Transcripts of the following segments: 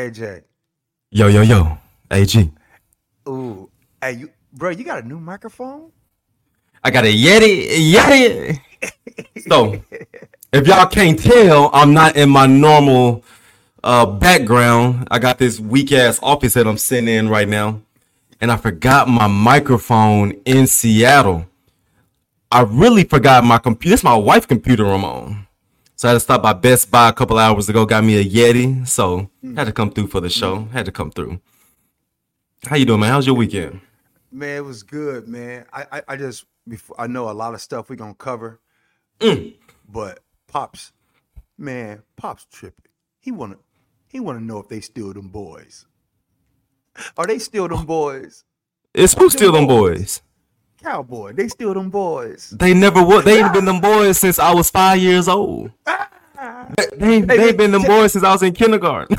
KJ. Yo, yo, yo. AG. Ooh. Hey, you bro, you got a new microphone? I got a Yeti. Yeti. so, if y'all can't tell, I'm not in my normal uh, background. I got this weak ass office that I'm sitting in right now. And I forgot my microphone in Seattle. I really forgot my computer. It's my wife's computer I'm on. So I had to stop by Best Buy a couple hours ago, got me a Yeti. So had to come through for the show. Had to come through. How you doing, man? How's your weekend? Man, it was good, man. I I, I just before I know a lot of stuff we're gonna cover. Mm. But Pops, man, Pops tripping. He wanna he wanna know if they still them boys. Are they still them boys? It's who still them boys? Cowboy, they still them boys. They never would. They ain't been them boys since I was five years old. Ah. They, they, Hey, they've been them boys since I was in kindergarten.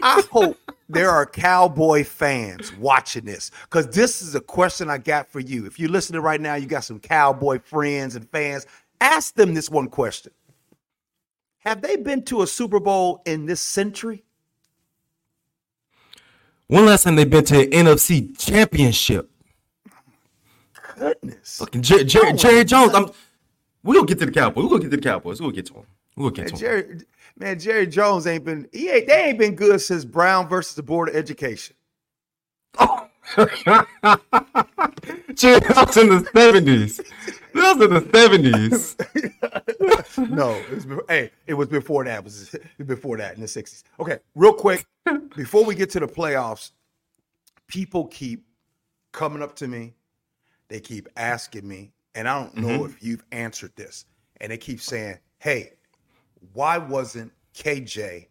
I hope there are cowboy fans watching this because this is a question I got for you. If you're listening right now, you got some cowboy friends and fans. Ask them this one question Have they been to a Super Bowl in this century? When last time they've been to an NFC championship? Goodness. Fucking Jer- Jer- Jerry Jones. I'm. We gonna get to the Cowboys. We gonna get to the Cowboys. We gonna get to them. We gonna get to them. Jerry, man, Jerry Jones ain't been, he ain't, they ain't been good since Brown versus the Board of Education. Jerry Jones in the seventies. That was in the seventies. no, it was hey, it was before that. It was before that in the 60s. Okay, real quick, before we get to the playoffs, people keep coming up to me. They keep asking me, and I don't know mm-hmm. if you've answered this. And they keep saying, "Hey, why wasn't KJ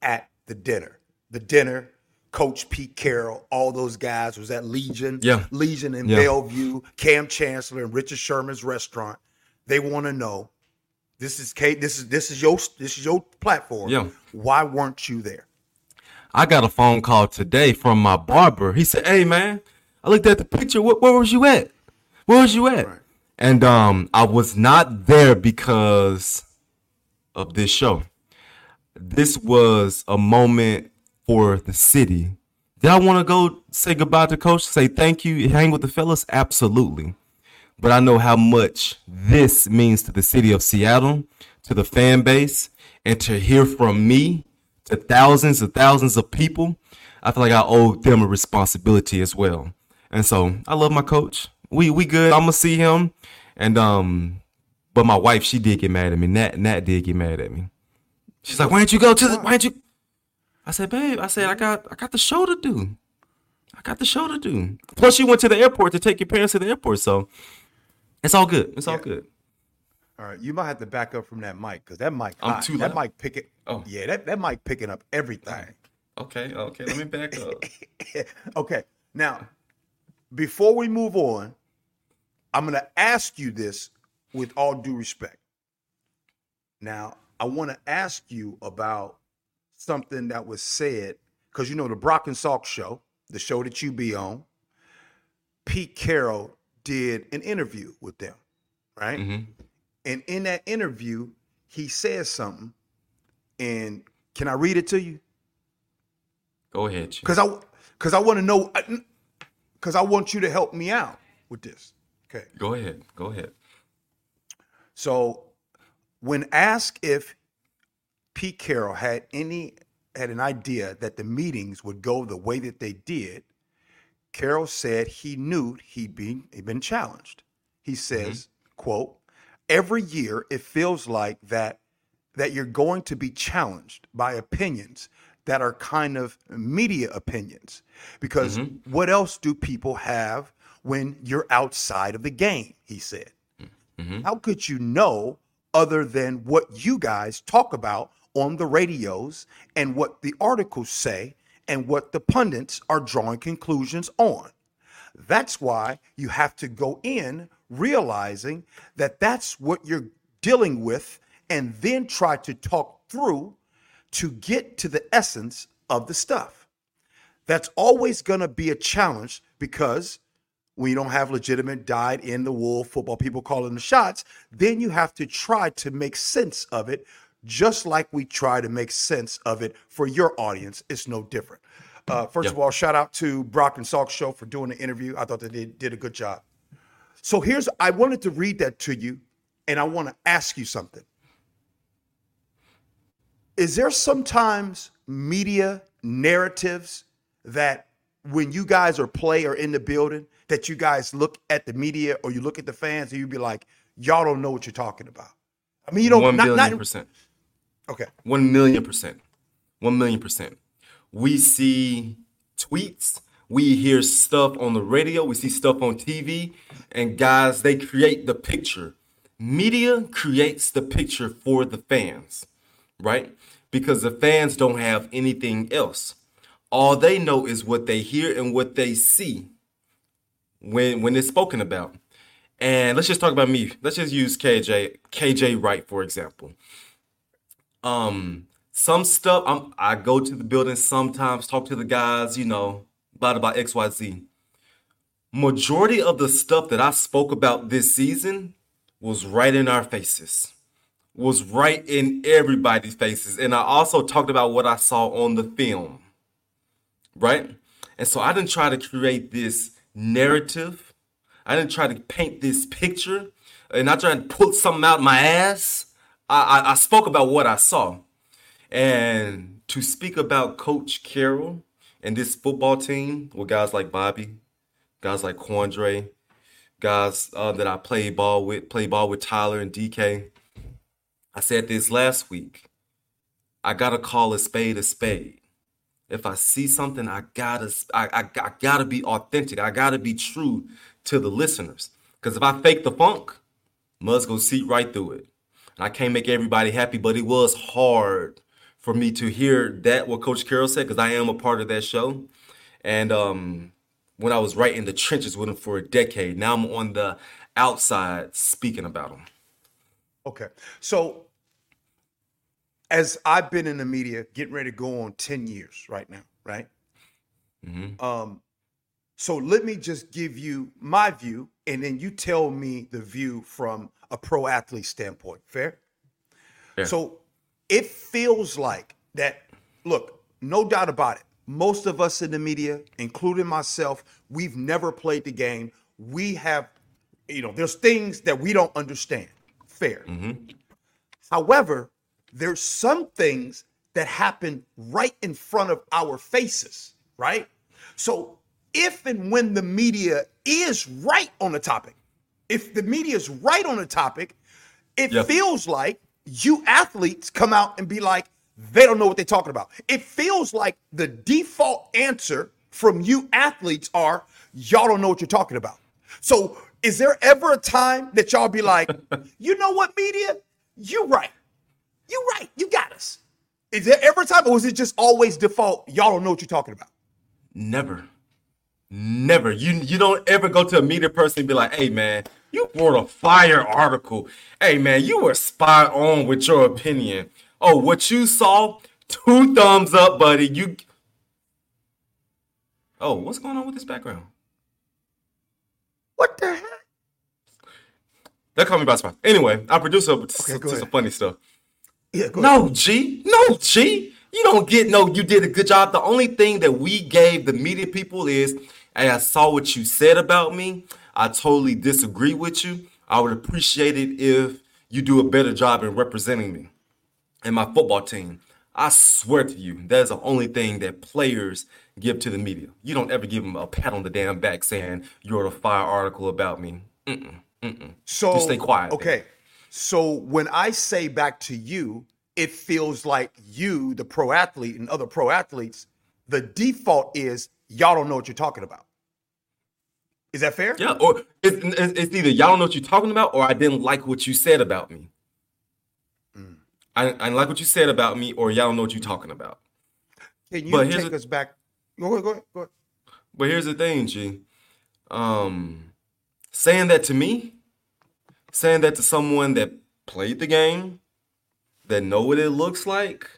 at the dinner? The dinner, Coach Pete Carroll, all those guys was at Legion, Yeah. Legion in Yeah. Bellevue, Kam Chancellor and Richard Sherman's restaurant. They want to know. This is Kate. This is this is your this is your platform. Yeah. Why weren't you there? I got a phone call today from my barber. He said, "Hey man, I looked at the picture. Where, where was you at? Where was you at?" Right. And um, I was not there because of this show. This was a moment for the city. Did I want to go say goodbye to coach, say thank you, hang with the fellas? Absolutely. But I know how much this means to the city of Seattle, to the fan base, and to hear from me to thousands and thousands of people. I feel like I owe them a responsibility as well. And so I love my coach. We we good. I'm gonna see him. And um, but my wife, she did get mad at me. Nat Nat did get mad at me. She's like, why didn't you go to the why didn't you I said, babe, I said, I got I got the show to do. I got the show to do. Plus you went to the airport to take your parents to the airport, so it's all good. It's all good. All right, you might have to back up from that mic because that mic, I'm hot. too that mic picking. Oh. yeah, that that mic picking up everything. Okay, okay, let me back up. okay, now before we move on, I'm going to ask you this with all due respect. Now, I want to ask you about something that was said because you know the Brock and Salk show, the show that you be on. Pete Carroll did an interview with them, right? Mhm. And in that interview, he says something. And can I read it to you? Go ahead. Because I because I want to know because I want you to help me out with this. Okay. Go ahead. Go ahead. So when asked if Pete Carroll had any had an idea that the meetings would go the way that they did, Carroll said he knew he'd been he'd been challenged. He mm-hmm. says, quote, every year it feels like that that you're going to be challenged by opinions that are kind of media opinions. Because mm-hmm. what else do people have when you're outside of the game? He said. Mm-hmm. How could you know other than what you guys talk about on the radios and what the articles say and what the pundits are drawing conclusions on? That's why you have to go in realizing that that's what you're dealing with and then try to talk through to get to the essence of the stuff. That's always going to be a challenge because when you don't have legitimate dyed in the wool football people calling the shots, then you have to try to make sense of it just like we try to make sense of it for your audience. It's no different. Uh, first of all, shout out to Brock and Salk Show for doing the interview. I thought they did a good job. So here's, I wanted to read that to you, and I want to ask you something. Is there sometimes media narratives that when you guys are play or in the building, that you guys look at the media or you look at the fans and you be like, y'all don't know what you're talking about? I mean, you don't. One not, billion not, percent. okay. One million percent. One million percent. We see tweets, we hear stuff on the radio, we see stuff on TV, and guys, they create the picture. Media creates the picture for the fans, right? Because the fans don't have anything else. All they know is what they hear and what they see when when it's spoken about. And let's just talk about me. Let's just use KJ KJ Wright for example. Um, some stuff I'm I go to the building sometimes, talk to the guys, you know, about about XYZ. Majority of the stuff that I spoke about this season was right in our faces. Was right in everybody's faces. And I also talked about what I saw on the film. Right? And so I didn't try to create this narrative. I didn't try to paint this picture and I tried to pull something out my ass. I, I, I spoke about what I saw. And to speak about Coach Carroll and this football team with guys like Bobby, guys like Quandre, guys uh, that I play ball with, play ball with Tyler and DK. I said this last week. I gotta call a spade a spade. If I see something, I gotta, I, I, I gotta be authentic. I gotta be true to the listeners. Because if I fake the funk, must go see right through it. And I can't make everybody happy, but it was hard for me to hear that what Coach Carroll said because I am a part of that show. And um, when I was right in the trenches with him for a decade, now I'm on the outside speaking about him. Okay. So as I've been in the media, getting ready to go on 10 years right now, right? Um, so let me just give you my view, and then you tell me the view from a pro athlete standpoint. Fair? Fair. So it feels like that, look, no doubt about it. Most of us in the media, including myself, we've never played the game. We have, you know, there's things that we don't understand. Fair. However, there's some things that happen right in front of our faces, right? So if and when the media is right on the topic, if the media is right on the topic, it feels like you athletes come out and be like, they don't know what they're talking about. It feels like the default answer from you athletes are, y'all don't know what you're talking about. So is there ever a time that y'all be like, you know what, media? You're right. You right. You got us. Is there ever a time, or is it just always default? Y'all don't know what you're talking about. Never. Never. You you don't ever go to a media person and be like, hey man, you wrote a fire article. Hey man, you were spot on with your opinion. Oh, what you saw, two thumbs up, buddy. You Oh, what's going on with this background? What the heck? That caught me by surprise. Anyway, our producer okay, some funny stuff. Yeah. No, G. No, G. You don't get no, you did a good job. The only thing that we gave the media people is, hey, I saw what you said about me. I totally disagree with you. I would appreciate it if you do a better job in representing me and my football team. I swear to you, that is the only thing that players give to the media. You don't ever give them a pat on the damn back saying you wrote a fire article about me. So Just stay quiet, man. So when I say back to you, it feels like you, the pro athlete, and other pro athletes, the default is y'all don't know what you're talking about. Is that fair? Yeah, or it's, it's either y'all don't know what you're talking about, or I didn't like what you said about me. I, I didn't like what you said about me, or y'all don't know what you're talking about. Can you But take a- us back? Go ahead, go ahead, go ahead. But here's the thing, G. Um, saying that to me, saying that to someone that played the game, that know what it looks like,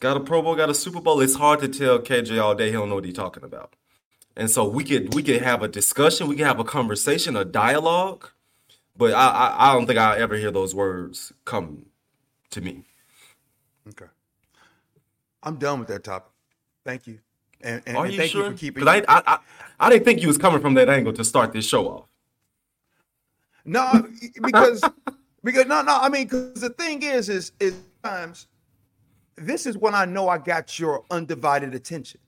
got a Pro Bowl, got a Super Bowl, it's hard to tell KJ all day he don't know what he's talking about. And so we could we could have a discussion, we could have a conversation, a dialogue, but I I, I don't think I'll ever hear those words come to me. Okay. I'm done with that topic. Thank you. And, and, Are and you thank sure? you for keeping. I, I, I didn't think you was coming from that angle to start this show off. No, because because no, no. I mean, because the thing is, is is times this is when I know I got your undivided attention.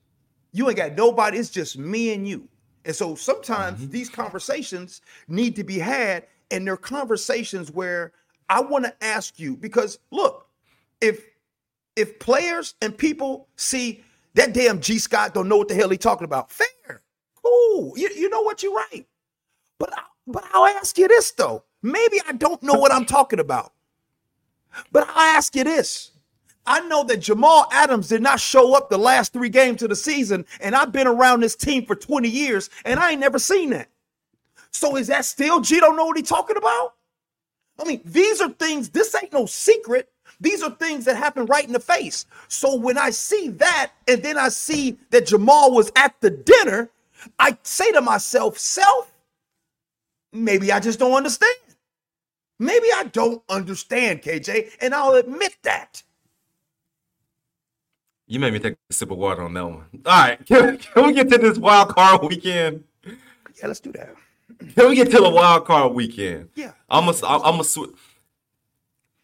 You ain't got nobody. It's just me and you. And so sometimes mm-hmm. these conversations need to be had, and they're conversations where I want to ask you because look, if if players and people see that damn G Scott don't know what the hell he talking about, fair, cool. You, you know what? You're right. But I, but I'll ask you this though. Maybe I don't know what I'm talking about. But I'll ask you this. I know that Jamal Adams did not show up the last three games of the season, and I've been around this team for 20 years, and I ain't never seen that. So is that still G don't know what he talking about? I mean, these are things, this ain't no secret. These are things that happen right in the face. So when I see that, and then I see that Jamal was at the dinner, I say to myself, self, maybe I just don't understand. Maybe I don't understand, KJ, and I'll admit that. You made me take a sip of water on that one. All right, can, can we get to this wild card weekend? Yeah, let's do that. Can we get to the wild card weekend? Yeah. I'm a, I'm a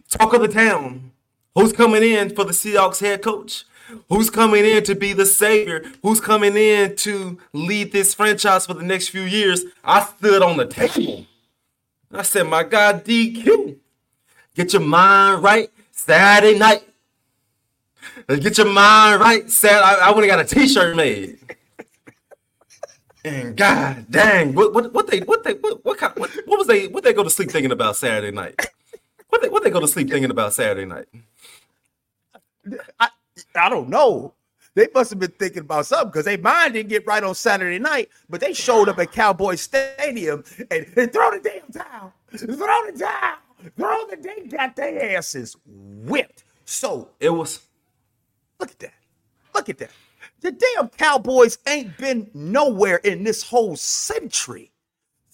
talk of the town. Who's coming in for the Seahawks head coach? Who's coming in to be the savior? Who's coming in to lead this franchise for the next few years? I stood on the table. I said, my God, DQ, get your mind right Saturday night. Uh, get your mind right. Saturday, I, I would have got a T-shirt made. And God dang, what what what they what they what what, kind, what what was they what they go to sleep thinking about Saturday night? What they what they go to sleep thinking about Saturday night? I, I don't know. They must have been thinking about something because they mind didn't get right on Saturday night, but they showed up at Cowboy Stadium and, and throw the damn towel. Throw the towel. Throw the they got their asses whipped. So It was Look at that. Look at that. The damn Cowboys ain't been nowhere in this whole century.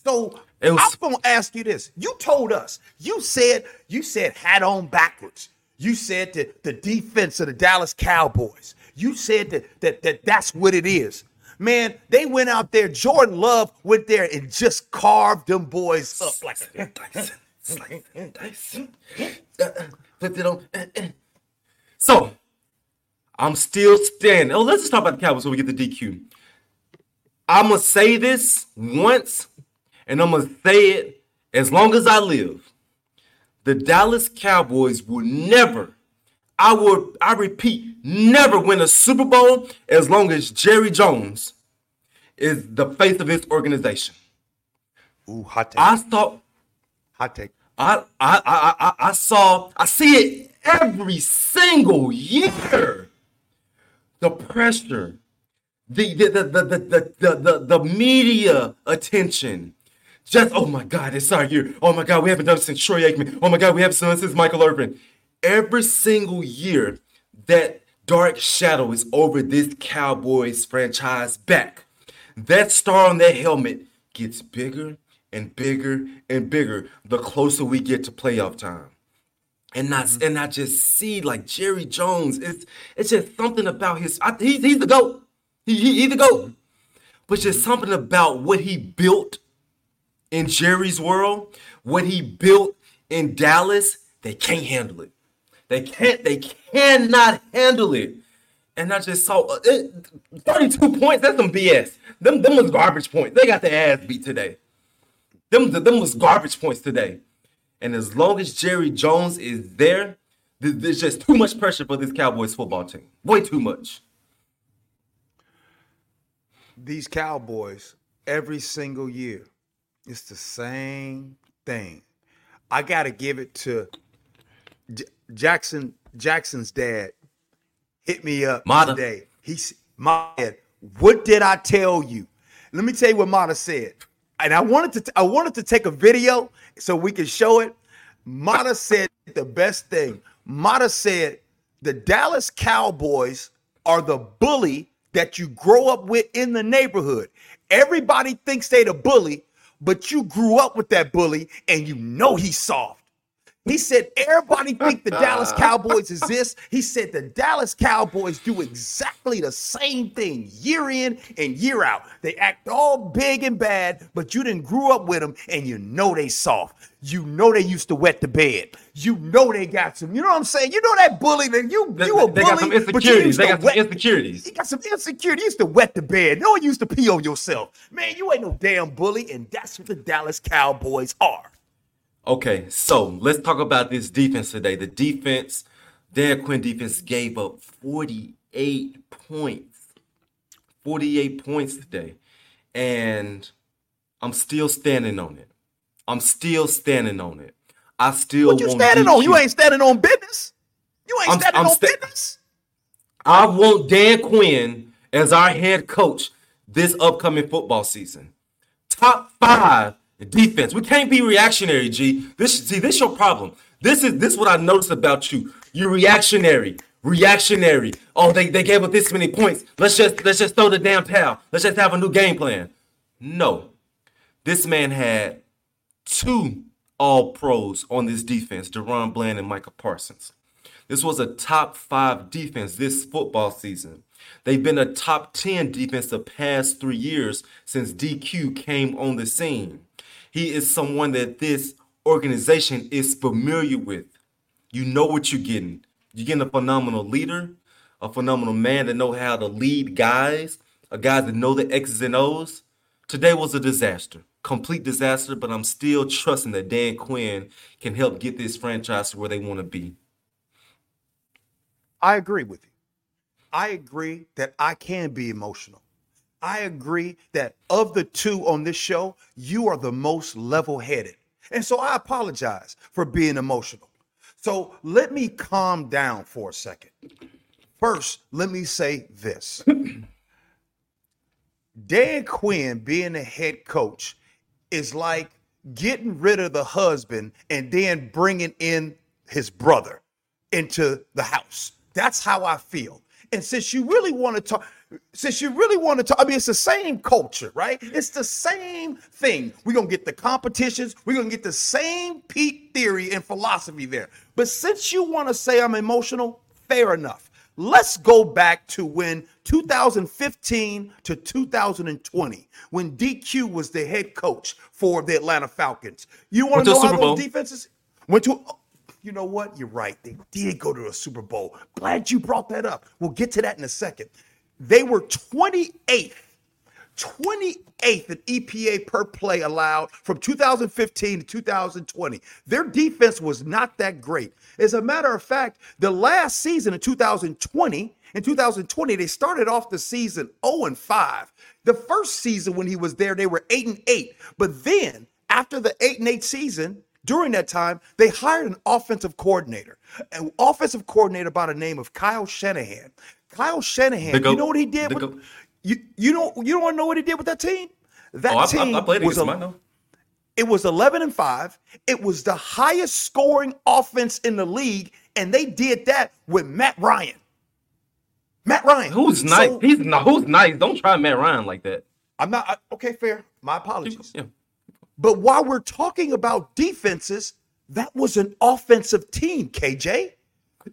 So was- I'm gonna ask you this. You told us, you said, you said hat on backwards. You said that the defense of the Dallas Cowboys. You said that that, that that's what it is. Man, they went out there. Jordan Love went there and just carved them boys up like a uh. So I'm still standing. Oh, let's just talk about the Cowboys so we get the DQ. I'm gonna say this once, and I'm gonna say it as long as I live the Dallas Cowboys will never, I will, I repeat, never win a Super Bowl as long as Jerry Jones is the face of his organization. Ooh, hot take. I saw hot take. I I I I, I saw I see it every single year. The pressure, the the the the the the, the, the media attention, just, oh my God, it's our year. Oh my God, we haven't done it since Troy Aikman. Oh my God, we haven't done it since Michael Irvin. Every single year, that dark shadow is over this Cowboys franchise back. That star on that helmet gets bigger and bigger and bigger the closer we get to playoff time. And not mm-hmm. and I just see like Jerry Jones. It's it's just something about his. I, he's he's the goat. He, he he's the goat. Mm-hmm. But just something about what he built in Jerry's world, what he built in Dallas, they can't handle it. They can't. They cannot handle it. And I just saw uh, it, 32 points. That's some BS. Them, them was garbage points. They got their ass beat today. Them, them was garbage points today. And as long as Jerry Jones is there, th- there's just too much pressure for this Cowboys football team. Way too much. these Cowboys every single year, it's the same thing. I got to give it to J- Jackson. Jackson's dad hit me up Mata. today. He's my dad. What did I tell you? Let me tell you what Mata said. And I wanted to I wanted to take a video so we can show it. Mata said the best thing. Mata said the Dallas Cowboys are the bully that you grow up with in the neighborhood. Everybody thinks they the bully, but you grew up with that bully and you know he's soft. He said everybody think the Dallas Cowboys is this. He said the Dallas Cowboys do exactly the same thing year in and year out. They act all big and bad, but you didn't grew up with them and you know they soft. You know they used to wet the bed. You know they got some. You know what I'm saying? You know that bully that you They, you a they bully, got some but you insecurities. They got some wet- insecurities. you got some insecurity. You used to wet the bed. No one used to pee on yourself. Man, you ain't no damn bully, and that's what the Dallas Cowboys are. Okay, so let's talk about this defense today. The defense, Dan Quinn defense gave up 48 points. 48 points today. And I'm still standing on it. I'm still standing on it. I still What you want standing on? You ain't standing on business. You ain't I'm- standing I'm on sta- business. I want Dan Quinn as our head coach this upcoming football season. Top five defense. We can't be reactionary, G. This see, this your problem. This is this what I noticed about you. You're reactionary. Reactionary. Oh, they, they gave up this many points. Let's just let's just throw the damn towel. Let's just have a new game plan. No. This man had two all pros on this defense, DaRon Bland and Micah Parsons. This was a top five defense this football season. They've been a top 10 defense the past three years since DQ came on the scene. He is someone that this organization is familiar with. You know what you're getting. You're getting a phenomenal leader, a phenomenal man that know how to lead guys, a guy that know the X's and O's. Today was a disaster, complete disaster, but I'm still trusting that Dan Quinn can help get this franchise to where they want to be. I agree with you. I agree that I can be emotional. I agree that of the two on this show, you are the most level headed. And so I apologize for being emotional. So let me calm down for a second. First, let me say this Dan Quinn being the head coach is like getting rid of the husband and then bringing in his brother into the house. That's how I feel. And since you really want to talk, since you really want to talk, I mean, it's the same culture, right? It's the same thing. We're going to get the competitions. We're going to get the same peak theory and philosophy there. But since you want to say I'm emotional, fair enough. Let's go back to when 2015 to 2020, when DQ was the head coach for the Atlanta Falcons. You want to know how those defenses went to? oh, You know what? You're right. They did go to a Super Bowl. Glad you brought that up. We'll get to that in a second. They were 28th 28th in EPA per play allowed from 2015 to 2020. Their defense was not that great. As a matter of fact, the last season in 2020, in 2020, they started off the season 0 and 5. The first season when he was there, they were 8 and 8. But then, after the 8 and 8 season, during that time, they hired an offensive coordinator, an offensive coordinator by the name of Kyle Shanahan. Kyle Shanahan, you know what he did? With-. You you don't you don't want to know what he did with that team? That Oh, team I, I played was him. a- I it was 11 and 5. It was the highest scoring offense in the league and they did that with Matt Ryan. Matt Ryan. Who's nice? So, He's not. Who's nice? Don't try Matt Ryan like that. I'm not I- okay, fair. My apologies. Yeah. But while we're talking about defenses, that was an offensive team, KJ.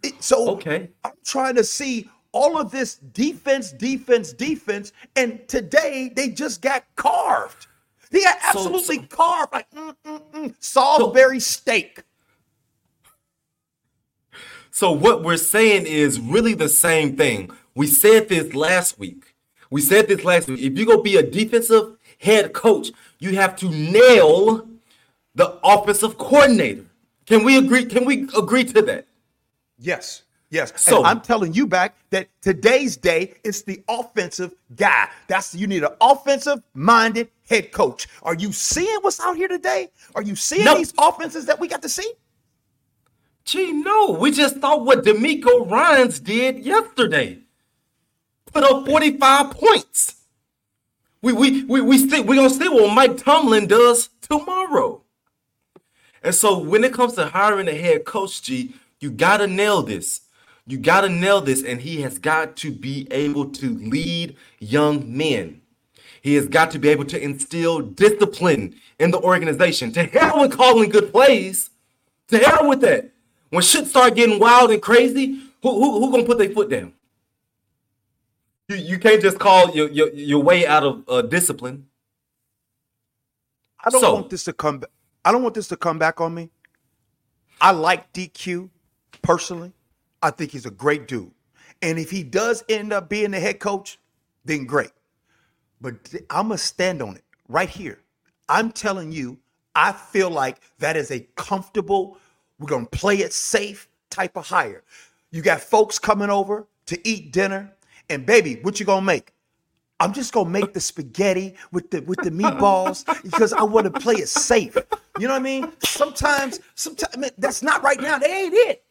It- so Okay. I'm trying to see all of this defense, defense, defense, and today they just got carved. They got So- absolutely carved like mm, mm, mm, Salisbury steak. So what we're saying is really the same thing. We said this last week. We said this last week. If you're gonna be a defensive head coach, you have to nail the offensive coordinator. Can we agree? Can we agree to that? Yes. Yes. So- and I'm telling you back that today's day it's the offensive guy. That's you need an offensive minded head coach. Are you seeing what's out here today? Are you seeing No. these offenses that we got to see? Gee, no. We just thought what DeMeco Ryans did yesterday. Put up 45 points. We we we we still we gonna see what Mike Tomlin does tomorrow. And so when it comes to hiring a head coach, G, you gotta nail this. You gotta nail this, and he has got to be able to lead young men. He has got to be able to instill discipline in the organization. To hell with calling good plays. To hell with that. When shit start getting wild and crazy, who who, who gonna put their foot down? You, you can't just call your, your your way out of uh, discipline. I don't So- want this to come. I don't want this to come back on me. I like DQ personally. I think he's a great dude, and if he does end up being the head coach, then great. But I'm gonna stand on it right here. I'm telling you, I feel like that is a comfortable. We're gonna play it safe type of hire. You got folks coming over to eat dinner, and baby, what you gonna make? I'm just gonna make the spaghetti with the with the meatballs because I want to play it safe. You know what I mean? Sometimes, sometimes man, that's not right now. That ain't it.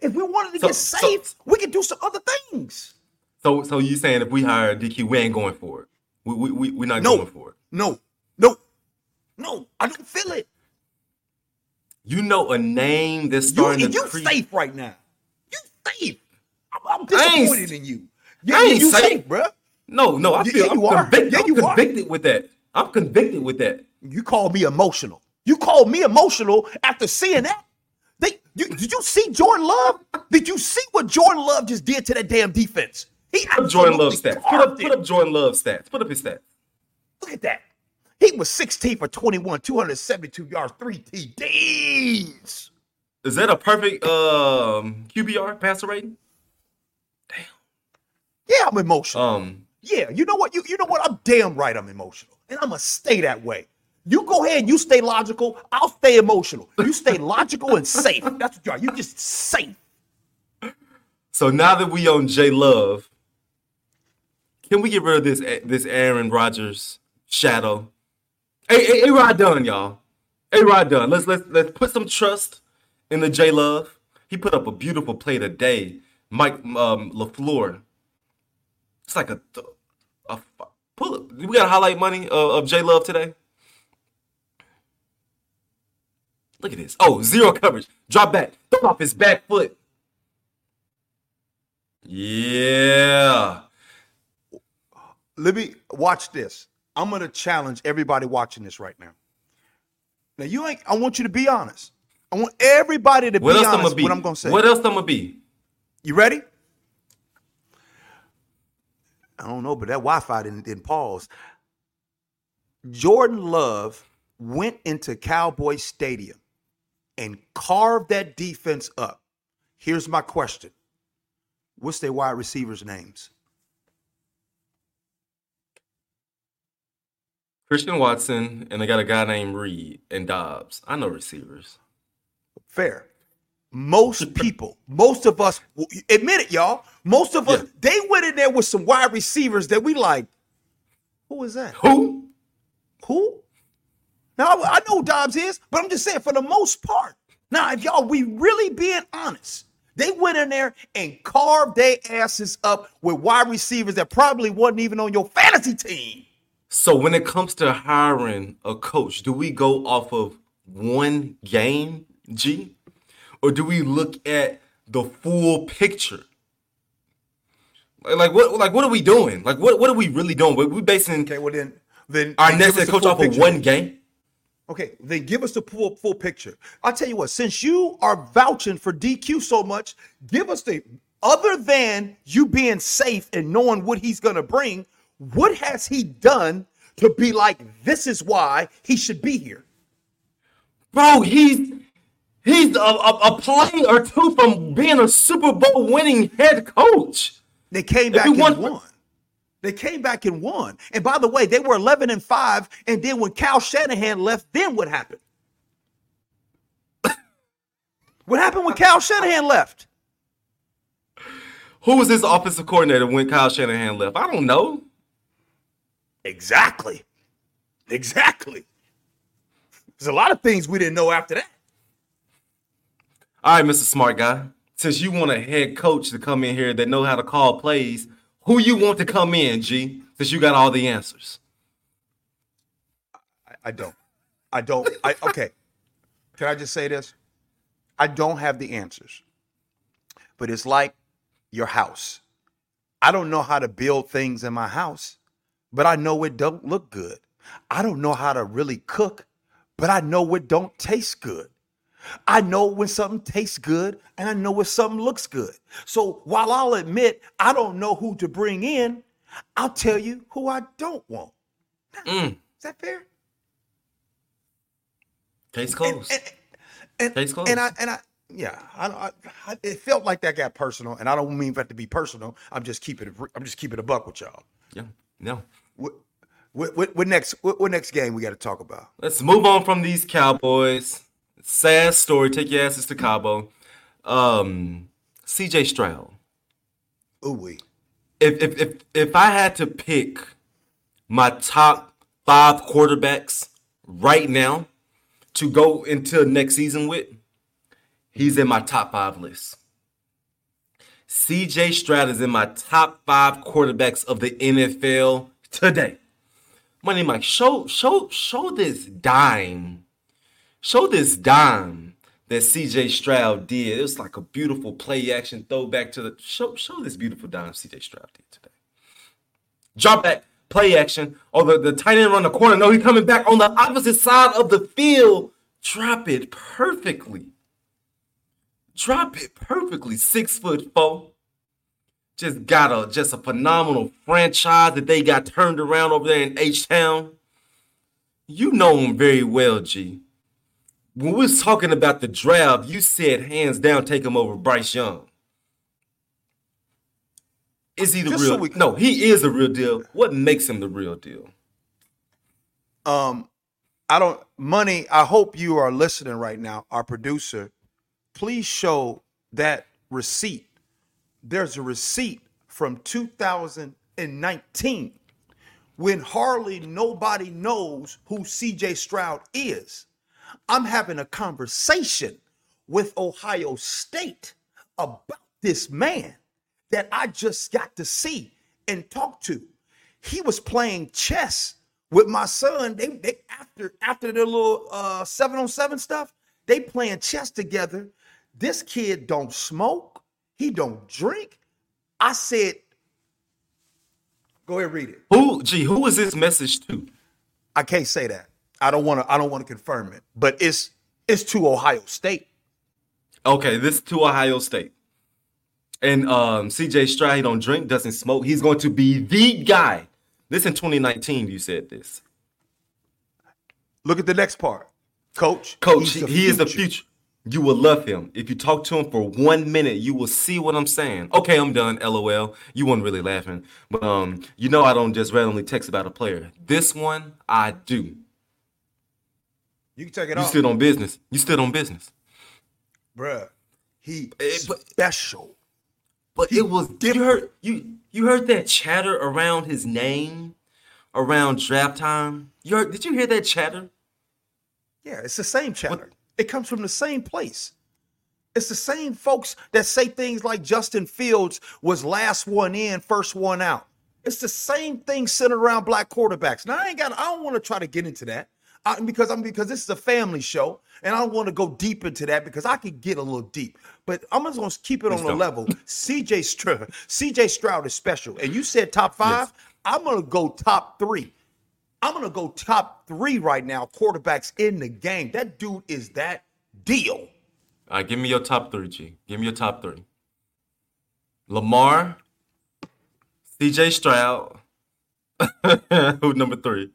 If we wanted to So- get so- safe, we could do some other things. So so you saying if we hire DQ, we ain't going for it. We we we we're not No, going for it. no, no, no. I don't feel it. You know a name that's You, starting you to creep. safe right now. You safe. I'm, I'm disappointed in you. Yeah, I ain't you safe. safe, bruh. No, no, I feel yeah, I'm you are. convicted. Yeah, I'm you are. convicted with that. I'm convicted with that. You call me emotional. You called me emotional after seeing that. They, you, did you see Jordan Love? Did you see what Jordan Love just did to that damn defense? He Put up Jordan Love stats. Put up put up Jordan Love stats. Put up his stats. Look at that. He was 16 for 21, 272 yards, three TDs. Is that a perfect um QBR passer rating? Damn. Yeah, I'm emotional. Um, Yeah, you know what? You, you know what? I'm damn right I'm emotional. And I'm gonna stay that way. You go ahead and you stay logical, I'll stay emotional. You stay logical and safe. That's what you are. You just safe. so now that we on J Love, can we get rid of this this Aaron Rodgers shadow? Hey, hey, hey Rod done, y'all. A-Rod done. Let's let's let's put some trust in the J Love. He put up a beautiful play today. Mike um, Lafleur. It's like a, a pull. Up. We got highlight money of, of J Love today. Look at this. Oh, zero coverage. Drop back. Throw off his back foot. Yeah. Let me watch this. I'm gonna challenge everybody watching this right now. Now you ain't. I want you to be honest. I want everybody to What be else I'm honest. be? What I'm gonna say. What else I'm gonna be? You ready? I don't know, but that Wi-Fi didn't, didn't pause. Jordan Love went into Cowboy Stadium and carve that defense up. Here's my question: What's their wide receivers' names? Christian Watson and they got a guy named Reed and Doubs. I know receivers. Fair. Most people, most of us, admit it, y'all. Most of us, Yeah. they went in there with some wide receivers that we like. Who is that? Who? Who? Now I I know who Doubs is, but I'm just saying for the most part. Now, if y'all we really being honest, they went in there and carved their asses up with wide receivers that probably wasn't even on your fantasy team. So when it comes to hiring a coach, do we go off of one game, G? Or do we look at the full picture? Like what like what are we doing? Like what what are we really doing? We we basing Okay, well then, then our next head coach off of one game? Okay, then give us the full full picture. I'll tell you what, since you are vouching for DQ so much, give us the other than you being safe and knowing what he's gonna bring, what has he done to be like, this is why he should be here? Bro, he's he's a, a, a play or two from being a Super Bowl winning head coach. They came back and want- won. They came back and won. And by the way, they were 11 and 5. And then when Kyle Shanahan left, then what happened? what happened when Kyle Shanahan left? Who was his offensive coordinator when Kyle Shanahan left? I don't know. Exactly. Exactly. There's a lot of things we didn't know after that. All right, Mr. Smart Guy. Since you want a head coach to come in here that know how to call plays, who you want to come in, G? Since you got all the answers. I, I don't. I don't. I okay. Can I just say this? I don't have the answers. But it's like your house. I don't know how to build things in my house, but I know it don't look good. I don't know how to really cook, but I know it don't taste good. I know when something tastes good and I know when something looks good. So while I'll admit I don't know who to bring in, I'll tell you who I don't want. Mm. Is that fair? Case And, closed. and, and, Case closed. and I and I yeah, I, I, I it felt like that got personal, and I don't mean for it to be personal. I'm just keeping it. I'm just keeping a buck with y'all. yeah. No. What, what, what, what next? What, what next game we got to talk about? Let's move on from these Cowboys. Sad story. Take your asses to Cabo. Um, CJ Stroud. Ooh wee. If if if if I had to pick my top five quarterbacks right now to go into next season with, he's in my top five list. CJ Stroud is in my top five quarterbacks of the NFL today. Money Mike, show show show this dime. Show this dime that CJ Stroud did. It was like a beautiful play action throwback to the show. Show this beautiful dime CJ Stroud did today. Drop back, play action, or the, the tight end run the corner. No, he's coming back on the opposite side of the field. Drop it perfectly. Drop it perfectly. Six foot four. Just got a just a phenomenal franchise that they got turned around over there in H Town. You know him very well, G. When we was talking about the draft, you said hands down take him over Bryce Young. Is he the Just so real? we- no, he is the real deal. What makes him the real deal? Um, I don't money. I hope you are listening right now. Our producer, please show that receipt. There's a receipt from 2019 when hardly nobody knows who CJ Stroud is. I'm having a conversation with Ohio State about this man that I just got to see and talk to. He was playing chess with my son. They, they after after their little uh seven on seven stuff, they playing chess together. This kid don't smoke, he don't drink. I said, go ahead, read it. Who, G? Who is this message to? I can't say that. I don't want to. I don't want to confirm it, but it's it's to Ohio State. Okay, this to Ohio State. And um, CJ Stroud, he don't drink, doesn't smoke. He's going to be the guy. This in 2019, you said this. Look at the next part, Coach. Coach, he, he is the future. You will love him. If you talk to him for one minute, you will see what I'm saying. Okay, I'm done. LOL. You weren't really laughing. But um, you know I don't just randomly text about a player. This one, I do. You can take it You off, stood on business. You still on business. bruh. He Eh, but- special. But it was you heard you you heard that chatter around his name around draft time. You heard, did you hear that chatter? Yeah, it's the same chatter. It comes from the same place. It's the same folks that say things like Justin Fields was last one in, first one out. It's the same thing centered around black quarterbacks. Now I ain't got. I don't want to try to get into that I, because I'm because this is a family show, and I don't want to go deep into that because I could get a little deep. But I'm just gonna keep it on the level. CJ Stroud, CJ Stroud is special, and you said top five. I'm gonna go top three. I'm gonna go top three right now. Quarterbacks in the game. That dude is that deal. All right, give me your top three, G. Give me your top three. Lamar, CJ Stroud. Who number three?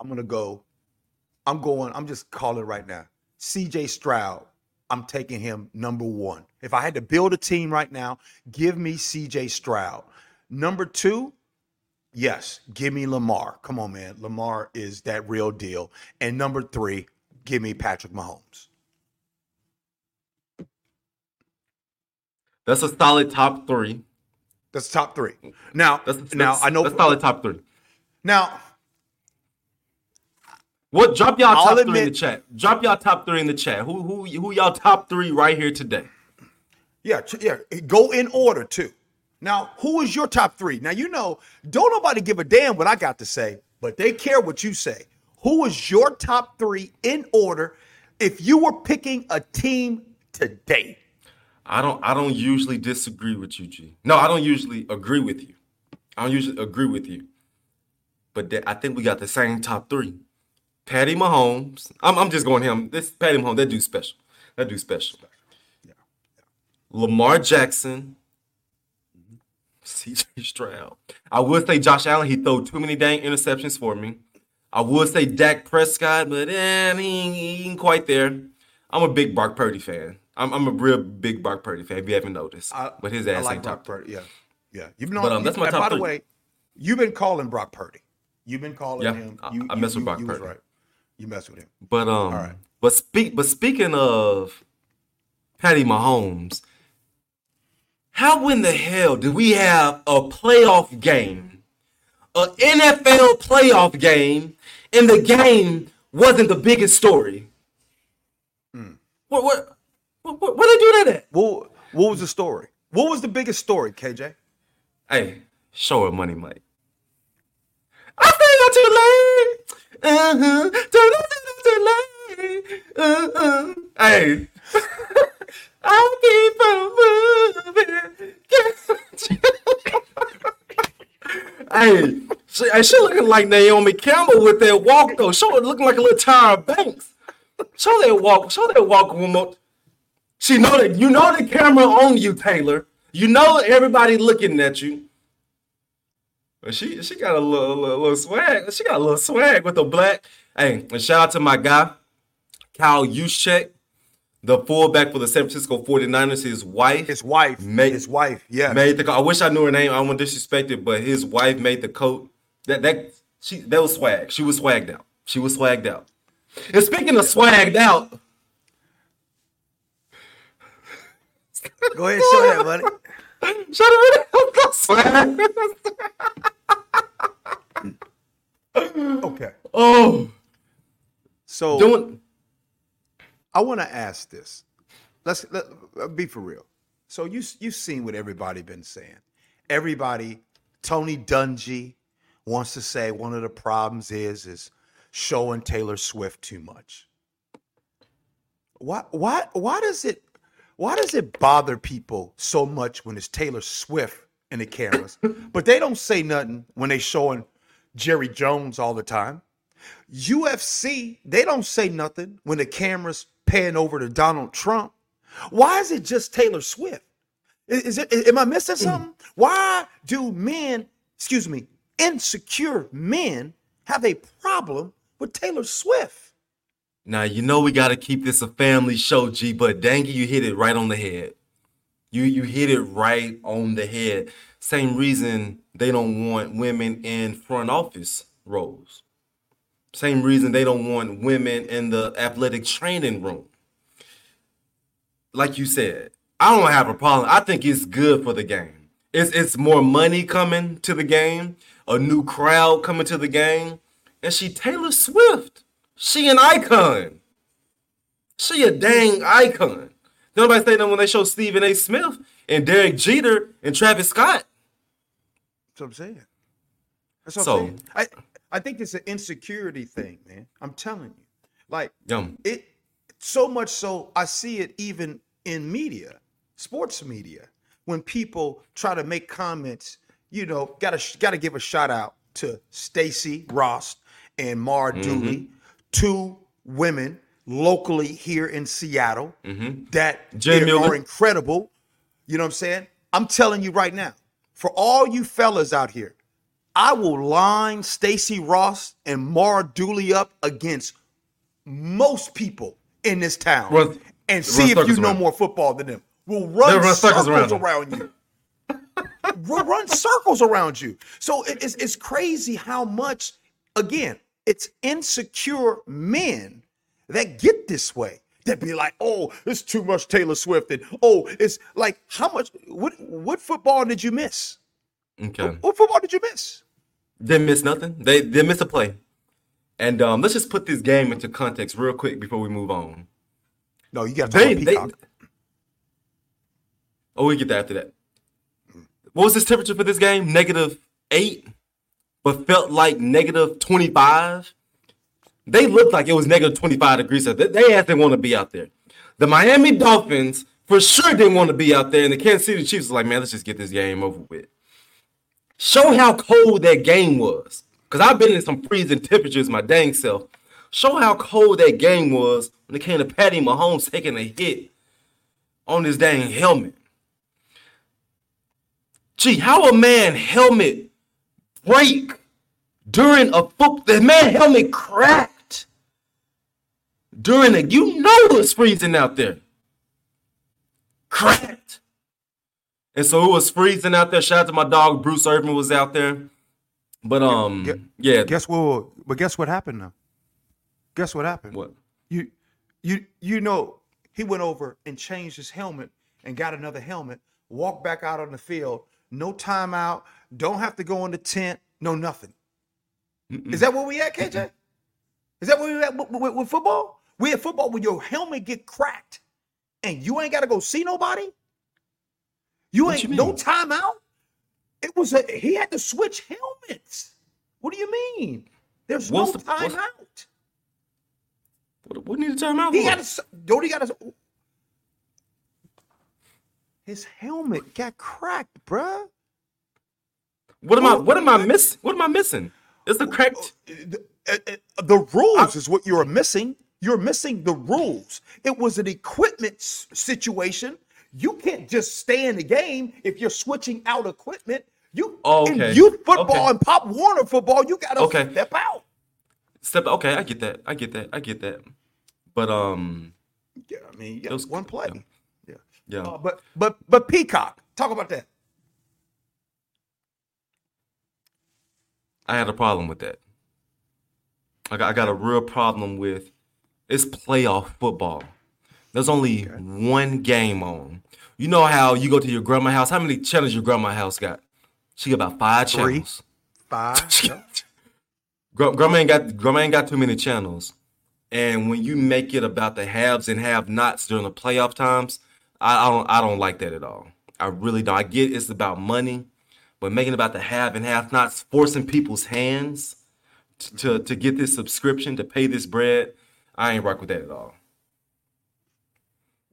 I'm gonna go. I'm going. I'm just calling right now. CJ Stroud. I'm taking him number one. If I had to build a team right now, give me CJ Stroud. Number two, yes, give me Lamar. Come on, man. Lamar is that real deal. And number three, give me Patrick Mahomes. That's a solid top three. That's top three. Now, That's, that's now I know. that's solid top three. Now, What? Drop y'all top three in the chat. Drop y'all top three in the chat. Who who who y'all top three right here today? Yeah, yeah. Go in order too. Now, who is your top three? Now you know, don't nobody give a damn what I got to say, but they care what you say. Who is your top three in order if you were picking a team today? I don't I don't usually disagree with you, G. No, I don't usually agree with you. I don't usually agree with you. But that, I think we got the same top three. Patty Mahomes. I'm, I'm just going him. This Patty Mahomes, that dude special. That dude special. Lamar Jackson. CJ Stroud. I would say Josh Allen. He threw too many dang interceptions for me. I would say Dak Prescott, but eh, he, ain't, he ain't quite there. I'm a big Bark Purdy fan. I'm, I'm a real big Bark Purdy fan. If you haven't noticed, I, but his I ass like ain't Brock top. Purdy. Yeah, yeah. You've known. But, um, that's my top By the way, you've been calling Brock Purdy. You've been calling Yeah, him. I- You, I you- mess with Brock Purdy. right. You mess with him. But um, right. but speak, but speaking of Patty Mahomes, how in the hell do we have a playoff game, a NFL playoff game, and the game wasn't the biggest story? What what what what, did they do that at? What What was the story? What was the biggest story, KJ? Hey, show her money, Mike. I stay not too late. Uh-huh. Uh-uh. Hey. I'll keep on moving. hey, she, hey, she looking like Naomi Campbell with that walk though. Her looking like a little Tyra Banks. Show that walk. Show that walk one more. She know that you know the camera on you, Taylor. You know everybody looking at you. But she she got a little, little little swag. She got a little swag with the black. Hey, and shout out to my guy, Kyle Juszczyk, the fullback for the San Francisco 49ers. His wife His wife. Made- his wife. Yeah. made the coat. I wish I knew her name. I don't want to disrespect it, but his wife made the coat. That that she that was swag. She was swagged out. She was swagged out. And speaking of swagged out, Go ahead, show that, buddy. shut up. Okay. Oh, So doing I want to ask this. Let's let, uh, be for real. So you you've seen what everybody been saying. Everybody, Tony Dungy wants to say one of the problems is is showing Taylor Swift too much. Why why why does it why does it bother people so much when it's Taylor Swift in the cameras, but they don't say nothing when they showing Jerry Jones all the time? UFC, they don't say nothing when the camera's pan over to Donald Trump. Why is it just Taylor Swift? Is, is it am I missing mm. something? Why do men, excuse me, insecure men have a problem with Taylor Swift? Now you know we got to keep this a family show, G. But dang you hit it right on the head. You you hit it right on the head. Same reason they don't want women in front office roles. Same reason they don't want women in the athletic training room. Like you said, I don't have a problem. I think it's good for the game. It's it's more money coming to the game, a new crowd coming to the game, and she Taylor Swift. She an icon. She a dang icon. Nobody say that when they show Stephen A. Smith and Derek Jeter and Travis Scott. That's what I'm saying. That's what So- I'm saying. I, I think it's an insecurity thing, man. I'm telling you. Like Yum. it so much so I see it even in media, sports media, when people try to make comments, you know, gotta gotta give a shout out to Stacy Rost and Mar mm-hmm. Dooley, two women locally here in Seattle mm-hmm. that Jay they are incredible. You know what I'm saying? I'm telling you right now, for all you fellas out here, I will line Stacy Rost and Mara Dooley up against most people in this town Run- and see if you know around. more football than them. We'll run, run circles circles, around around, you. we'll run circles around you. So it- it's, it's crazy how much, again, it's insecure men that get this way. That be like, oh, it's too much Taylor Swift, and oh, it's like how much? What what football did you miss? Okay. What football did you miss? Didn't miss nothing. They didn't miss a play. And um, let's just put this game into context real quick before we move on. No, you got to They, they, oh, we get that after that. What was this temperature for this game? Negative eight, but felt like negative 25. They looked like it was negative 25 degrees. So they, they had to want to be out there. The Miami Dolphins for sure didn't want to be out there. And the Kansas City Chiefs was like, man, let's just get this game over with. Show how cold that game was. Because I've been in some freezing temperatures my dang self. Show how cold that game was when it came to Patty Mahomes taking a hit on his dang helmet. Gee, how a man helmet break during a football? The man helmet cracked during a. You know it's freezing out there. Cracked. And so it was freezing out there. Shout out to my dog Bruce Irvin was out there. But um, Gu- yeah. Guess what? But guess what happened now? Guess what happened? What? You, you, you know, he went over and changed his helmet and got another helmet. Walked back out on the field. No timeout. Don't have to go in the tent. No nothing. Is that where we at, KJ? Is that where we at with, with- with football? We at football when your helmet get cracked and you ain't got to go see nobody. You What ain't you no timeout. It was a he had to switch helmets. What do you mean? There's What's no the- timeout. What, what need a timeout He got to don't he got to his helmet got cracked, bruh. What am I? What am I missing? What am I missing? Is the correct The, uh, uh, the rules is what you're missing. You're missing the rules. It was an equipment s- situation. You can't just stay in the game if you're switching out equipment. You Oh, okay. in youth football Okay. and Pop Warner football, you gotta Okay. step out. Step. Okay, I get that. I get that. I get that. But um, Yeah, I mean, yeah, It was- one play. Yeah. yeah. Uh, but but but Peacock, talk about that. I had a problem with that. I got, I got a real problem with it's playoff football. There's only one game on. You know how you go to your grandma house? How many channels your grandma house got? She got about five Three. channels. Five. Grandma ain't got grandma ain't got too many channels. And when you make it about the haves and have nots during the playoff times, I, I don't I don't like that at all. I really don't. I get it's about money, but making about the have and have nots, forcing people's hands t- to to get this subscription to pay this bread, I ain't rock with that at all.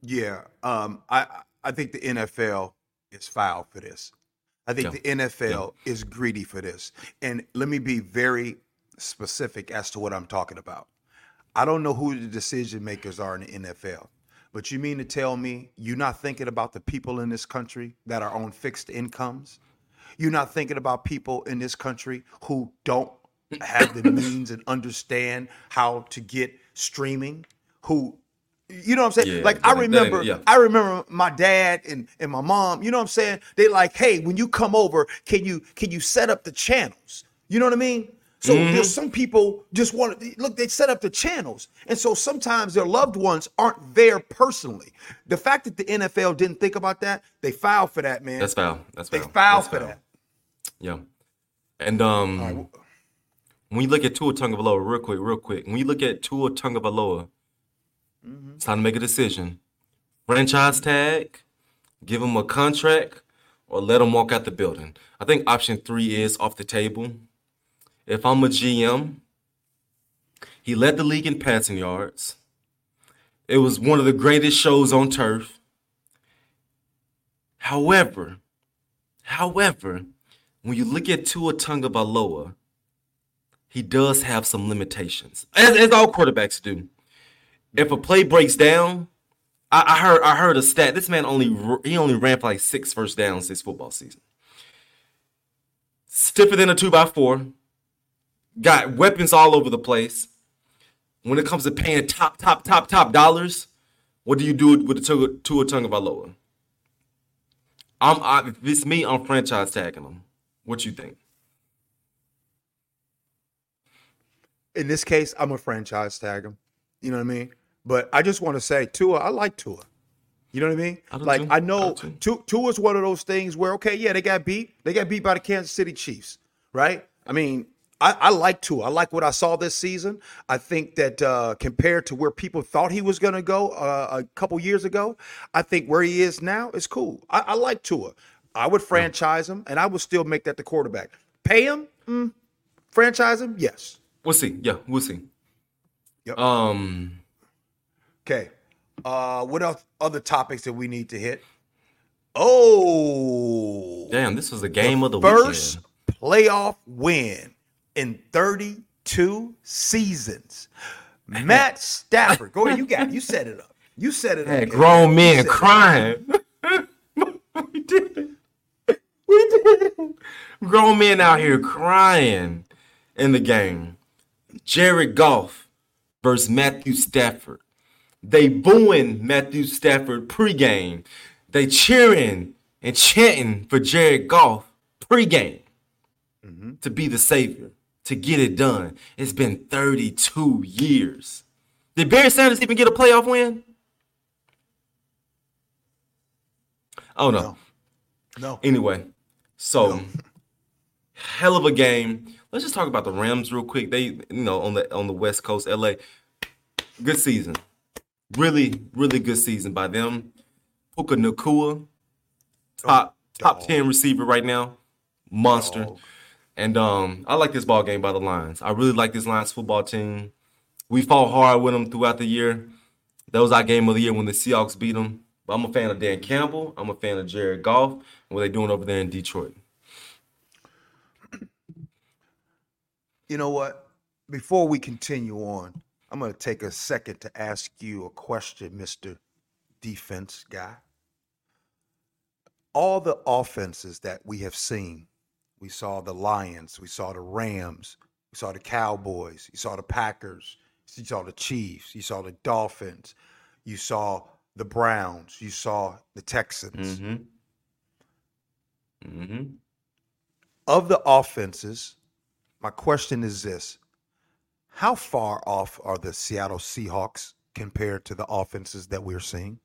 Yeah, um, I I think the NFL is foul for this. I think Yeah. the NFL is greedy for this. And let me be very specific as to what I'm talking about. I don't know who the decision makers are in the NFL, but you mean to tell me you're not thinking about the people in this country that are on fixed incomes? You're not thinking about people in this country who don't have the means and understand how to get streaming, who you know what I'm saying? Yeah, like I remember yeah. I remember my dad and, and my mom, you know what I'm saying? They like, hey, when you come over, can you can you set up the channels? You know what I mean? So Mm-hmm. there's some people just want to look, they set up the channels. And so sometimes their loved ones aren't there personally. The fact that the NFL didn't think about that, they filed for that, man. That's foul. That's foul. they foul. filed That's for foul. that. Yeah. And um when you look at Tua Tungavaloa, real quick, real quick, when you look at Tua Tungavaloa, it's time to make a decision. Franchise tag, give him a contract, or let him walk out the building. I think option three is off the table. If I'm a GM, he led the league in passing yards. It was one of the greatest shows on turf. However, however, when you look at Tua Tungavaloa, he does have some limitations, as, as all quarterbacks do. If a play breaks down, I, I heard I heard a stat. This man only he only ran for like six first downs this football season. Stiffer than a two by four. Got weapons all over the place. When it comes to paying top, top, top, top dollars, what do you do with the Tua, Tua Tungavaloa? I'm I, if it's me, I'm franchise tagging him. What you think? In this case, I'm a franchise tag him. You know what I mean? But I just want to say, Tua, I like Tua. You know what I mean? I like too. I I know too. Tua Tua's one of those things where okay, yeah, they got beat. They got beat by the Kansas City Chiefs, right? I mean, I, I like Tua. I like what I saw this season. I think that uh, compared to where people thought he was going to go uh, a couple years ago, I think where he is now is cool. I, I like Tua. I would franchise him, and I would still make that the quarterback. Pay him, mm, franchise him, yes. We'll see. Yeah, we'll see. Yep. Um, Okay. Uh, what else? Other topics that we need to hit? Oh, damn, this was the game of the first weekend. playoff win in 32 seasons. Matt Stafford. Go ahead, you got it. You set it up. You set it Had up. grown men set it up. crying. we did it. We did it. Grown men out here crying in the game. Jared Goff versus Matthew Stafford. They booing Matthew Stafford pregame. They cheering and chanting for Jared Goff pregame mm-hmm. to be the savior, to get it done. It's been 32 years. Did Barry Sanders even get a playoff win? Oh no. No. No. Anyway, so hell of a game. Let's just talk about the Rams real quick. They, you know, on the on the West Coast, LA. Good season. Really, really good season by them. Puka Nacua, top top dog. 10 receiver right now. Monster. Dog. And um, I like this ball game by the Lions. I really like this Lions football team. We fought hard with them throughout the year. That was our game of the year when the Seahawks beat them. But I'm a fan of Dan Campbell. I'm a fan of Jared Goff and what are they're doing over there in Detroit. You know what? Before we continue on, I'm going to take a second to ask you a question, Mr. Defense guy. All the offenses that we have seen, we saw the Lions, we saw the Rams, we saw the Cowboys, you saw the Packers, you saw the Chiefs, you saw the Dolphins, you saw the Browns, you saw the Texans. Mm-hmm. Mm-hmm. of the offenses, my question is this How far off are the Seattle Seahawks compared to the offenses that we're seeing?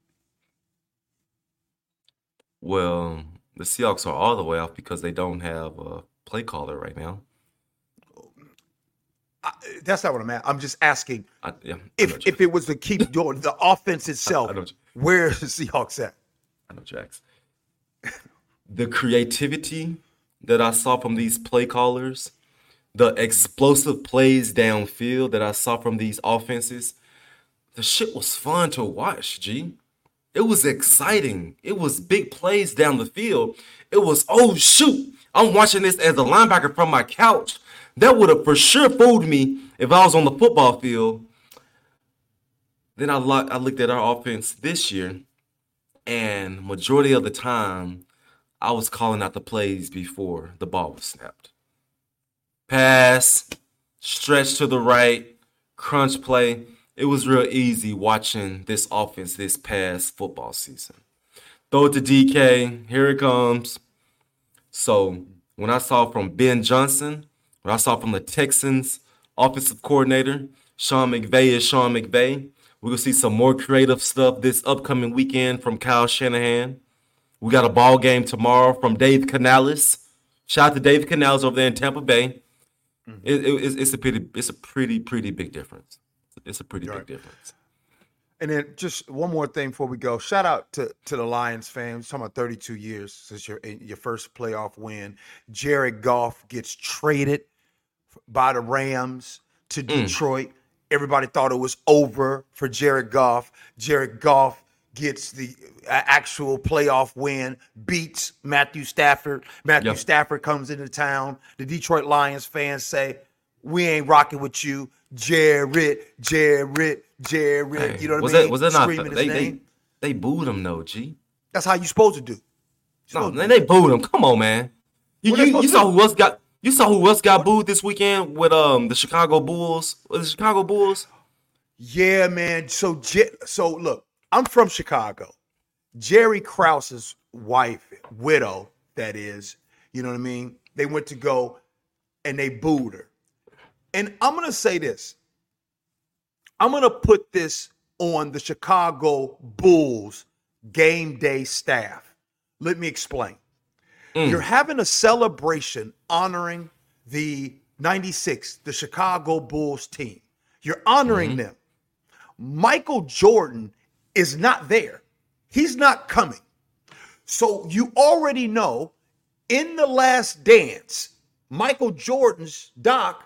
Well, the Seahawks are all the way off because they don't have a play caller right now. I, that's not what I'm at. I'm just asking I, yeah, if if it was to keep doing the offense itself, I know where's the Seahawks at? I know Jax. The creativity that I saw from these play callers, the explosive plays downfield that I saw from these offenses, the shit was fun to watch, G. It was exciting. It was big plays down the field. It was, oh shoot, I'm watching this as a linebacker from my couch. That would have for sure fooled me if I was on the football field. Then I, lo- I looked at our offense this year, and majority of the time, I was calling out the plays before the ball was snapped. Pass, stretch to the right, crunch play. It was real easy watching this offense this past football season. Throw it to DK. Here it comes. So when I saw from Ben Johnson, what I saw from the Texans offensive coordinator, Sean McVay is Sean McVay. We're gonna see some more creative stuff this upcoming weekend from Kyle Shanahan. We got a ball game tomorrow from Dave Canales. Shout out to Dave Canales over there in Tampa Bay. Mm-hmm. It- it- it's, it's a pretty, it's a pretty, pretty big difference. It's a pretty big difference. And then just one more thing before we go. Shout out to, to the Lions fans. Talking about 32 years since your your first playoff win. Jared Goff gets traded by the Rams to mm. Detroit. Everybody thought it was over for Jared Goff. Jared Goff gets the actual playoff win, beats Matthew Stafford. Matthew Yep. Stafford comes into town. The Detroit Lions fans say, "We ain't rocking with you, Jared, Jared, Jared." Hey, you know what was I mean? that was that not Screaming they, his they name. they booed him though, G. That's how you're supposed to do. No, man, they booed him. Come on, man. You you, you saw who else got you saw who else got booed this weekend with um the Chicago Bulls? It Chicago Bulls? Yeah, man. So, so look, I'm from Chicago. Jerry Krause's wife, widow, that is, you know what I mean? They went to go and they booed her. And I'm to say this I'm to put this on the Chicago Bulls game day staff. Let me explain. Mm. You're having a celebration honoring the 96, the Chicago Bulls team. You're honoring mm-hmm. them. Michael Jordan is not there. He's not coming. So you already know in the last dance, Michael Jordan's doc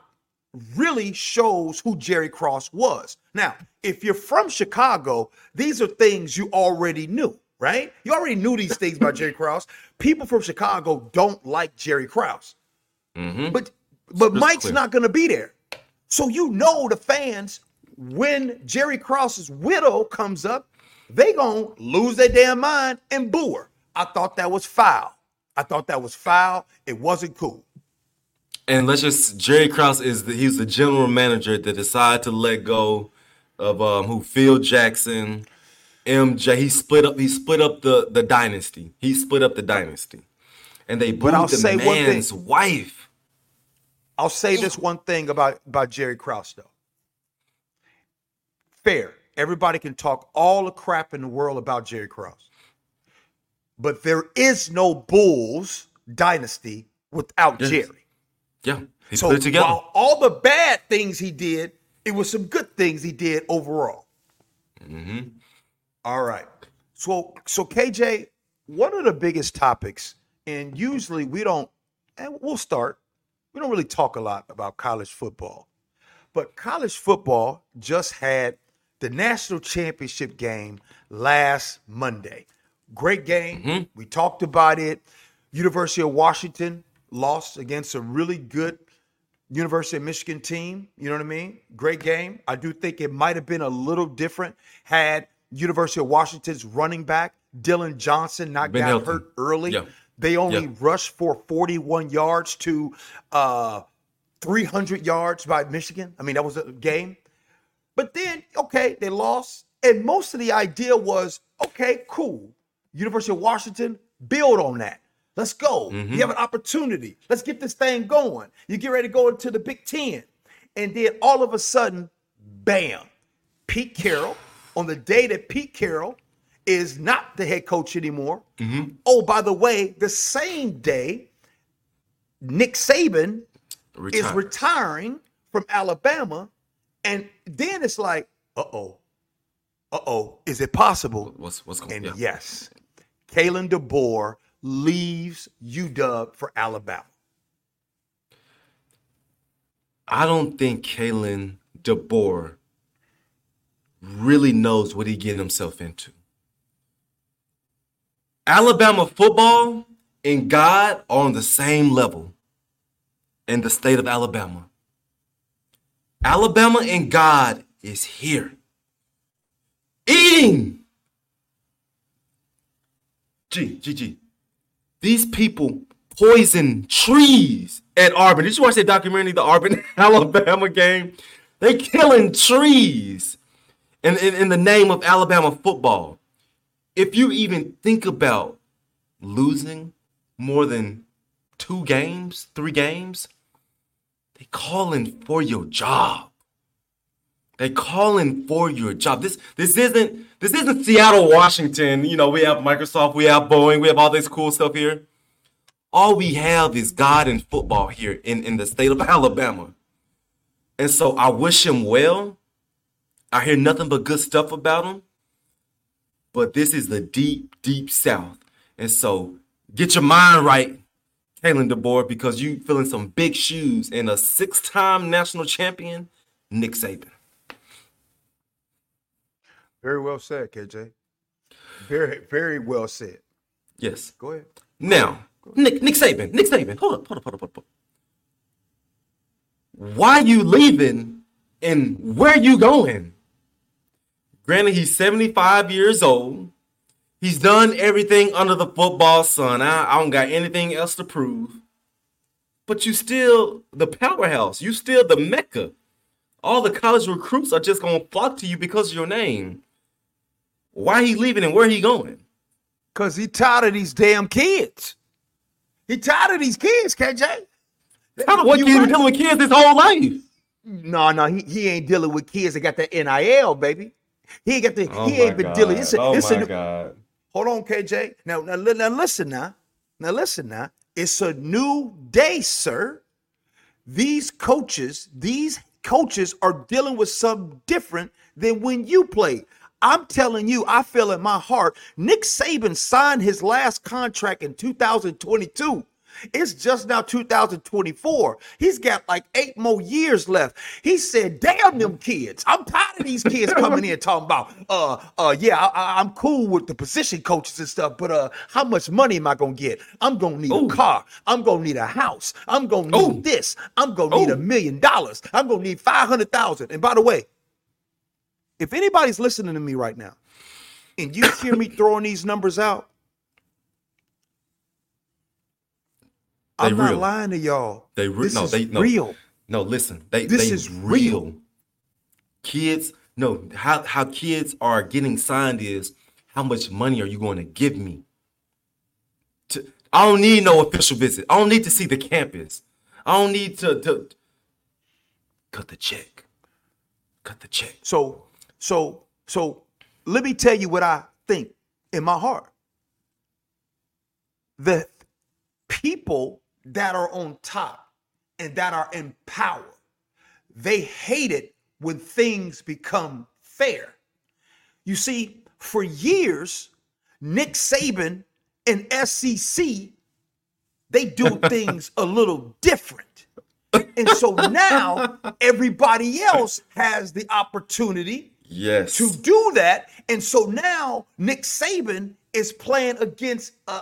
really shows who Jerry Krause was. Now, if you're from Chicago, these are things you already knew, right? You already knew these things about Jerry Krause. People from Chicago don't like Jerry Krause. Mm-hmm. But but Mike's clear. not going to be there. So you know the fans when Jerry Krause's widow comes up, they gonna lose their damn mind and boo her. I thought that was foul. I thought that was foul. It wasn't cool. And let's just Jerry Krause is the, he's the general manager that decided to let go of um who Phil Jackson, MJ. He split up he split up the the dynasty. He split up the dynasty. And they booed the man's wife. I'll say this one thing about about Jerry Krause though. Fair. Everybody can talk all the crap in the world about Jerry Krause. But there is no Bulls dynasty without Yes. Jerry. Yeah. He So put it together. while all the bad things he did, it was some good things he did overall. Mm-hmm. All right. So so KJ, one of the biggest topics, and usually we don't, and we'll start. We don't really talk a lot about college football, but college football just had the national championship game last Monday. Great game. Mm-hmm. We talked about it. University of Washington lost against a really good University of Michigan team. You know what I mean? Great game. I do think it might have been a little different had University of Washington's running back Dillon Johnson not Been got healthy. hurt early. Yeah. They only Yeah. rushed for 41 yards to uh, 300 yards by Michigan. I mean, that was a game. But then, okay, they lost. And most of the idea was, okay, cool. University of Washington, build on that. Let's go. You have an opportunity. Let's get this thing going. You get ready to go into the Big Ten. And then all of a sudden, bam, Pete Carroll, on the day that Pete Carroll is not the head coach anymore. Oh, by the way, the same day, Nick Saban is retiring from Alabama, and then it's like, uh oh, uh oh, is it possible? what's what's going And yeah. yes, Kalen DeBoer leaves UW for Alabama. I don't think Kalen DeBoer really knows what he getting himself into. Alabama football and God are on the same level in the state of Alabama. Alabama and God is here. Eating. G, G, G. These people poison trees at Auburn. Did you watch that documentary, the Auburn Alabama game? They killing trees in, in, in the name of Alabama football. If you even think about losing more than two games, three games, they calling for your job. They calling for your job. This this isn't this isn't Seattle, Washington. You know, we have Microsoft, we have Boeing, we have all this cool stuff here. All we have is God and football here in, in the state of Alabama. And so I wish him well. I hear nothing but good stuff about him. But this is the deep, deep South. And so get your mind right, Kalen DeBoer, because you filling some big shoes in a six-time national champion, Nick Saban. Very well said, KJ. Very, very well said. Yes. Go ahead. Now, Nick Nick Saban, Nick Saban, hold up, hold up, hold up, hold up. Why you leaving and where you going? Granted, he's 75 years old. He's done everything under the football sun. I, I don't got anything else to prove. But you still the powerhouse. You still the mecca. All the college recruits are just gonna flock to you because of your name. Why he leaving and where he going? Cause he tired of these damn kids. He tired of these kids, KJ. The what You been dealing with kids this whole life? No, no, he, he ain't dealing with kids that got the NIL, baby. He ain't got the Oh he ain't been dealing. It's a, oh it's my a God. hold on, KJ. Now, now, now listen now. Now listen now. It's a new day, sir. These coaches, these coaches are dealing with something different than when you played. I'm telling you, I feel in my heart. Nick Saban signed his last contract in 2022. It's just now 2024. He's got like eight more years left. He said, "Damn them kids! I'm tired of these kids coming in talking about, uh, uh, yeah, I, I'm cool with the position coaches and stuff, but uh, how much money am I gonna get? I'm gonna need Ooh. a car. I'm gonna need a house. I'm gonna need Ooh. this. I'm gonna need a million dollars. I'm gonna need five hundred thousand. And by the way, if anybody's listening to me right now, and you hear me throwing these numbers out, They I'm not lying to y'all. They re- this no, is they no, real. No, listen. They This they is real. real. Kids, no, how how kids are getting signed is how much money are you going to give me? To, I don't need no official visit. I don't need to see the campus. I don't need to, to cut the check. Cut the check. So, so, so let me tell you what I think in my heart. The people that are on top and that are in power, they hate it when things become fair. You see, for years, Nick Saban and SEC, they do things a little different. And so now everybody else has the opportunity Yes. to do that. And so now Nick Saban is playing against a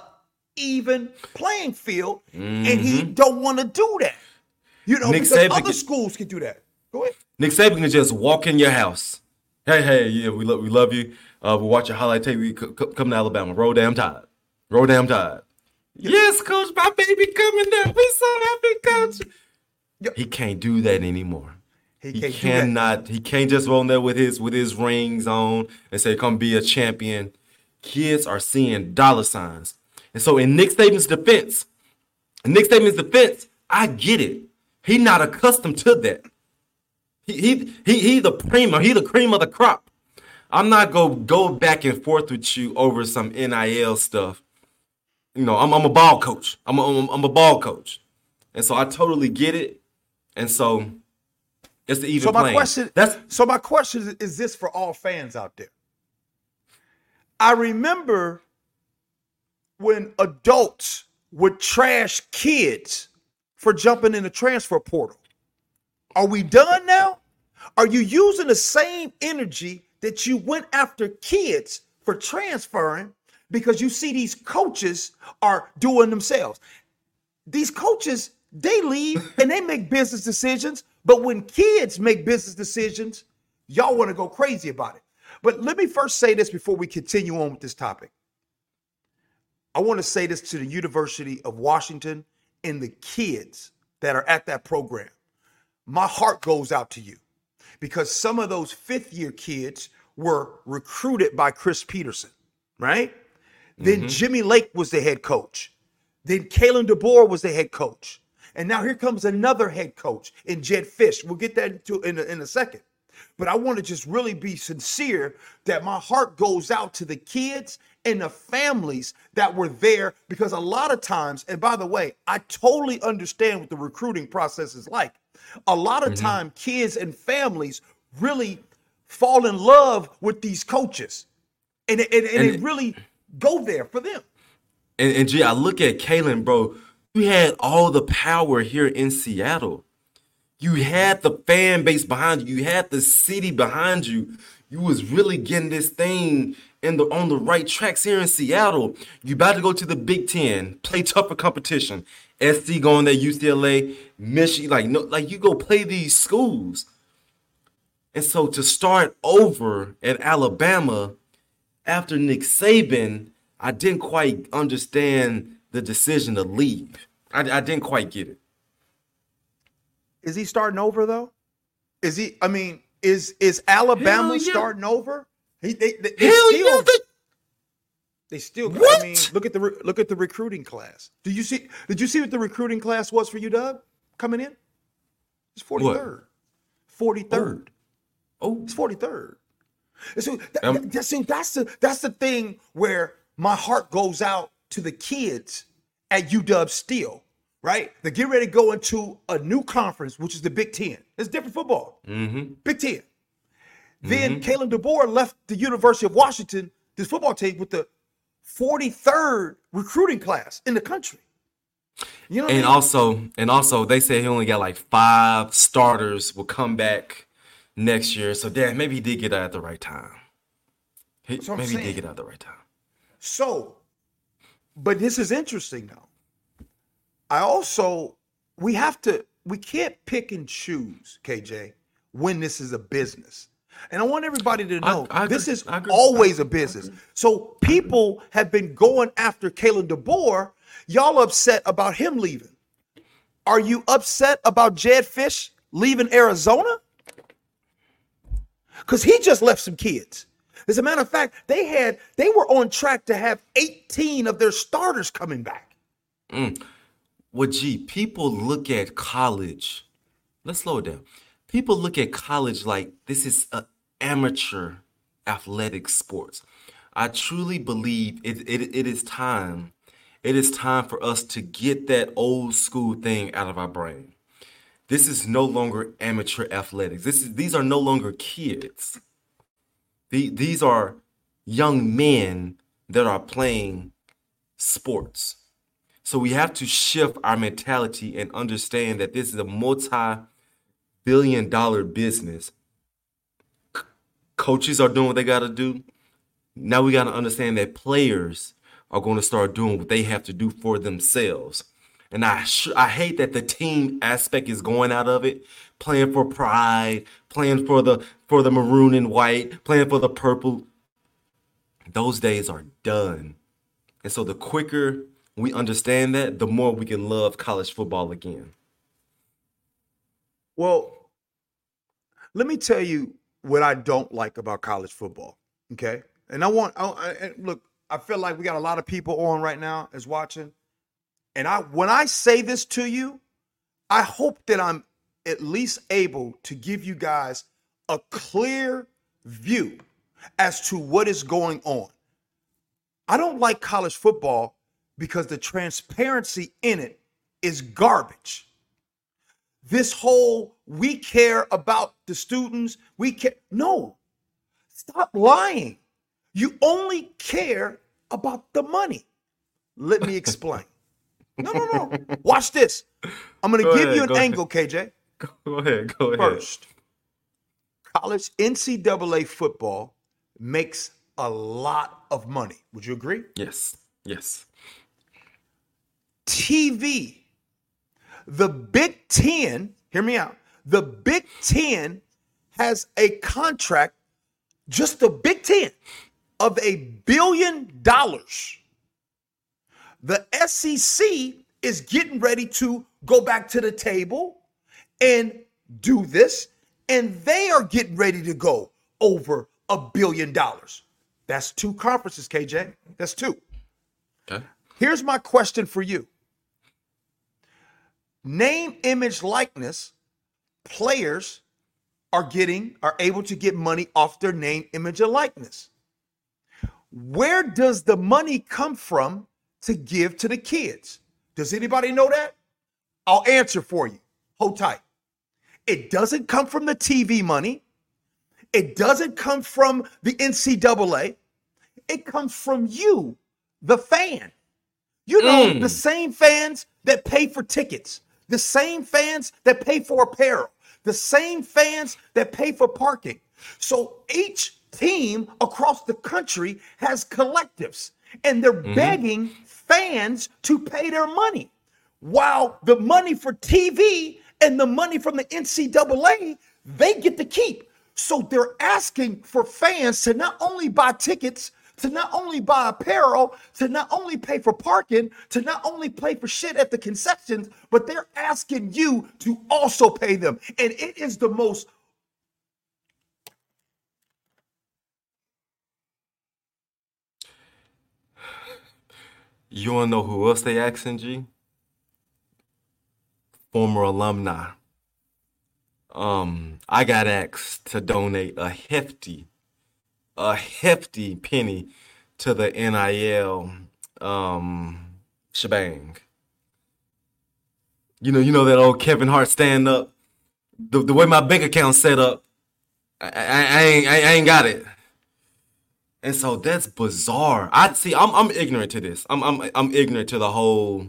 even playing field, and he don't want to do that. You know, Mm-hmm. Nick because Saban other get- schools can do that. Go ahead. Nick Saban can just walk in your house. Hey, hey, yeah, we love we love you. Uh, we watch your highlight tape. We c- c- come to Alabama. Roll damn tide. Roll damn tide. Yes, coach, my baby coming down. We so happy, coach. He can't do that anymore. He He can't do that. cannot. He can't just roll in there with his with his rings on and say, "Come be a champion." Kids are seeing dollar signs, and so in Nick Saban's defense, Nick Saban's defense, I get it. He not accustomed to that. He he he, he the cream. He the cream of the crop. I'm not go go back and forth with you over some NIL stuff. You know, I'm I'm a ball coach. I'm a, I'm, a- I'm a ball coach, and so I totally get it. And so it's the even So my question That's so my question is, is this for all fans out there? I remember when adults would trash kids for jumping in the transfer portal. Are we done now? Are you using the same energy that you went after kids for transferring because you see these coaches are doing themselves? These coaches, they leave and they make business decisions, but when kids make business decisions, y'all want to go crazy about it. But let me first say this before we continue on with this topic. I want to say this to the University of Washington and the kids that are at that program. My heart goes out to you because some of those fifth year kids were recruited by Chris Petersen, right? Then mm-hmm. Jimmy Lake was the head coach. Then Kalen DeBoer was the head coach. And now here comes another head coach in Jedd Fisch. We'll get that into in a, in a second. But I want to just really be sincere that my heart goes out to the kids and the families that were there because a lot of times, and by the way, I totally understand what the recruiting process is like. A lot of mm-hmm. time, kids and families really fall in love with these coaches, and and, and And- it really go there for them. and, and I look at Kalen, bro. You had all the power here in Seattle. You had the fan base behind you. You had the city behind you. You was really getting this thing in the on the right tracks here in Seattle. You about to go to the Big Ten, play tougher competition. SC going there, UCLA, Michigan, like no, like you go play these schools. And so to start over at Alabama after Nick Saban, I didn't quite understand the decision to leave. I, I didn't quite get it. Is he starting over though? Is he? I mean, is is Alabama Hell yeah. starting over? He, they, they, they Hell still, yeah, they- they still. I What? mean, look at the re- look at the recruiting class. Did you see? Did you see what the recruiting class was for you, Doug? Coming in, it's forty third. Forty third. Oh, It's forty third. So that, Um, that- see, that's the that's the thing where my heart goes out to the kids at UW Steel, right? They get ready to go into a new conference, which is the Big Ten. It's different football. Mm-hmm. Big 10 mm-hmm. Then Kalen DeBoer left the University of Washington, this football team, with the 43rd recruiting class in the country. You know what I and mean? also, and also, they said he only got like five starters will come back next year. So, damn, maybe he did get out at the right time. He, maybe he did get out at the right time. So, but this is interesting though. I also we have to we can't pick and choose, KJ, when this is a business. And I want everybody to know I this agree. is I always a business. So people have been going after Kalen DeBoer. Y'all upset about him leaving. Are you upset about Jedd Fisch leaving Arizona? Because he just left some kids. As a matter of fact, they had they were on track to have 18 of their starters coming back. Well, gee, people look at college. Let's slow it down. People look at college like this is a amateur athletic sports. I truly believe it, it, it is time. It is time for us to get that old school thing out of our brain. This is no longer amateur athletics. This is these are no longer kids. The, these are young men that are playing sports. So we have to shift our mentality and understand that this is a multi-billion dollar business. C- coaches are doing what they got to do. Now we got to understand that players are going to start doing what they have to do for themselves. And I sh- I hate that the team aspect is going out of it, playing for pride, playing for the for the maroon and white, playing for the purple. Those days are done. And so the quicker we understand that, the more we can love college football again. Well, let me tell you what I don't like about college football. Okay, and I want I, I, look. I feel like we got a lot of people on right now is watching, and I when I say this to you, I hope that I'm at least able to give you guys a clear view as to what is going on. I don't like college football because the transparency in it is garbage. This whole we care about the students we care no. Stop lying. You only care about the money. Let me explain. No no no. Watch this. I'm gonna give ahead, you an go ahead. angle kj Go ahead, go ahead. first college ncaa football makes a lot of money. Would you agree? Yes, yes. TV. The Big Ten, hear me out. The Big Ten has a contract, just the Big Ten, of a billion dollars. The SEC is getting ready to go back to the table and do this, and they are getting ready to go over a billion dollars. That's two conferences, KJ. That's two. Okay. Here's my question for you. Name, image, likeness, players are getting, are able to get money off their name, image, and likeness. Where does the money come from to give to the kids? Does anybody know that? I'll answer for you. Hold tight. It doesn't come from the TV money. It doesn't come from the NCAA. It comes from you, the fan. You know, the mm. same fans that pay for tickets, the same fans that pay for apparel, the same fans that pay for parking. So each team across the country has collectives and they're mm-hmm. begging fans to pay their money. While the money for TV and the money from the NCAA, they get to keep. So they're asking for fans to not only buy tickets, to not only buy apparel, to not only pay for parking, to not only pay for shit at the concessions, but they're asking you to also pay them. And it is the most You wanna know who else they asking, G? Former alumni. Um, I got asked to donate a hefty, a hefty penny to the NIL um shebang. You know, you know that old Kevin Hart stand up. The, the way my bank account set up, I, I, I ain't I, I ain't got it. And so that's bizarre. I see. I'm I'm ignorant to this. I'm I'm I'm ignorant to the whole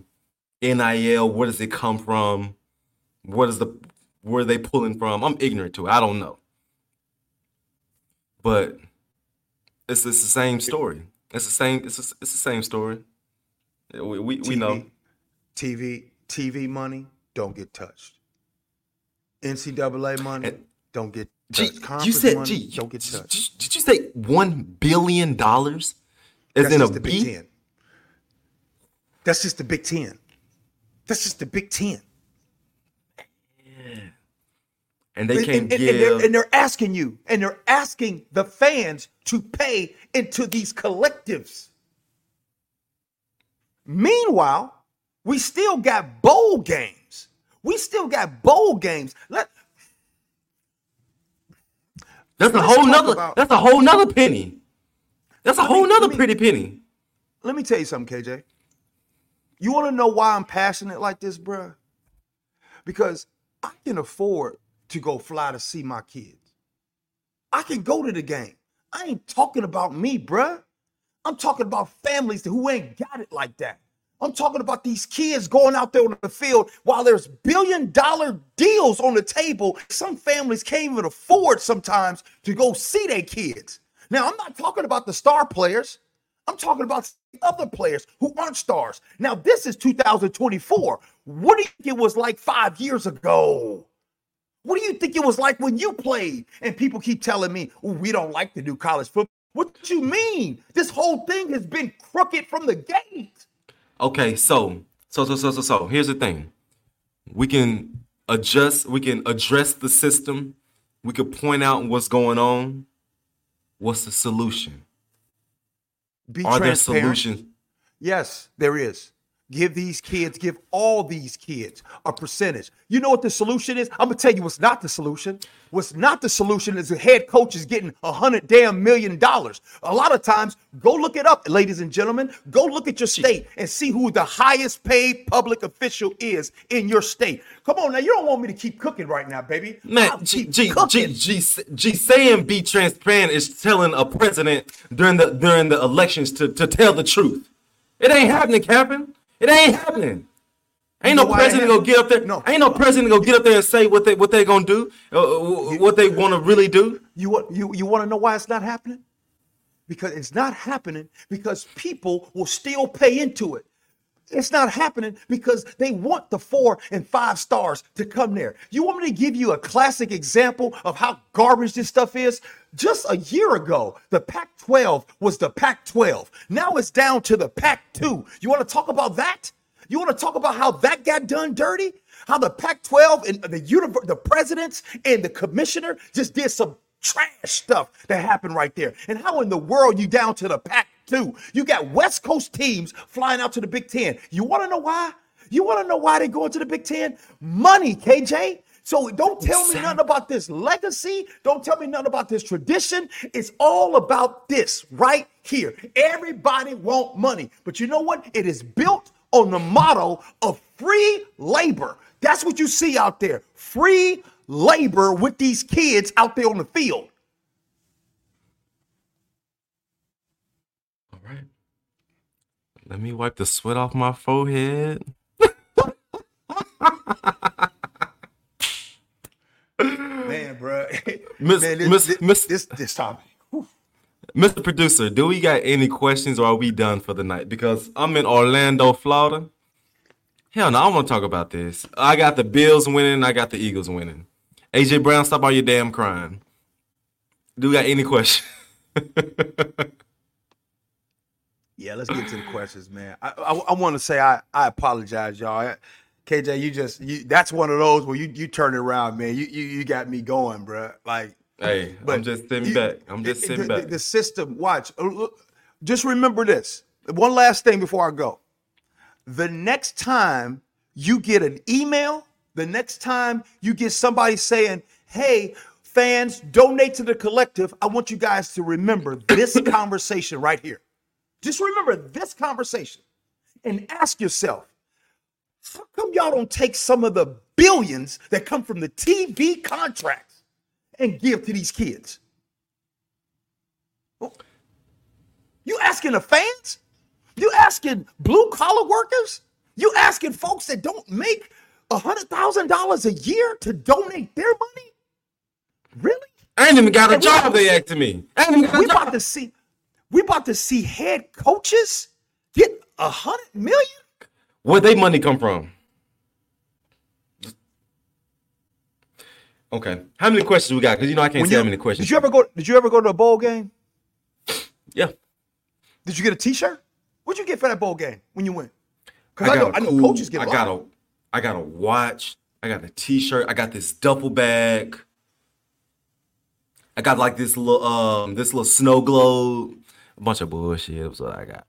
NIL. Where does it come from? What is the where are they pulling from? I'm ignorant to it. I don't know. But it's it's the same story. It's the same. It's the, it's the same story. We we, we know. TV, TV money don't get touched. NCAA money And- don't get G, touched. you said money G. don't get touched. did you say one billion dollars? As That's in a just the Big Ten. That's just the Big Ten. That's just the Big Ten. And they And, can't and- and give. they're, and they're asking you, and they're asking the fans to pay into these collectives. Meanwhile, we still got bowl games. We still got bowl games. Let that's a whole nother. about- that's a whole nother penny. That's a Let me- whole nother me- pretty penny. let me tell you something, KJ. You want to know why I'm passionate like this, bruh? Because I can afford to go fly to see my kids. I can go to the game. I ain't talking about me, bruh. I'm talking about families who ain't got it like that. I'm talking about these kids going out there on the field while there's billion dollar deals on the table. Some families can't even afford sometimes to go see their kids. Now, I'm not talking about the star players. I'm talking about other players who aren't stars. Now, this is 2024. What do you think it was like five years ago? What do you think it was like when you played? And people keep telling me, "Oh, we don't like to do college football. What you mean? This whole thing has been crooked from the gate. Okay, so so so so so so here's the thing. We can adjust, we can address the system, we could point out what's going on. What's the solution? Be Are there solutions? Yes, there is. Give these kids, give all these kids a percentage. You know what the solution is? I'm gonna tell you what's not the solution. What's not the solution is the head coach is getting a hundred damn million dollars. A lot of times, go look it up, ladies and gentlemen. Go look at your state and see who the highest paid public official is in your state. Come on now, you don't want me to keep cooking right now, baby. Man, G, G, G. G, G, saying be transparent is telling a president during the during the elections to, to tell the truth. It ain't happening, Captain. It ain't happening. Ain't no president gonna get up there. No. Ain't no president gonna get up there and say what they what they gonna do, uh, what they want to really do. You want you you want to know why it's not happening? Because it's not happening because people will still pay into it. It's not happening because they want the four and five stars to come there. You want me to give you a classic example of how garbage this stuff is? Just a year ago, the Pac 12 was the Pac 12. Now it's down to the Pac 2. You want to talk about that? You want to talk about how that got done dirty? How the Pac-12 and the univer- the presidents and the commissioner just did some trash stuff that happened right there. And how in the world you down to the Pac-2? You got West Coast teams flying out to the Big Ten. You want to know why? You want to know why they going to the Big Ten? Money, KJ. So don't tell me nothing about this legacy. Don't tell me nothing about this tradition. It's all about this right here. Everybody want money. But you know what? It is built on the motto of free labor. That's what you see out there. Free labor with these kids out there on the field. All right. Let me wipe the sweat off my forehead. Man, bro. Miss- Man, this, Miss- this, Miss- this, this topic. Mr. Producer, do we got any questions or are we done for the night? Because I'm in Orlando, Florida. Hell no, I want to talk about this. I got the Bills winning, I got the Eagles winning. AJ Brown, stop all your damn crying. Do we got any questions? Yeah, let's get to the questions, man. I I, I want to say I I apologize, y'all. KJ, you just you that's one of those where you you turn it around, man. You you, you got me going, bro. Like hey, I'm just sitting you- back. I'm just sitting the, back. The system, watch. uh, Just remember this. One last thing before I go. The next time you get an email, the next time you get somebody saying, "Hey, fans, donate to the collective," I want you guys to remember this conversation right here. Just remember this conversation and ask yourself, how come y'all don't take some of the billions that come from the TV contracts and give to these kids? You asking the fans? You asking blue collar workers? You asking folks that don't make a hundred thousand dollars a year to donate their money? Really? I ain't even got a And we job, they to- asking me. I ain't even got We a job. about to see, we about to see head coaches get a hundred million? Where they money come from? Okay. How many questions we got? Because you know I can't When say you- how many questions. Did you ever go? Did you ever go to a bowl game? Yeah. Did you get a T-shirt? What'd you get for that bowl game when you went? Because I I, got know, I know cool- coaches get. I a got a I got a watch. I got a t-shirt. I got this duffel bag. I got like this little um this little snow globe. A bunch of bullshit. That's what I got.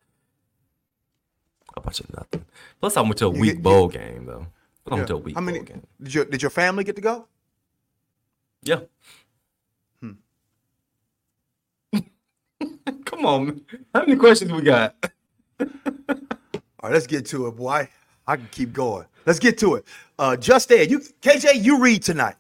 A bunch of nothing. Plus I went to a weak bowl game though. But I went to a weak How many? bowl game. Did your Did your family get to go? Yeah. Come on, man. How many questions we got? All right, let's get to it, boy. I can keep going. Let's get to it. Uh, just Ed, you KJ, you read tonight.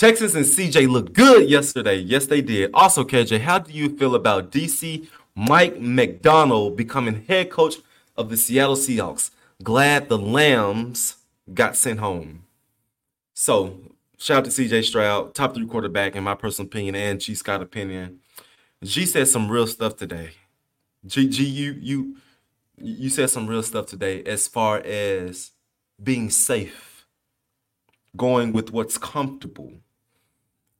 Texas and CJ looked good yesterday. Yes, they did. Also, KJ, how do you feel about DC Mike Macdonald becoming head coach of the Seattle Seahawks? Glad the Lambs got sent home. So, shout out to CJ Stroud, top three quarterback in my personal opinion and G Scott opinion. G said some real stuff today. G, G you you you said some real stuff today as far as being safe, going with what's comfortable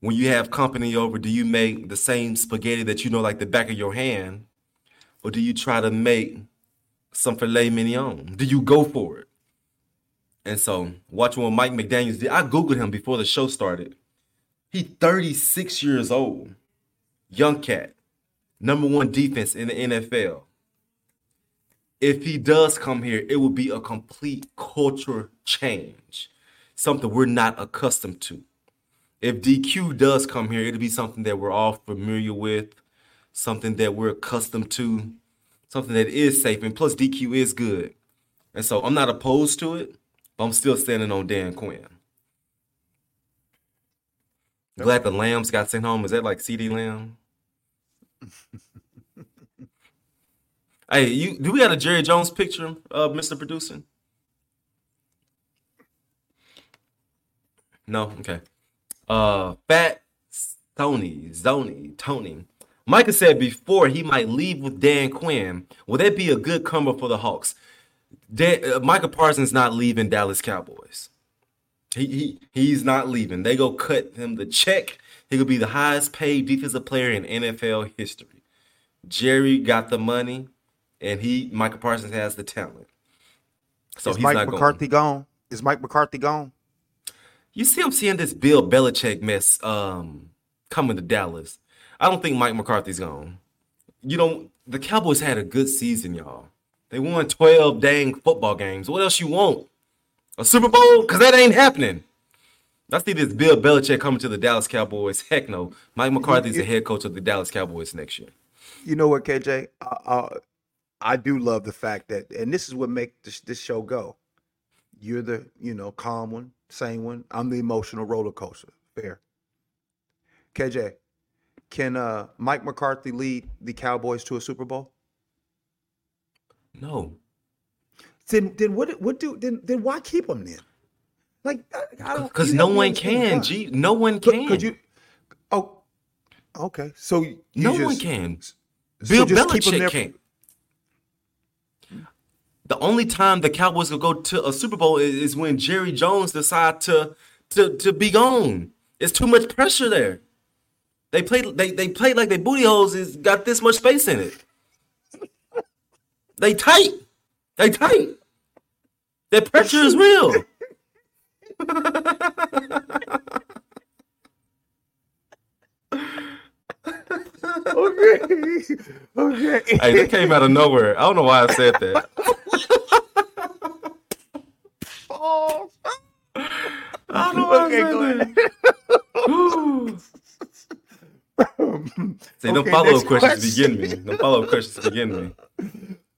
when you have company over, do you make the same spaghetti that you know like the back of your hand? Or do you try to make some filet mignon? Do you go for it? And so, watching what Mike McDaniels did, I Googled him before the show started. He 36 years old, young cat, number one defense in the NFL. If he does come here, it will be a complete culture change, something we're not accustomed to if DQ does come here, it'll be something that we're all familiar with, something that we're accustomed to, something that is safe. And plus, DQ is good. And so I'm not opposed to it, but I'm still standing on Dan Quinn. Glad the Lambs got sent home. Is that like CeeDee Lamb? hey, you do we got a Jerry Jones picture, uh, Mr. Producer? No, okay uh fat Tony, Zony, Tony. Micah said before he might leave with Dan Quinn. Will that be a good comer for the Hawks? Dan, uh, Micah Parsons not leaving Dallas Cowboys. He, he he's not leaving. They go cut him the check. He could be the highest paid defensive player in NFL history. Jerry got the money, and he Micah Parsons has the talent. So Is he's Mike not going. McCarthy gone? Is Mike McCarthy gone? You see, I'm seeing this Bill Belichick mess um, coming to Dallas. I don't think Mike McCarthy's gone. You know, the Cowboys had a good season, y'all. They won 12 dang football games. What else you want? A Super Bowl? Because that ain't happening. I see this Bill Belichick coming to the Dallas Cowboys. Heck no. Mike McCarthy's the head coach of the Dallas Cowboys next year. You know what, KJ? I do love the fact that, and this is what make this, this show go. You're the, you know, calm one, sane one. I'm the emotional roller coaster. Fair. KJ, can uh, Mike McCarthy lead the Cowboys to a Super Bowl? No. Then, then what? What do? Then, then why keep him then? Like, I, I don't. Because no one can. G, no one can. could you? Oh, okay. So you no just, one can. so Bill just keep him Belichick there- can't. The only time the Cowboys will go to a Super Bowl is, is when Jerry Jones decide to to to be gone. It's too much pressure there. They played they they play like their booty holes is got this much space in it. They tight. They tight. That pressure is real. Okay. okay. Hey, that came out of nowhere. I don't know why I said that. Oh. I don't Okay, go ahead. See, them Okay, follow up questions question. begin me. Them follow up questions begin me.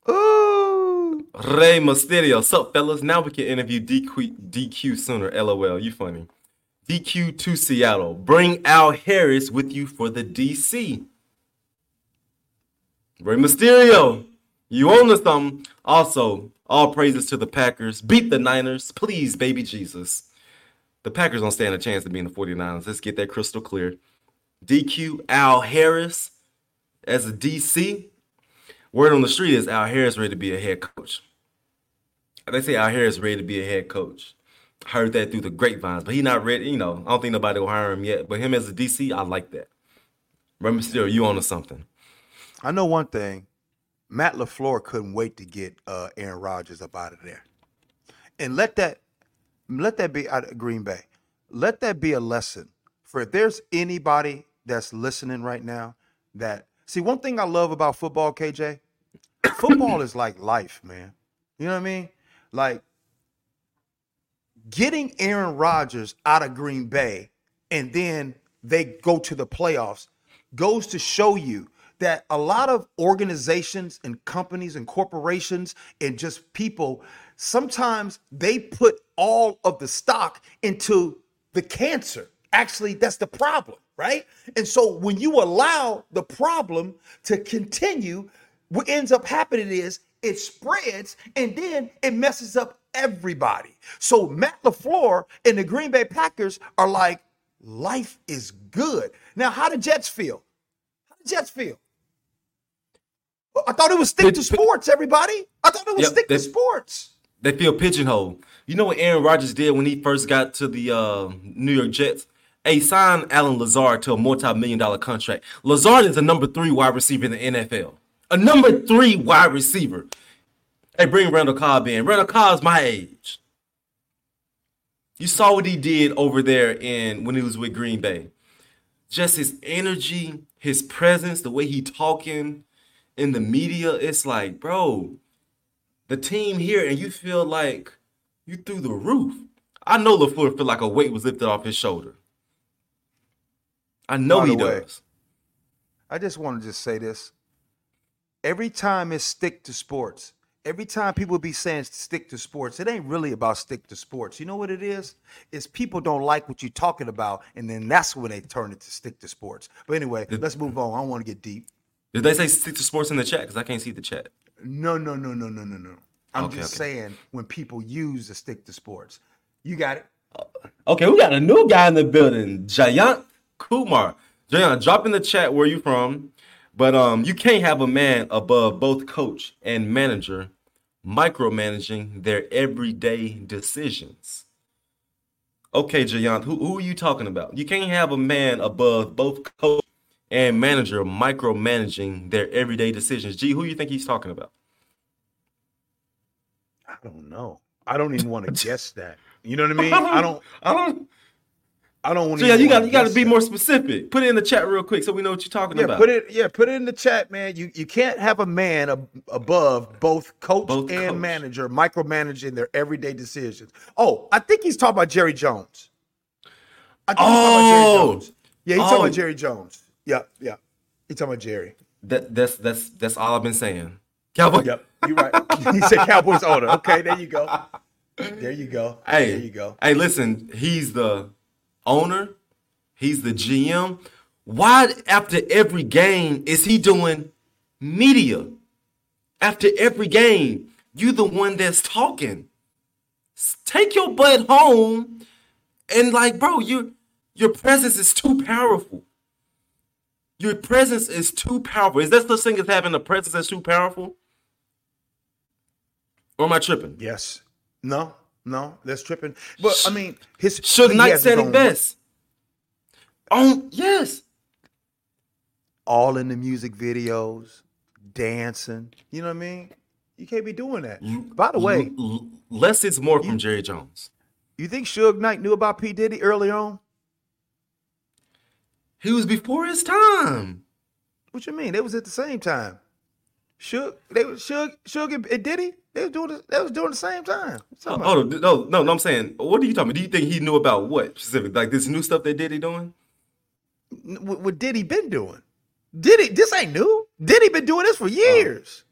Oh. Rey Mysterio. Sup, fellas? Now we can interview DQ, DQ sooner. LOL. You funny. DQ to Seattle. Bring Al Harris with you for the DC. Rey Mysterio. You own to something. Also, all praises to the Packers. Beat the Niners. Please, baby Jesus. The Packers don't stand a chance of being the 49ers. Let's get that crystal clear. DQ Al Harris as a DC. Word on the street is Al Harris ready to be a head coach. They say Al Harris ready to be a head coach. heard that through the grapevines, but he not ready. You know, I don't think nobody will hire him yet. But him as a DC, I like that. Remember, still you on to something. I know one thing. Matt LaFleur couldn't wait to get uh, Aaron Rodgers up out of there. And let that let that be out of Green Bay. Let that be a lesson for if there's anybody that's listening right now that see one thing I love about football, KJ, football is like life, man. You know what I mean? Like getting Aaron Rodgers out of Green Bay and then they go to the playoffs goes to show you that a lot of organizations and companies and corporations and just people sometimes they put all of the stock into the cancer. Actually, that's the problem, right? And so when you allow the problem to continue, what ends up happening is it spreads and then it messes up everybody. So Matt LaFleur and the Green Bay Packers are like, life is good. Now, how the Jets feel? How the Jets feel? Well, I thought it was stick to sports, everybody. I thought it was Yep, stick to sports. They feel pigeonholed. You know what Aaron Rodgers did when he first got to the uh, New York Jets? Hey, sign Allen Lazard to a multi-million dollar contract. Lazard is a number three wide receiver in the NFL. A number three wide receiver. Hey, bring Randall Cobb in. Randall Cobb's my age. You saw what he did over there in when he was with Green Bay. Just his energy, his presence, the way he talking in the media. It's like, bro, the team here and you feel like you through the roof. I know LaFleur feel like a weight was lifted off his shoulder. I know By he way, does. I just want to just say this. Every time it's stick to sports, every time people be saying stick to sports, it ain't really about stick to sports. You know what it is? It's people don't like what you're talking about, and then that's when they turn it to stick to sports. But anyway, let's move on. I don't want to get deep. Did they say stick to sports in the chat? Because I can't see the chat. No, no, no, no, no, no, no. I'm Okay, just okay. saying when people use the stick to sports. You got it. Okay, we got a new guy in the building, Jayant Kumar. Jayant, drop in the chat where you from. But um, you can't have a man above both coach and manager micromanaging their everyday decisions. Okay, Jayant, who, who are you talking about? You can't have a man above both coach and manager micromanaging their everyday decisions. Gee, who you think he's talking about? I don't know. I don't even want to guess that. You know what I mean? I don't. I don't. I don't want So to. yeah, you got you got to be more specific. Put it in the chat real quick so we know what you're talking Yeah, about. put it. Yeah, put it in the chat, man. You you can't have a man ab- above both coach Both and coach. manager micromanaging their everyday decisions. Oh, I think he's talking about Jerry Jones. I think he's talking about Jerry Oh. Jones. Yeah, he's talking Oh. about Jerry Jones. Yeah, yeah. He's talking about Jerry. That that's that's that's all I've been saying. Cowboy. Yep, you're right. he said Cowboys owner. Okay, there you go. There you go. Hey, there you go. Hey, listen, he's the owner. He's the GM. Why after every game is he doing media? After every game, you the one that's talking. Take your butt home and like, bro, you your presence is too powerful. Your presence is too powerful. Is that the thing as having a presence that's too powerful? Or am I tripping? Yes. No. No. That's tripping. But I mean, his he Knight said it best. On yes. all in the music videos, dancing. You know what I mean? You can't be doing that. By the way, L- l- less is more from Jerry Jones. you think Suge Knight knew about P. Diddy early on? He was before his time. What you mean? They was at the same time. Suge, they was Suge, Suge and- and Diddy, they was doing the, they was doing the same time. What you talking oh, about? Oh no, no, no! I'm saying, what are you talking about? Do you think he knew about what specific? Like this new stuff that did he doing? What, what Diddy been doing? Diddy, this ain't new. Diddy been doing this for oh. years.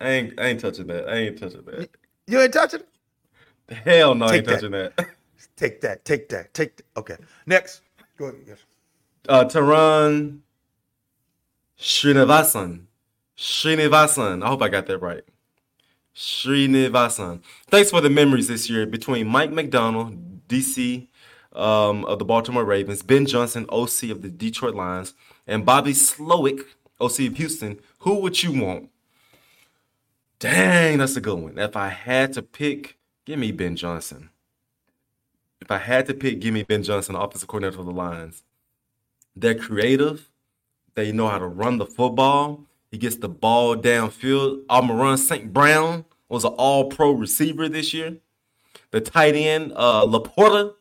I ain't, I ain't touching that. I ain't touching that. You ain't touching it? Hell no, I ain't that. touching that. Take that, take that, take that. Okay. Next. Go ahead. Yes. Uh, Taran Srinivasan. Srinivasan. I hope I got that right. Srinivasan. Thanks for the memories this year between Mike Macdonald, DC um, of the Baltimore Ravens, Ben Johnson, OC of the Detroit Lions, and Bobby Slowik, OC of Houston. Who would you want? Dang, that's a good one. If I had to pick, give me Ben Johnson. if I had to pick, give me Ben Johnson, offensive coordinator for the Lions. They're creative. They know how to run the football. He gets the ball downfield. Amon-Ra St. Brown was an all pro receiver this year. The tight end, uh, LaPorta,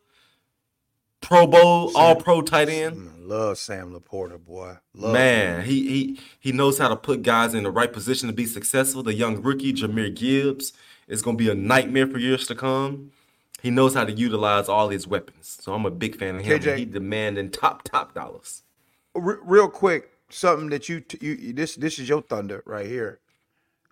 Pro Bowl, all pro tight end. Love Sam LaPorta, boy. Love Man, he he he knows how to put guys in the right position to be successful. The young rookie, Jahmyr Gibbs, is gonna be a nightmare for years to come. He knows how to utilize all his weapons. So I'm a big fan of him. KJ. He demanding top, top dollars. Re- real quick, something that you, t- you this this is your thunder right here.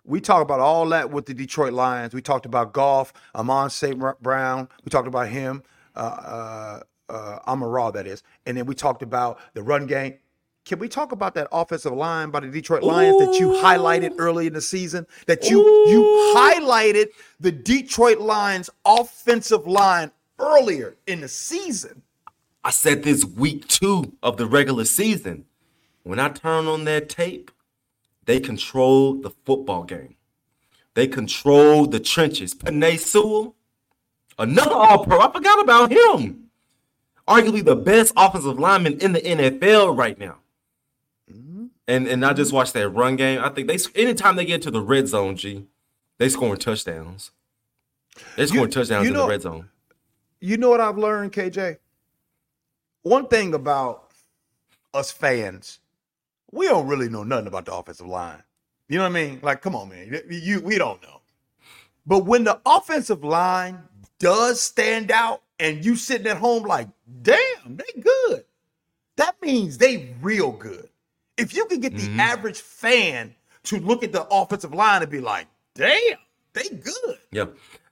We talk about all that with the Detroit Lions. We talked about golf, Amon St. Brown. We talked about him, uh, uh, uh, Amon Ra, that is, and then we talked about the run game. Can we talk about that offensive line by the Detroit Lions that you highlighted early in the season? That you you highlighted the Detroit Lions offensive line earlier in the season. I said this week two of the regular season. When I turn on that tape, they control the football game. They control the trenches. Penei Sewell, another all pro. I forgot about him. Arguably the best offensive lineman in the NFL right now. And and I just mm-hmm. watched that run game. I think they anytime they get to the red zone, G, they scoring touchdowns. They scoring touchdowns you in the red zone. You know what I've learned, KJ? One thing about us fans, we don't really know nothing about the offensive line. You know what I mean? Like, come on, man. You we don't know. But when the offensive line does stand out and you sitting at home like, damn, they good. That means they real good. If you can get the mm-hmm. average fan to look at the offensive line and be like, damn, they good. Yeah.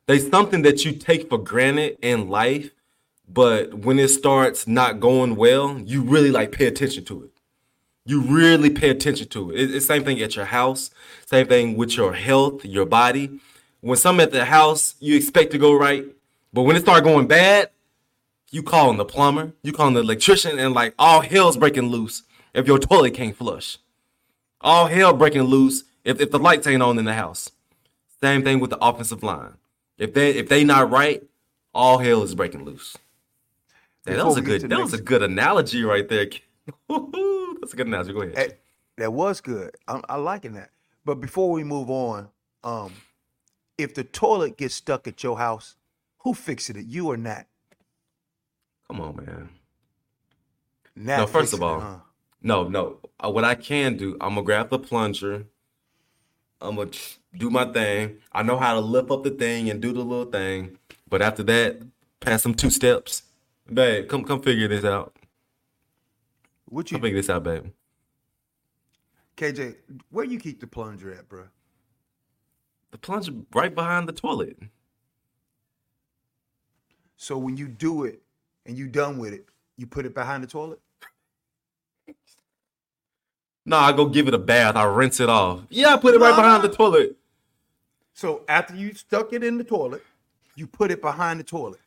There's something that you take for granted in life, but when it starts not going well, you really like pay attention to it. You really pay attention to it. It- It's same thing at your house, same thing with your health, your body. When something at the house you expect to go right, but when it start going bad, you calling the plumber, you calling the electrician, and like all hell's breaking loose if your toilet can't flush. All hell breaking loose if, if the lights ain't on in the house. Same thing with the offensive line. If they if they not right, all hell is breaking loose. That was a good that the was a good analogy right there. That's a good analogy. Go ahead. Hey, that was good. I'm, I'm liking that. But before we move on, um, if the toilet gets stuck at your house, who fixes it? You or Nat? Come on, man. Nat. No, first of all, it, huh? No, no. Uh, What I can do, I'm gonna grab the plunger. I'm gonna do my thing. I know how to lift up the thing and do the little thing. But after that, pass them two steps. Babe, come come figure this out. What you, Come figure this out, babe. KJ? Where you keep the plunger at, bro? The plunger right behind the toilet. So when you do it and you done with it, you put it behind the toilet. No, I go give it a bath. I rinse it off. Yeah, I put it right behind the toilet. So after you stuck it in the toilet, you put it behind the toilet.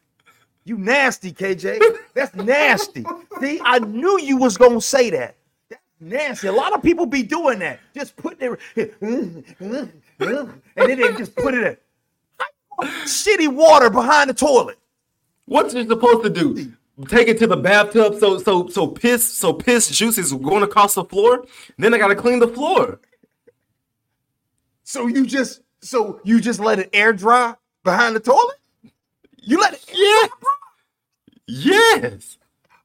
You nasty, KJ. That's nasty. See, I knew you was gonna say that. That's nasty. A lot of people be doing that. Just putting it, and then they just put it in shitty water behind the toilet. What's you supposed to do? Take it to the bathtub so so so piss so piss juice is going across the floor. Then I gotta clean the floor. So you just so you just let it air dry behind the toilet? You let it Yeah. Yes.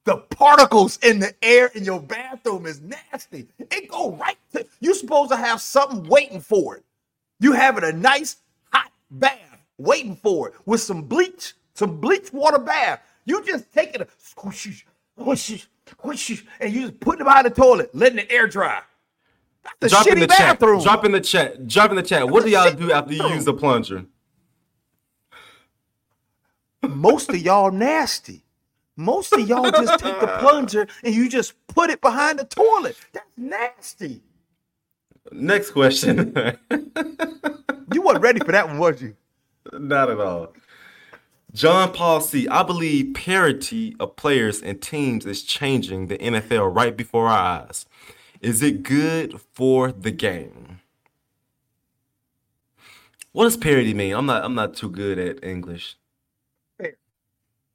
the particles in the air in your bathroom is nasty. It go right to you supposed to have something waiting for it. You having a nice hot bath waiting for it with some bleach, some bleach water bath. You just taking a squish, squish, squish, and you just putting it behind the toilet, letting the air dry. That's Drop in shitty the bathroom. chat. Drop in the chat. Drop in the chat. What do y'all do after you use the plunger? Most of y'all nasty. Most of y'all just take the plunger and you just put it behind the toilet. That's nasty. Next question. You weren't ready for that one, was you? Not at all. John Paul C. I believe parity of players and teams is changing the NFL right before our eyes. Is it good for the game? What does parity mean? I'm not I'm not too good at English. Fair.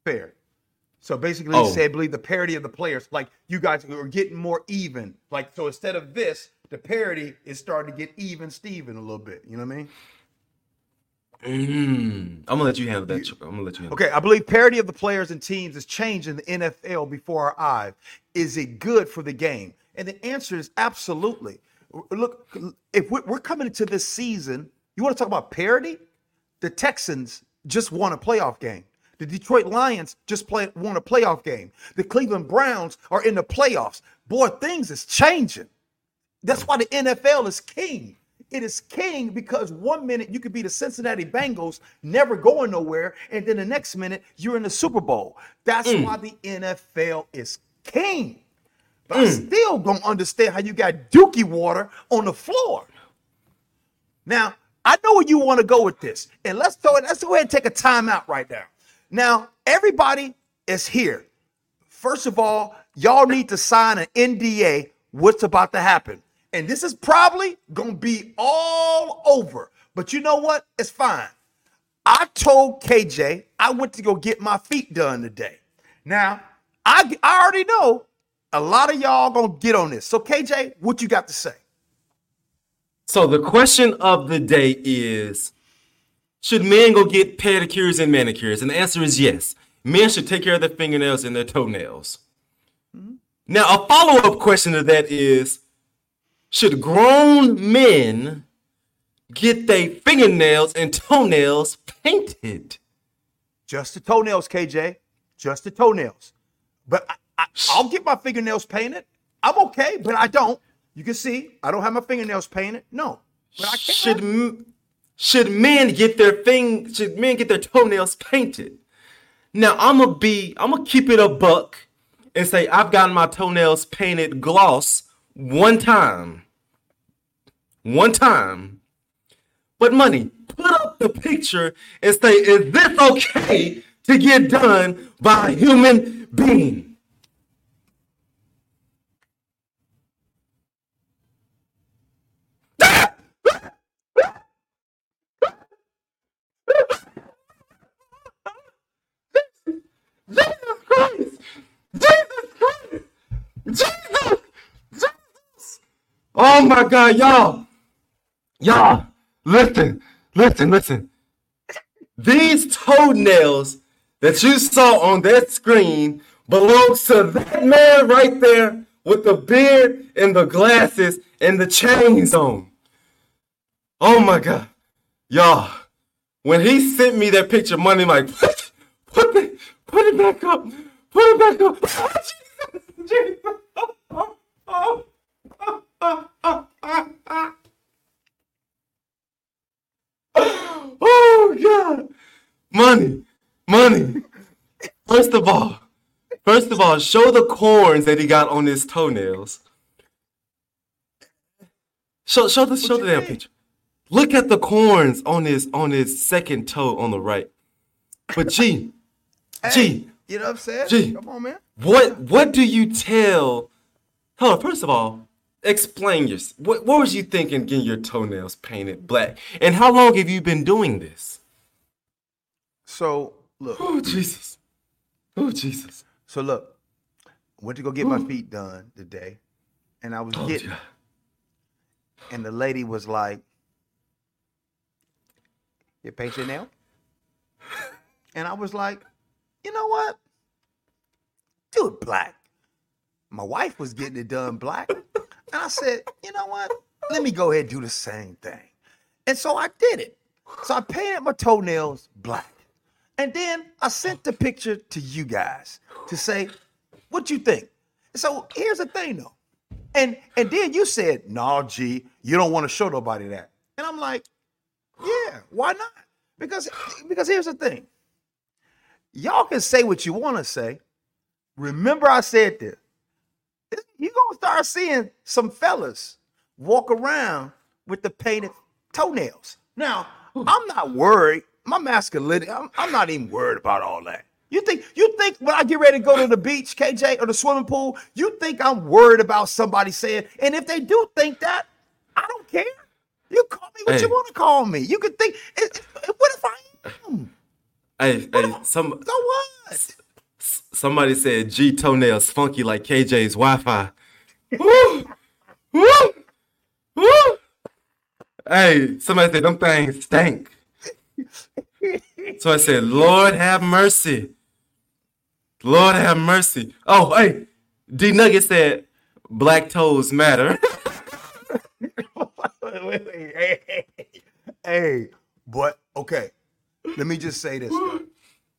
Fair. So basically, Oh. said, I believe the parity of the players, like you guys are getting more even. Like, so instead of this, the parity is starting to get even Steven a little bit. You know what I mean? Mm, I'm gonna let you handle that. I'm gonna let you handle. Okay, I believe parity of the players and teams is changing the NFL before our eyes. Is it good for the game? And the answer is absolutely. Look, if we're we're coming into this season, you want to talk about parity? The Texans just won a playoff game. The Detroit Lions just play, won a playoff game. The Cleveland Browns are in the playoffs. Boy, things is changing. That's why the NFL is king. It is king because one minute you could be the Cincinnati Bengals, never going nowhere, and then the next minute you're in the Super Bowl. That's mm. why the NFL is king. But I mm. still don't understand how you got dookie water on the floor. Now, I know where you want to go with this. And let's throw it, let's go ahead and take a timeout right now. Now, everybody is here. First of all, y'all need to sign an NDA what's about to happen. And this is probably going to be all over. But you know what? It's fine. I told KJ I went to go get my feet done today. Now, I, I already know a lot of y'all going to get on this. So, KJ, what you got to say? So the question of the day is Should men go get pedicures and manicures? And the answer is yes. Men should take care of their fingernails and their toenails. Mm-hmm. Now, a follow up question to that is Should grown men get their fingernails and toenails painted? Just the toenails, KJ. Just the toenails. But I, I, I'll get my fingernails painted. I'm okay, but I don't. You can see I don't have my fingernails painted. No, but I can't. Should should men get their thing? Should men get their toenails painted? Now I'm gonna be. I'm gonna keep it a buck and say I've gotten my toenails painted gloss one time. One time. But money, put up the picture and say, is this okay to get done by a human being? Jesus Christ! Jesus Christ! Jesus! Jesus! Oh my God, y'all! Y'all, listen, listen, listen. These toenails that you saw on that screen belongs to that man right there with the beard and the glasses and the chains on. Oh my God. Y'all, when he sent me that picture, money like, put, put, it, put it back up. Put it back up. Oh, Jesus, Jesus. Oh, oh, oh, oh, oh oh, God, money, money. First of all, first of all, show the corns that he got on his toenails. Show, show the, show the damn picture. Look at the corns on his on his second toe on the right. But G, G, You know what I'm saying? Gee. Come on, man. what what do you tell? Hold on. First of all, explain your. What what was you thinking getting your toenails painted black? And how long have you been doing this? So look, Oh Jesus. Oh Jesus. so look. Went to go get my feet done today, and I was Oh, getting, God. and the lady was like, "You paint your nail?" And I was like, "You know what? Do it black." My wife was getting it done black, and I said, "You know what? Let me go ahead and do the same thing." And so I did it. So I painted my toenails black. And then I sent the picture to you guys to say, what you think? So here's the thing though. And and then you said, no, G, you don't want to show nobody that. And I'm like, yeah, why not? Because because here's the thing. Y'all can say what you want to say. Remember, I said this. You're gonna start seeing some fellas walk around with the painted toenails. Now, I'm not worried. My masculinity, I'm, I'm not even worried about all that. You think you think when I get ready to go to the beach, KJ, or the swimming pool, you think I'm worried about somebody saying, and if they do think that, I don't care. You call me what Hey. you want to call me. You could think, it- it- what if I am? Hey, hey, some So what? Somebody said G toenails funky like KJ's Wi-Fi. Woo! Woo! Woo! Hey, somebody said them things stank. So I said, Lord have mercy. Lord have mercy. Oh, hey, D Nugget said black toes matter. wait, wait, wait. Hey, hey, hey, but okay. Let me just say this. bro.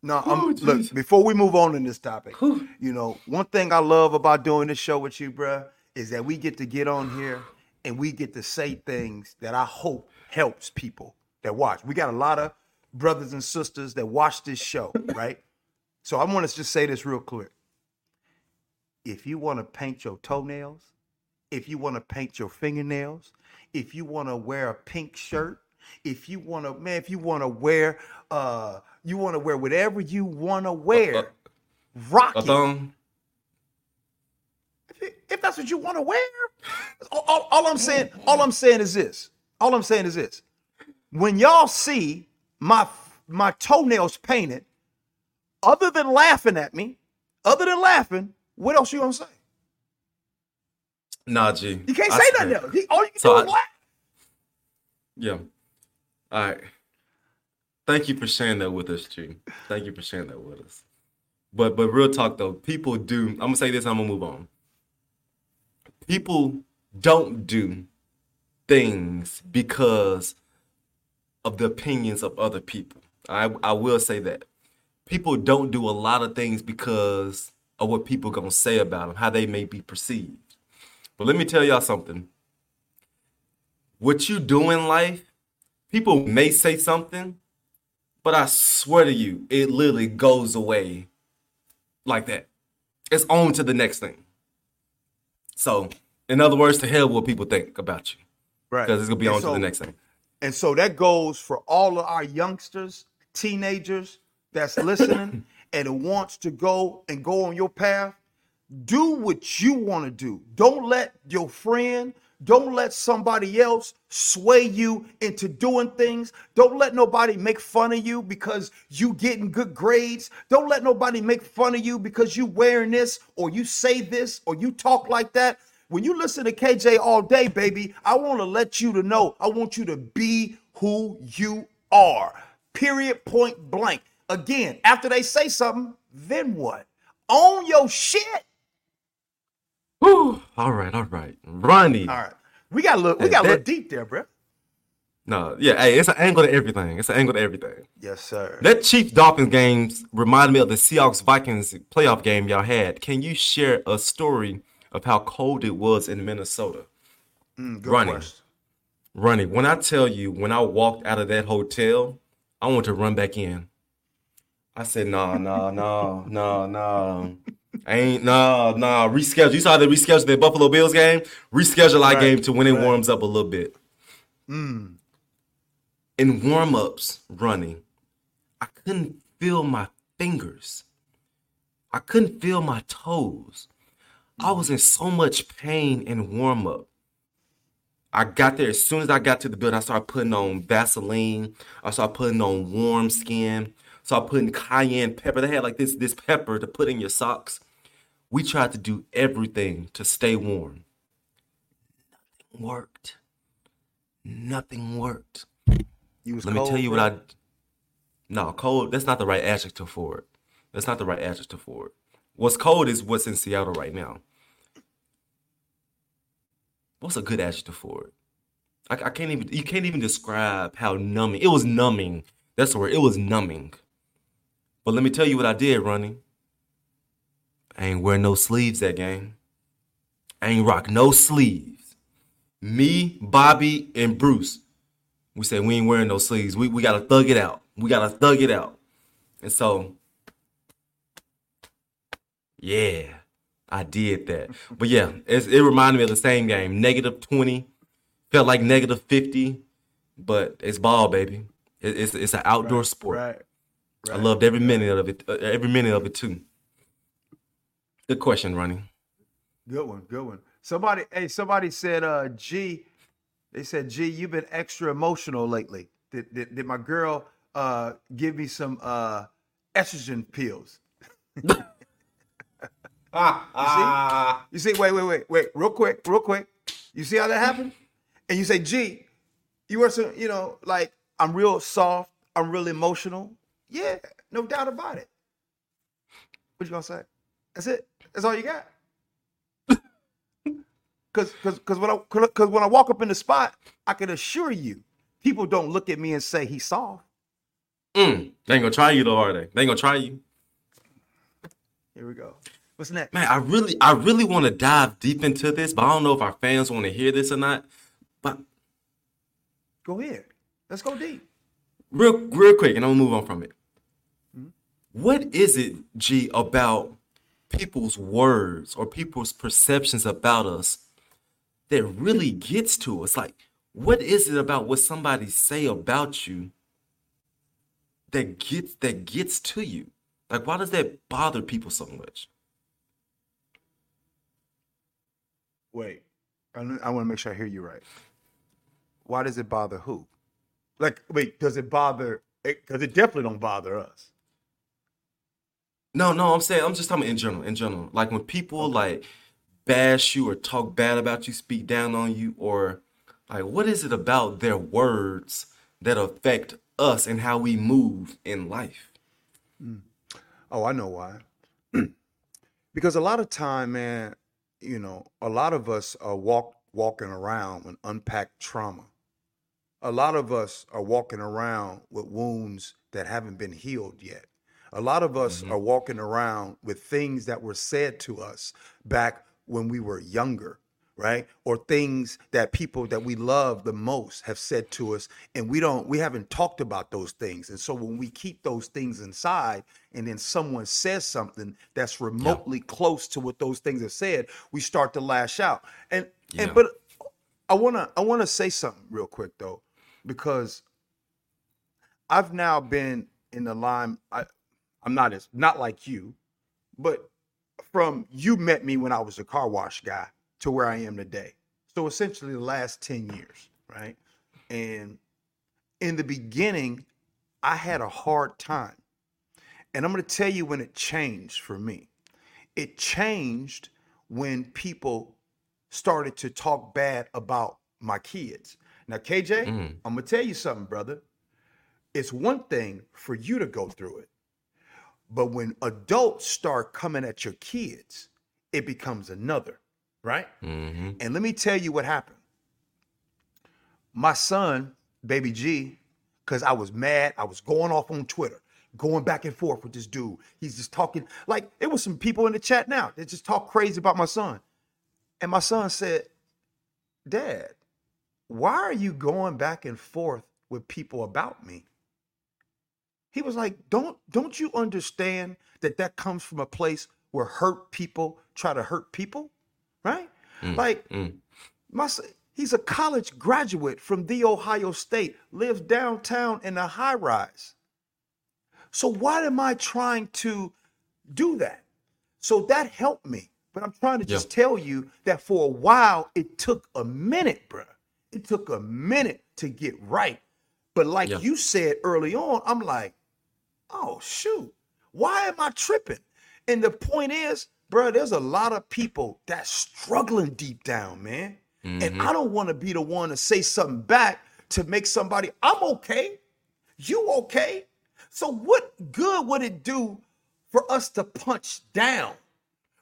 No, I'm Oh, look. Jesus. Before we move on in this topic, Whew. you know, one thing I love about doing this show with you, bruh, is that we get to get on here and we get to say things that I hope helps people that watch. We got a lot of brothers and sisters that watch this show, right? So I want to just say this real clear. If you want to paint your toenails, if you want to paint your fingernails, if you want to wear a pink shirt, if you want to, man, if you want to wear, uh, you want to wear whatever you want to wear, rock A it. thumb. If, if that's what you want to wear, all, all- all I'm saying, all I'm saying is this. All I'm saying is this. When y'all see my my toenails painted, other than laughing at me, other than laughing, what else you gonna say? Nah, G. You can't I say nothing else. All you can So do I- is laugh. Yeah. All right. Thank you for sharing that with us, G. Thank you for sharing that with us. But but real talk though, people do. I'm gonna say this. I'm gonna move on. People don't do things because of the opinions of other people. I I will say that. People don't do a lot of things because of what people gonna say about them, how they may be perceived. But let me tell y'all something what you do in life, people may say something, but I swear to you, it literally goes away like that. It's on to the next thing. So, in other words, to hell what people think about you. Right. Because it's gonna be And on to the next thing. And so that goes for all of our youngsters, teenagers that's listening and wants to go and go on your path. Do what you want to do. Don't let your friend, don't let somebody else sway you into doing things. Don't let nobody make fun of you because you getting good grades. Don't let nobody make fun of you because you wearing this or you say this or you talk like that. When you listen to KJ all day, baby, I want to let you to know. I want you to be who you are. Period. Point blank. Again, after they say something, then what? Own your shit. Whew. All right, all right. Ronnie. All right. We got a little, we got a little deep there, bro. No, yeah, hey, it's an angle to everything. It's an angle to everything. Yes, sir. That Chiefs Dolphins games reminded me of the Seahawks Vikings playoff game y'all had. Can you share a story of how cold it was in Minnesota? Mm, good question. Ronnie, when I tell you, when I walked out of that hotel, I want to run back in. I said, no, no, no, no, no. I ain't, no, no. Reschedule. You saw they rescheduled the Buffalo Bills game? Reschedule our Right, game to when it right. warms up a little bit. Mm. In warm ups, running, I couldn't feel my fingers. I couldn't feel my toes. I was in so much pain in warm up. I got there as soon as I got to the building. I started putting on Vaseline. I started putting on warm skin. I started putting cayenne pepper. They had like this this pepper to put in your socks. We tried to do everything to stay warm. Nothing worked. Nothing worked. You was Let me tell you bro? what I. No, cold. That's not the right adjective for it. That's not the right adjective for it. What's cold is what's in Seattle right now. What's a good adjective for it? I, I can't even. You can't even describe how numbing. It was numbing. That's the word. It was numbing. But let me tell you what I did, running. I ain't wear no sleeves that game. I ain't rock no sleeves. Me, Bobby, and Bruce. We said we ain't wearing no sleeves. We we gotta thug it out. We gotta thug it out. And so, yeah, I did that. But yeah, it's, it reminded me of the same game. Negative twenty, felt like negative fifty, but it's ball, baby. It, it's it's an outdoor sport. Right. I loved every minute of it. uh, every minute of it too. Good question, Ronnie. Good one, good one. Somebody, hey, somebody said, uh, G, they said, G, you've been extra emotional lately. Did, did, did my girl uh give me some uh estrogen pills? see? You see, wait, wait, wait, wait, real quick, real quick. You see how that happened? And you say, G, you were some, you know, like I'm real soft, I'm real emotional. Yeah, no doubt about it. What you gonna say? That's it. That's all you got. Cause, cause, cause when I, cause when I walk up in the spot, I can assure you, people don't look at me and say he's soft. Mm, they ain't gonna try you though, are they? They ain't gonna try you. Here we go. What's next? Man, I really, I really want to dive deep into this, but I don't know if our fans want to hear this or not. But Go ahead. Let's go deep. real, real quick, and I'll move on from it. What is it, G, about people's words or people's perceptions about us that really gets to us? Like, what is it about what somebody say about you that gets that gets to you? Like, why does that bother people so much? Wait, I, I want to make sure I hear you right. Why does it bother who? Like, wait, does it bother? Because it definitely don't bother us. No, no, I'm saying I'm just talking in general. In general, like when people like bash you or talk bad about you, speak down on you, or like what is it about their words that affect us and how we move in life? Mm. Oh, I know why. because a lot of time, man, you know, a lot of us are walk walking around with unpacked trauma. A lot of us are walking around with wounds that haven't been healed yet. A lot of us mm-hmm. are walking around with things that were said to us back when we were younger, right? Or things that people that we mm-hmm. love the most have said to us and we don't we haven't talked about those things. And so when we keep those things inside and then someone says something that's remotely close to what those things have said, we start to lash out. And and but I want to I want to say something real quick though because I've now been in the line. I, I'm not as not like you, but from you met me when I was a car wash guy to where I am today. So essentially, the last ten years, right? And in the beginning, I had a hard time, and I'm going to tell you when it changed for me. It changed when people started to talk bad about my kids. Now, KJ, Mm. I'm gonna tell you something, brother. It's one thing for you to go through it, but when adults start coming at your kids, it becomes another, right? hmm And let me tell you what happened. My son, baby G, because I was mad, I was going off on Twitter, going back and forth with this dude. He's just talking like it was some people in the chat now that just talk crazy about my son. And my son said, Dad, why are you going back and forth with people about me? He was like, "Don't don't you understand that that comes from a place where hurt people try to hurt people, right? Like mm. my he's a college graduate from the Ohio State, lives downtown in a high rise. So why am I trying to do that? So that helped me. But I'm trying to just tell you that for a while it took a minute, bruh. It took a minute to get right. But like Yeah. you said early on, I'm like, oh shoot, why am I tripping? And the point is, bro, there's a lot of people that's struggling deep down, man. And mm-hmm. I don't want to be the one to say something back to make somebody, I'm okay. You okay? So what good would it do for us to punch down?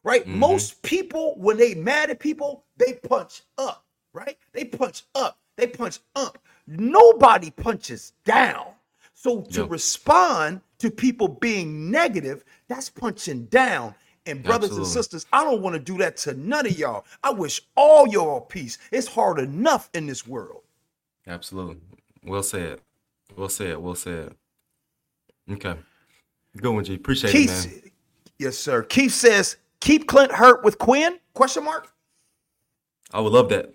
Right? Mm-hmm. Most people, when they mad at people, they punch up, right? They punch up, they punch up. Nobody punches down. So to Yeah. respond to people being negative, that's punching down. And brothers and sisters, I don't want to do that to none of y'all. I wish all y'all peace. It's hard enough in this world. Absolutely. Well said. Well said. Well said. Okay. Good one, G. Appreciate it, man. Yes, sir. Keith says, keep Clint Hurtt with Quinn? Question mark. I would love that.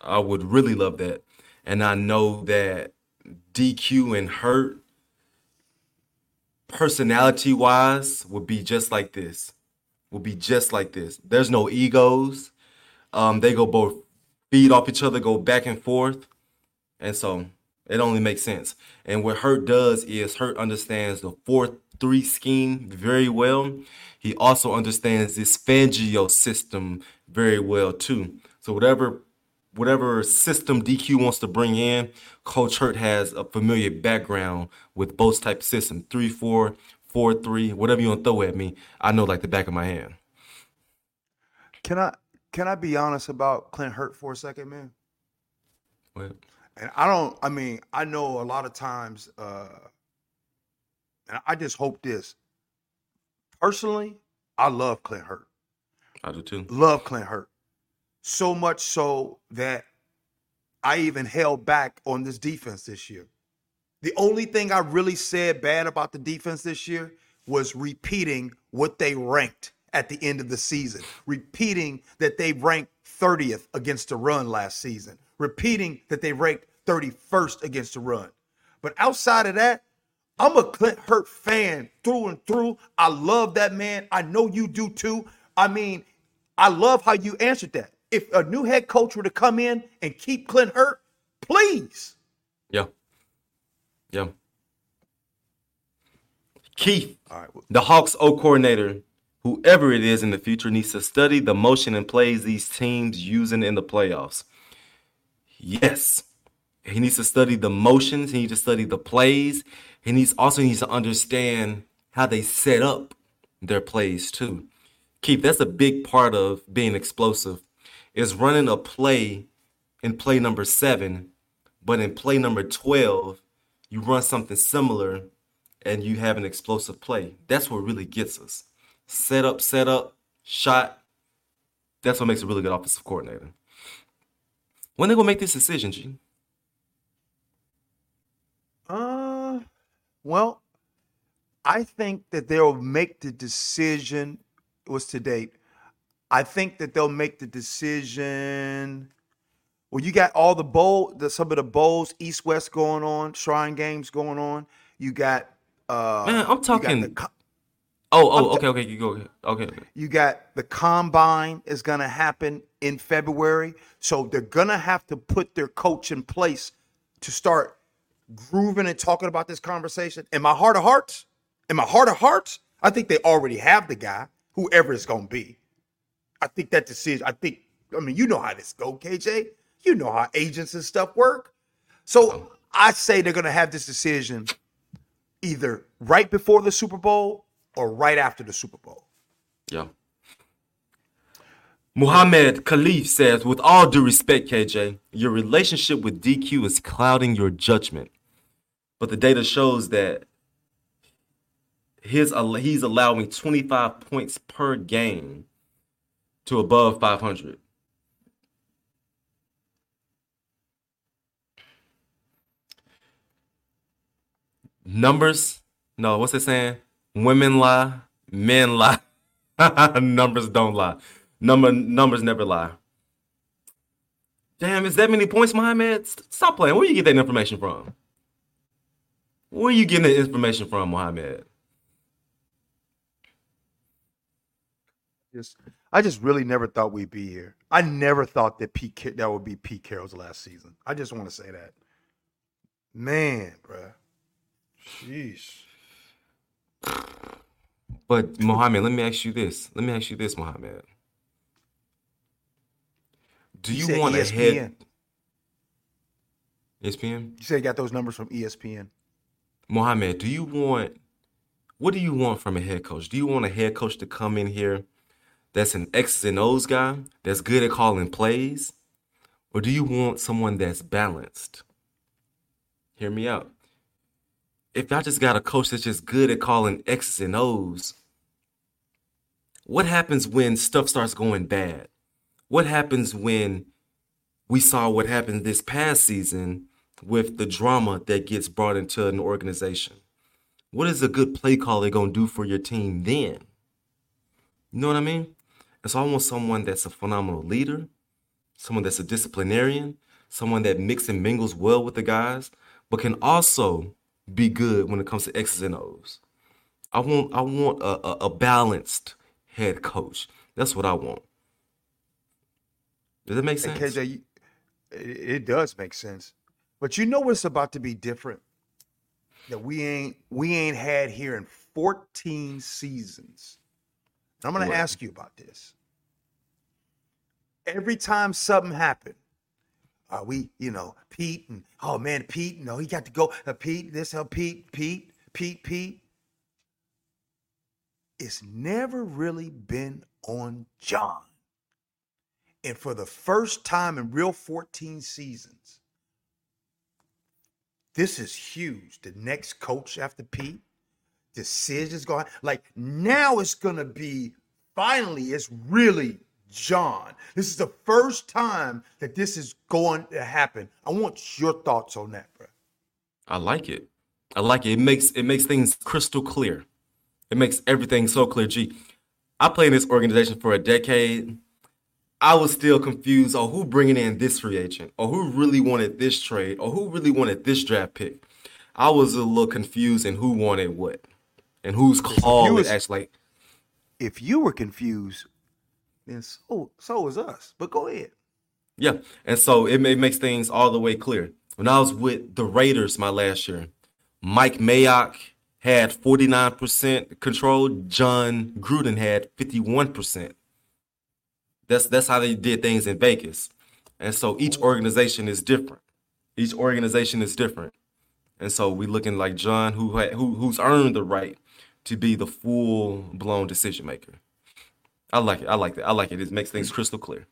I would really love that. And I know that DQ and Hurtt, personality wise, would be just like this. Would be just like this. There's no egos. Um, they go both feed off each other, go back and forth. And so it only makes sense. And what Hurtt does is Hurtt understands the fourth three scheme very well. He also understands this Fangio system very well too. So whatever whatever system DQ wants to bring in, Coach Hurtt has a familiar background with both type of systems. Three, four, four, three, whatever you want to throw at me, I know like the back of my hand. Can I can I be honest about Clint Hurtt for a second, man? What? And I don't. I mean, I know a lot of times, uh, and I just hope this. Personally, I love Clint Hurtt. I do too. Love Clint Hurtt. So much so that I even held back on this defense this year. The only thing I really said bad about the defense this year was repeating what they ranked at the end of the season, repeating that they ranked 30th against the run last season, repeating that they ranked 31st against the run. But outside of that, I'm a Clint Hurtt fan through and through. I love that man. I know you do too. I mean, I love how you answered that. If a new head coach were to come in and keep Clint Hurtt, please. Yeah. Yeah. Keith, All right. the Hawks O coordinator, whoever it is in the future, needs to study the motion and plays these teams using in the playoffs. Yes. He needs to study the motions. He needs to study the plays. He needs also needs to understand how they set up their plays too. Keith, that's a big part of being explosive. Is running a play in play number seven, but in play number 12, you run something similar and you have an explosive play. That's what really gets us. Set up, set up, shot. That's what makes a really good offensive coordinator. When they gonna make this decision, G? Uh, well, I think that they'll make the decision. It was to date. I think that they'll make the decision. Well, you got all the bowl, the some of the bowls, East West going on, Shrine games going on. You got uh, Man, I'm the talking. co- Oh, I'm oh, t- okay, okay, you go ahead. Okay, okay. You got the combine is going to happen in February. So they're going to have to put their coach in place to start grooving and talking about this conversation. In my heart of hearts, in my heart of hearts, I think they already have the guy, whoever it's going to be. I think that decision, I think, I mean, you know how this go, KJ. You know how agents and stuff work. So I say they're going to have this decision either right before the Super Bowl or right after the Super Bowl. Yeah. Muhammad Khalif says, with all due respect, KJ, your relationship with DQ is clouding your judgment. But the data shows that his he's allowing 25 points per game to above 500. Numbers? No, what's it saying? Women lie, men lie. numbers don't lie. Number numbers never lie. Damn, is that many points, Mohammed? St- Stop playing. Where you get that information from? Where you getting that information from, Mohammed? Just, I just really never thought we'd be here. I never thought that Pete Ca- that would be Pete Carroll's last season. I just want to say that, man, bruh. Jeez. But Mohammed, let me ask you this. Let me ask you this, Mohammed. Do you said E want a head ESPN? You say you got those numbers from ESPN. Mohammed, do you want what do you want from a head coach? Do you want a head coach to come in here that's an X's and O's guy, that's good at calling plays? Or do you want someone that's balanced? Hear me out. If I just got a coach that's just good at calling X's and O's, what happens when stuff starts going bad? What happens when we saw what happened this past season with the drama that gets brought into an organization? What is a good play call they're going to do for your team then? You know what I mean? And so I want someone that's a phenomenal leader, someone that's a disciplinarian, someone that mix and mingles well with the guys, but can also be good when it comes to X's and O's. I want I want a, a, a balanced head coach. That's what I want. Does that make And sense? KJ, it, it does make sense, but you know what's about to be different that we ain't we ain't had here in 14 seasons. I'm going to ask you about this. Every time something happened, uh, we, you know, Pete and oh man, Pete, no, he got to go. Uh, Pete, this, uh, Pete, Pete, Pete, Pete. It's never really been on John. And for the first time in real 14 seasons, this is huge. The next coach after Pete, decisions going like now it's gonna be finally it's really John. This is the first time that this is going to happen. I want your thoughts on that, bro. I like it. I like it. It makes it makes things crystal clear. It makes everything so clear. Gee, I played in this organization for a decade. I was still confused on who bringing in this free agent, or who really wanted this trade, or who really wanted this draft pick. I was a little confused in who wanted what, and who's call it was- actually. If you were confused, then so so was us. But go ahead. Yeah, and so it, ma- makes things all the way clear. When I was with the Raiders my last year, Mike Mayock had 49% control. Jon Gruden had 51%. That's that's how they did things in Vegas. And so each organization is different. Each organization is different. And so we looking like John who who's earned the right to be the full blown decision maker. I like it. I like that. I like it. It makes things crystal clear.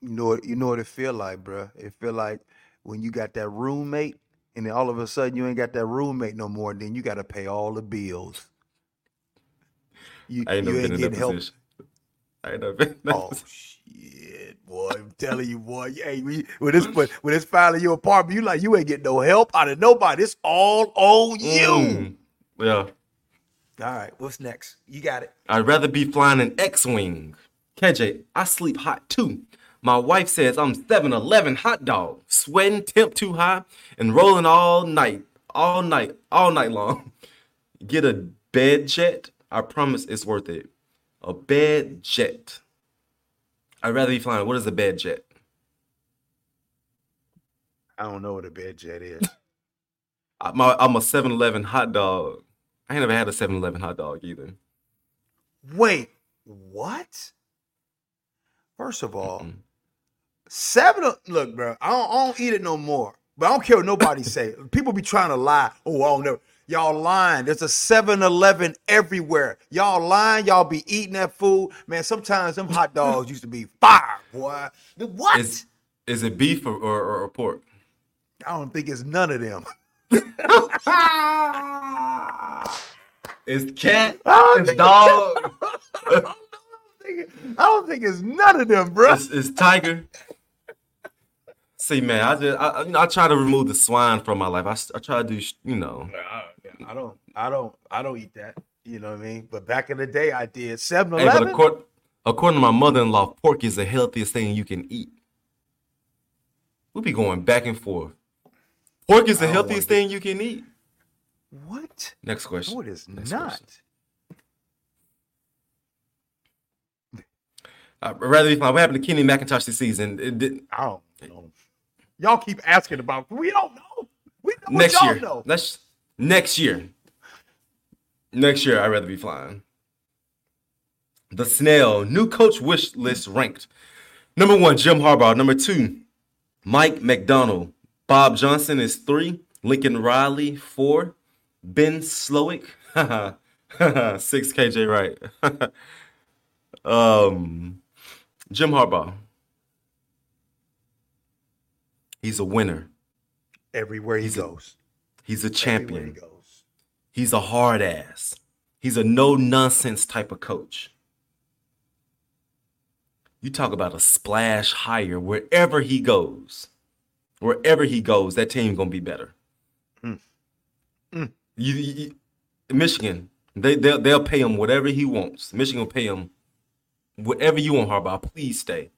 You know what you know what it feel like, bro. It feel like when you got that roommate, and then all of a sudden you ain't got that roommate no more. Then you got to pay all the bills. You, I ain't you never been ain't getting help. position. I ain't never been Oh position. shit, boy! I'm telling you, boy. Hey, we, when it's when, when it's finally your apartment, you like you ain't getting no help out of nobody. It's all on you. Mm, yeah. All right, what's next? You got it. I'd rather be flying an X-Wing. KJ, I sleep hot too. My wife says I'm 7-Eleven hot dog, sweating, temp too high, and rolling all night, all night, all night long. Get a bed jet. I promise it's worth it. A bed jet. I'd rather be flying. What is a bed jet? I don't know what a bed jet is. I'm a, I'm a 7-Eleven hot dog. I ain't never had a 7-Eleven hot dog either. Wait, what? First of all, Mm-mm. seven. Look, bro, I don't, I don't eat it no more. But I don't care what nobody say. People be trying to lie. Oh, I don't know. Y'all lying. There's a 7-Eleven everywhere. Y'all lying. Y'all be eating that food. Man, sometimes them hot dogs used to be fire, boy. The What? Is is it beef or, or, or think I don't think it's none of them. It's cat. I don't It's think- dog. I don't think it- I don't think it's none of them, bro. It's, it's tiger. See, man, I just I, you know, I try to remove the swine from my life. I try to do you know. I don't, I don't, I don't eat that. You know what I mean? But back in the day, I did. 7 Hey, but according, according to my mother-in-law, pork is the healthiest thing you can eat. We'll be going back and forth. Pork is the healthiest thing you can eat. What? Next question. No, it is Next not. question. I'd rather be fine. What happened to Kenny McIntosh this season? It didn't. I don't know. Y'all keep asking about. We don't know. We know next year. know. Next next year. Next year, I'd rather be flying. The Snail new coach wish list ranked. Number one, Jim Harbaugh. Number two, Mike Macdonald. Bob Johnson is three. Lincoln Riley four. Ben Slowik six. KJ Wright. um, Jim Harbaugh. He's a winner. Everywhere he He's a goes. He's a Everywhere champion. he goes. He's a hard ass. He's a no nonsense type of coach. You talk about a splash hire wherever he goes. Wherever he goes, that team gonna be better. Mm. Mm. You, you- you- Michigan, they they'll, they'll pay him whatever he wants. Michigan will pay him whatever you want, Harbaugh. Please stay.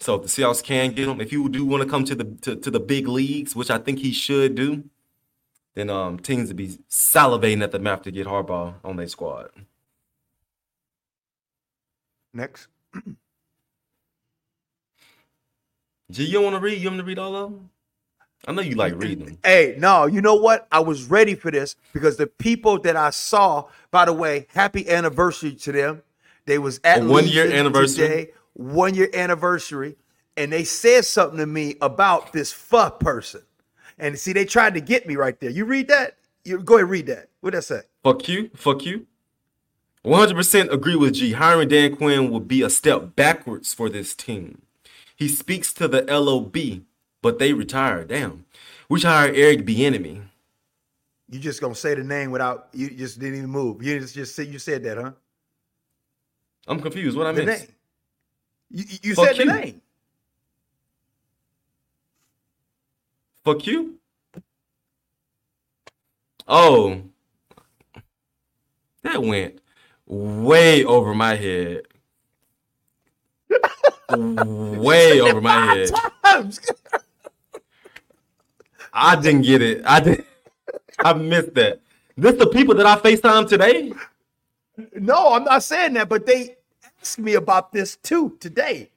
So if the Seahawks can get him, if you do want to come to the to, to the big leagues, which I think he should do, then um teams would be salivating at the map to get Harbaugh on their squad. Next. G, you don't want to read? You want me to read all of them? I know you like reading. Hey, no, you know what? I was ready for this because the people that I saw, by the way, happy anniversary to them. They was at A one-year anniversary? today, one year anniversary, and they said something to me about this fuck person. And see, they tried to get me right there. You read that? You go ahead and read that. What that say? Fuck you. Fuck you. 100% agree with G. Hiring Dan Quinn will be a step backwards for this team. He speaks to the LOB, but they retired. Damn. We should hire Eric Bieniemy. You just gonna say the name without you just didn't even move. You just just say you said that, huh? I'm confused. What I name. You, you- you Fuck said the name. Fuck you. Oh, that went way over my head. way over my head. I didn't get it. I did. I missed that. This the people that I FaceTime today? No, I'm not saying that, but they asked me about this too today.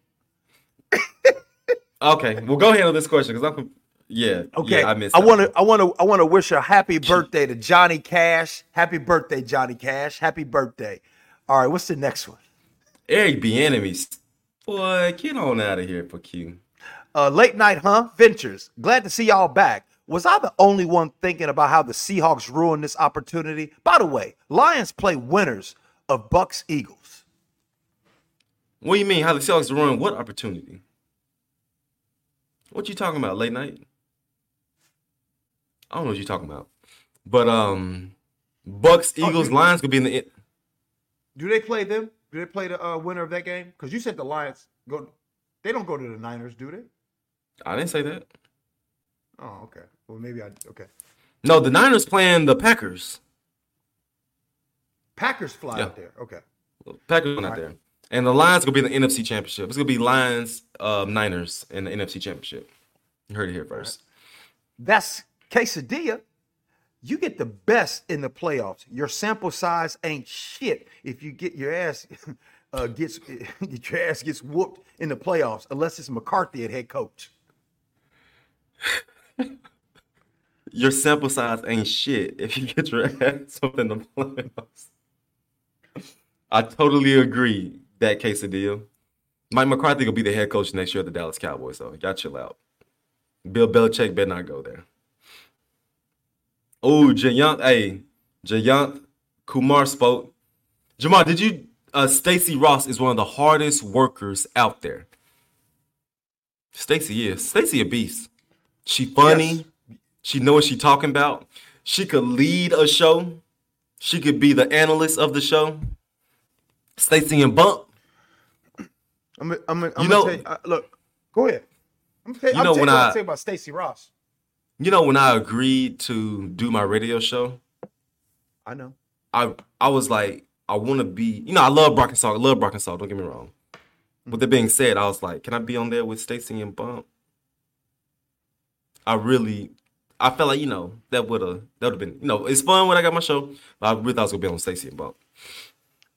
Okay, well go handle this question because I'm. Yeah. Okay, Yeah, I missed. I want to. I want to, I want to wish a happy birthday to Johnny Cash. Happy birthday, Johnny Cash. Happy birthday. All right, what's the next one? Eric Bieniemy. Boy, get on out of here, fuck you. Uh, late night, huh? Ventures. Glad to see y'all back. Was I the only one thinking about how the Seahawks ruined this opportunity? By the way, Lions play winners of Bucks Eagles. What do you mean? How the Seahawks ruined what opportunity? What you talking about? Late night? I don't know what you're talking about. But um, Bucks, Eagles, you- Lions could be in the. Do they play them? Do they play the uh, winner of that game? Because you said the Lions go. They don't go to the Niners, do they? I didn't say that. Oh, okay. Well, maybe I. Okay. No, the Niners playing the Packers. Packers fly Yeah. out there. Okay. Packers are not there. And the Lions gonna be in the NFC Championship. It's gonna be Lions, um, Niners in the NFC Championship. You heard it here first. That's quesadilla. You get the best in the playoffs. Your sample size ain't shit if you get your ass uh, gets get your ass gets whooped in the playoffs, unless it's McCarthy at head coach. Your sample size ain't shit if you get your ass up in the playoffs. I totally agree that case of deal. Mike McCarthy will be the head coach next year of the Dallas Cowboys, though. Y'all chill out. Bill Belichick better not go there. Oh, Jayant, hey, Jayant Kumar spoke. Jamal, did you? Uh, Stacy Rost is one of the hardest workers out there. Stacy is. Stacy a beast. She funny. Yes. She know what she talking about. She could lead a show. She could be the analyst of the show. Stacy and Bump. I'm gonna, I'm You I'm know- gonna tell you, uh, look, go ahead. I'm You I'm know tell when you I- saying about Stacy Rost. You know when I agreed to do my radio show, I know. I I was like, I want to be. You know, I love Brock and Salk. I love Brock and Salk. Don't get me wrong. With that being said, I was like, can I be on there with Stacy and Bump? I really, I felt like you know that would have that would have been you know it's fun when I got my show, but I really thought I was gonna be on Stacy and Bump.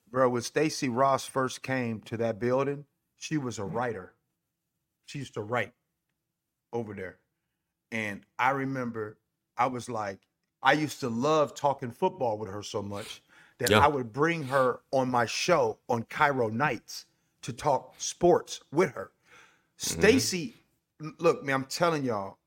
Bro, when Stacy Rost first came to that building, she was a writer. She used to write over there. And I remember I was like, I used to love talking football with her so much that Yeah. I would bring her on my show on Cairo Nights to talk sports with her. Mm-hmm. Stacy, look, man, I'm telling y'all,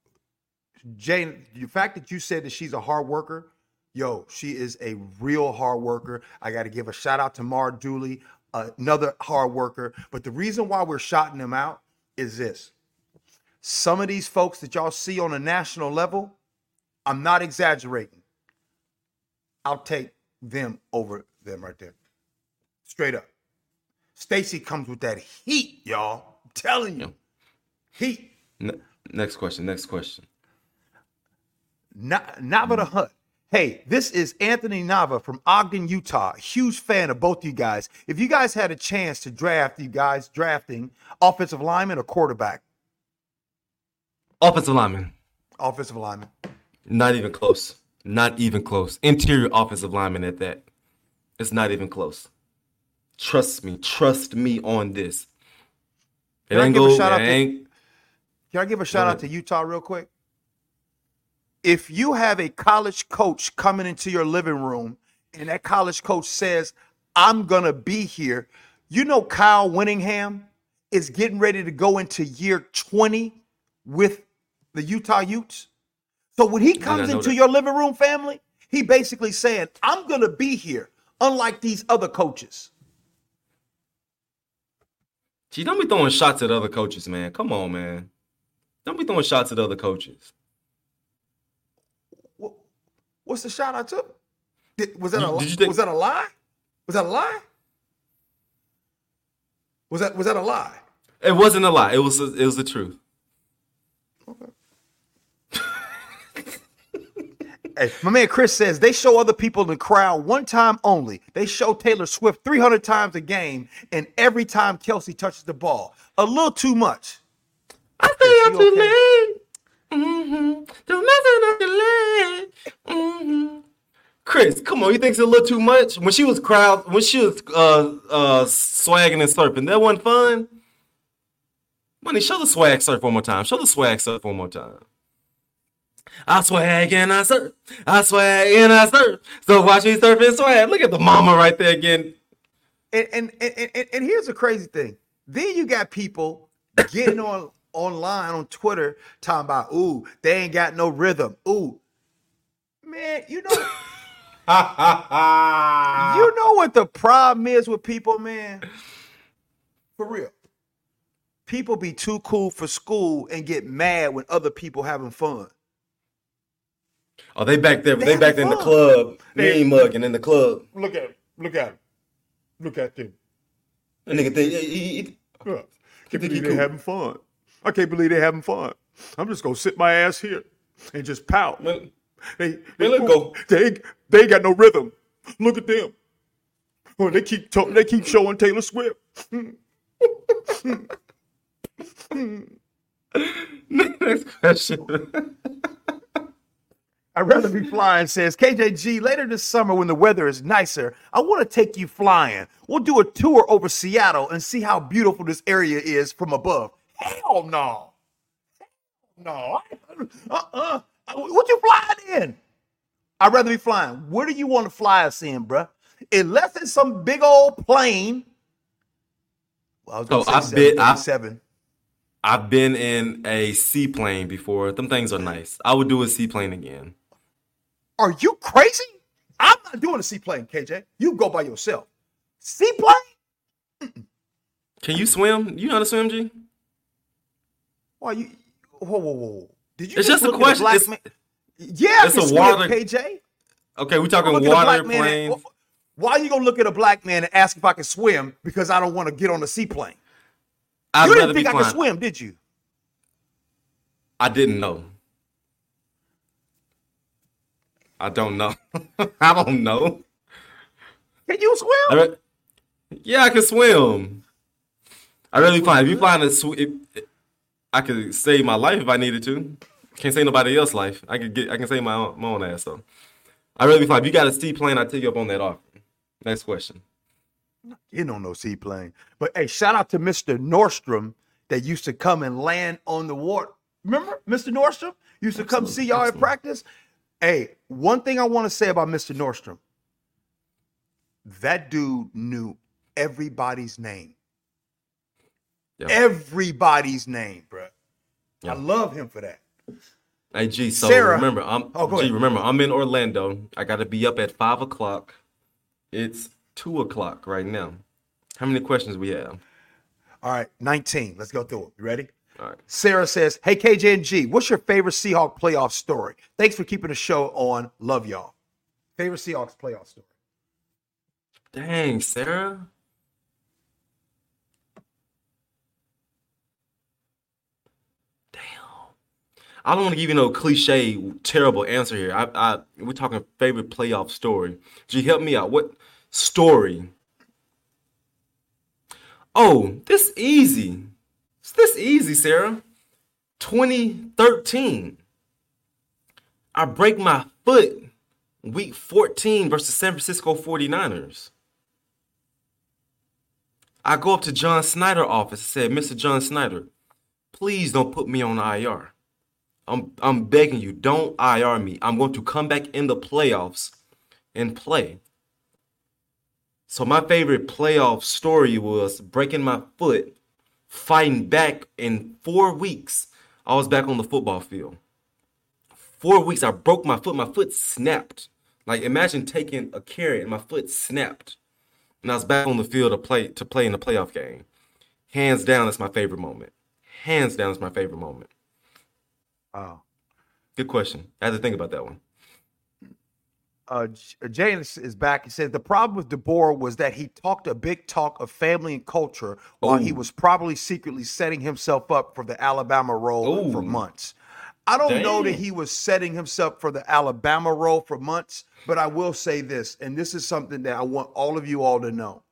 Jane, the fact that you said that she's a hard worker, yo, she is a real hard worker. I got to give a shout out to Mar Dooley, another hard worker. But the reason why we're shouting them out is this: some of these folks that y'all see on a national level, I'm not exaggerating. I'll take them over them right there, straight up. Stacy comes with that heat, y'all. I'm telling you, heat. Ne- next question. Next question. Na- Nava the mm. Hunt. Hey, this is Anthony Nava from Ogden, Utah. Huge fan of both you guys. If you guys had a chance to draft you guys drafting offensive lineman or quarterback, Offensive lineman. offensive lineman. Not even close. Not even close. Interior offensive lineman at that. It's not even close. Trust me. Trust me on this. It Can I ain't give a go. shout out to- ain't. Can I give a shout out to Utah real quick? if you have a college coach coming into your living room and that college coach says, I'm going to be here, you know, Kyle Whittingham is getting ready to go into year 20 with the Utah Utes. So when he comes into that. your living room family, he basically saying, I'm going to be here, unlike these other coaches. Gee, don't be throwing shots at other coaches, man. Come on, man. Don't be throwing shots at other coaches. Wha- What's the shot I took? Did, was that a did think- was that a lie? Was that a lie? Was that was that a lie? It wasn't a lie. It was it was the truth. Hey, my man Chris says they show other people in the crowd one time only. They show Taylor Swift 300 times a game, and every time Kelce touches the ball, a little too much. I stay up stay too too okay? late. Mm-hmm. Don't mess up the late. Mm-hmm. Chris, come on, you think it's a little too much? When she was crowd, when she was uh uh swagging and surfing, that wasn't fun. Money, show the swag surf one more time. Show the swag surf one more time. I swag and I surf. I swag and I surf. So watch me surf and swag. Look at the mama right there again. And and and, and, and here's the crazy thing. Then you got people getting on online on Twitter talking about, ooh, they ain't got no rhythm. Ooh, man, you know, you know what the problem is with people, man? For real. People be too cool for school and get mad when other people having fun. Oh, they back there. They They, back there in the club. They- Mean mugging in the club. Look at him. Look at him. Look at them. That nigga think he, he, he- Yeah. Can't believe they cool. having fun. I can't believe they're having fun. I'm just gonna sit my ass here and just pout. Man, They, they, let go. They, they ain't got no rhythm. Look at them. Oh, they keep they keep showing Taylor Swift. Next question. I'd rather be flying, says KJG. Later this summer, when the weather is nicer, I want to take you flying. We'll do a tour over Seattle and see how beautiful this area is from above. Hell no. No. Uh-uh. What you flying in? I'd rather be flying. Where do you want to fly us in, bruh? Unless it's some big old plane. Well, I was gonna Oh, I say bet- I- 737. I've been in a seaplane before. Them things are nice. I would do a seaplane again. Are you crazy? I'm not doing a seaplane, KJ. You go by yourself. Seaplane? Can you swim? You know how to swim, G? Why you? Whoa, whoa, whoa! Did you? It's just a question. black It's- man? Yeah, it's a water- KJ. Okay, we talking a water plane. and- why are you gonna look at a black man and ask if I can swim because I don't want to get on a seaplane? I'd you didn't think I could swim, did you? I didn't know. I don't know. I don't know. Can you swim? I re- yeah, I can swim. I really fine. If you find a sw- if, I could save my life if I needed to. Can't save nobody else's life. I could get. I can save my own, my own ass though. I really fine. If you got a seaplane, I take you up on that offer. Next question. You don't know seaplane. But hey, shout out to Mr. Nordstrom that used to come and land on the water. Remember Mr. Nordstrom? Used to come see y'all at practice. Hey, one thing I want to say about Mr. Nordstrom. That dude knew everybody's name. Everybody's name, bruh. Yeah. I love him for that. Hey G, so Sarah. remember, I'm Oh, G, ahead. remember, I'm in Orlando. I gotta be up at five o'clock. It's two o'clock right now. How many questions we have? All right, 19. Let's go through it. You ready? Right. Sarah says, Hey KJ and G, what's your favorite Seahawk playoff story? Thanks for keeping the show on. Love y'all. Favorite Seahawks playoff story. Dang, Sarah. Damn. I don't want to give you no cliche, terrible answer here. I, I, we're talking favorite playoff story. G, help me out. What story? Oh, this easy. It's this easy, Sarah. 2013. I break my foot week 14 versus San Francisco 49ers. I go up to John Schneider office and said, Mr. John Schneider, please don't put me on IR. I'm I'm begging you, don't IR me. I'm going to come back in the playoffs and play. So my favorite playoff story was breaking my foot, fighting back in four weeks. I was back on the football field. Four weeks, I broke my foot. My foot snapped. Like imagine taking a carry and my foot snapped, and I was back on the field to play to play in the playoff game. Hands down, that's my favorite moment. Hands down, it's my favorite moment. Wow. Good question. I had to think about that one. Uh, J- James is back. He said the problem with DeBoer was that he talked a big talk of family and culture while he was probably secretly setting himself up for the Alabama role for months. I don't know that he was setting himself for the Alabama role for months, but I will say this, and this is something that I want all of you all to know.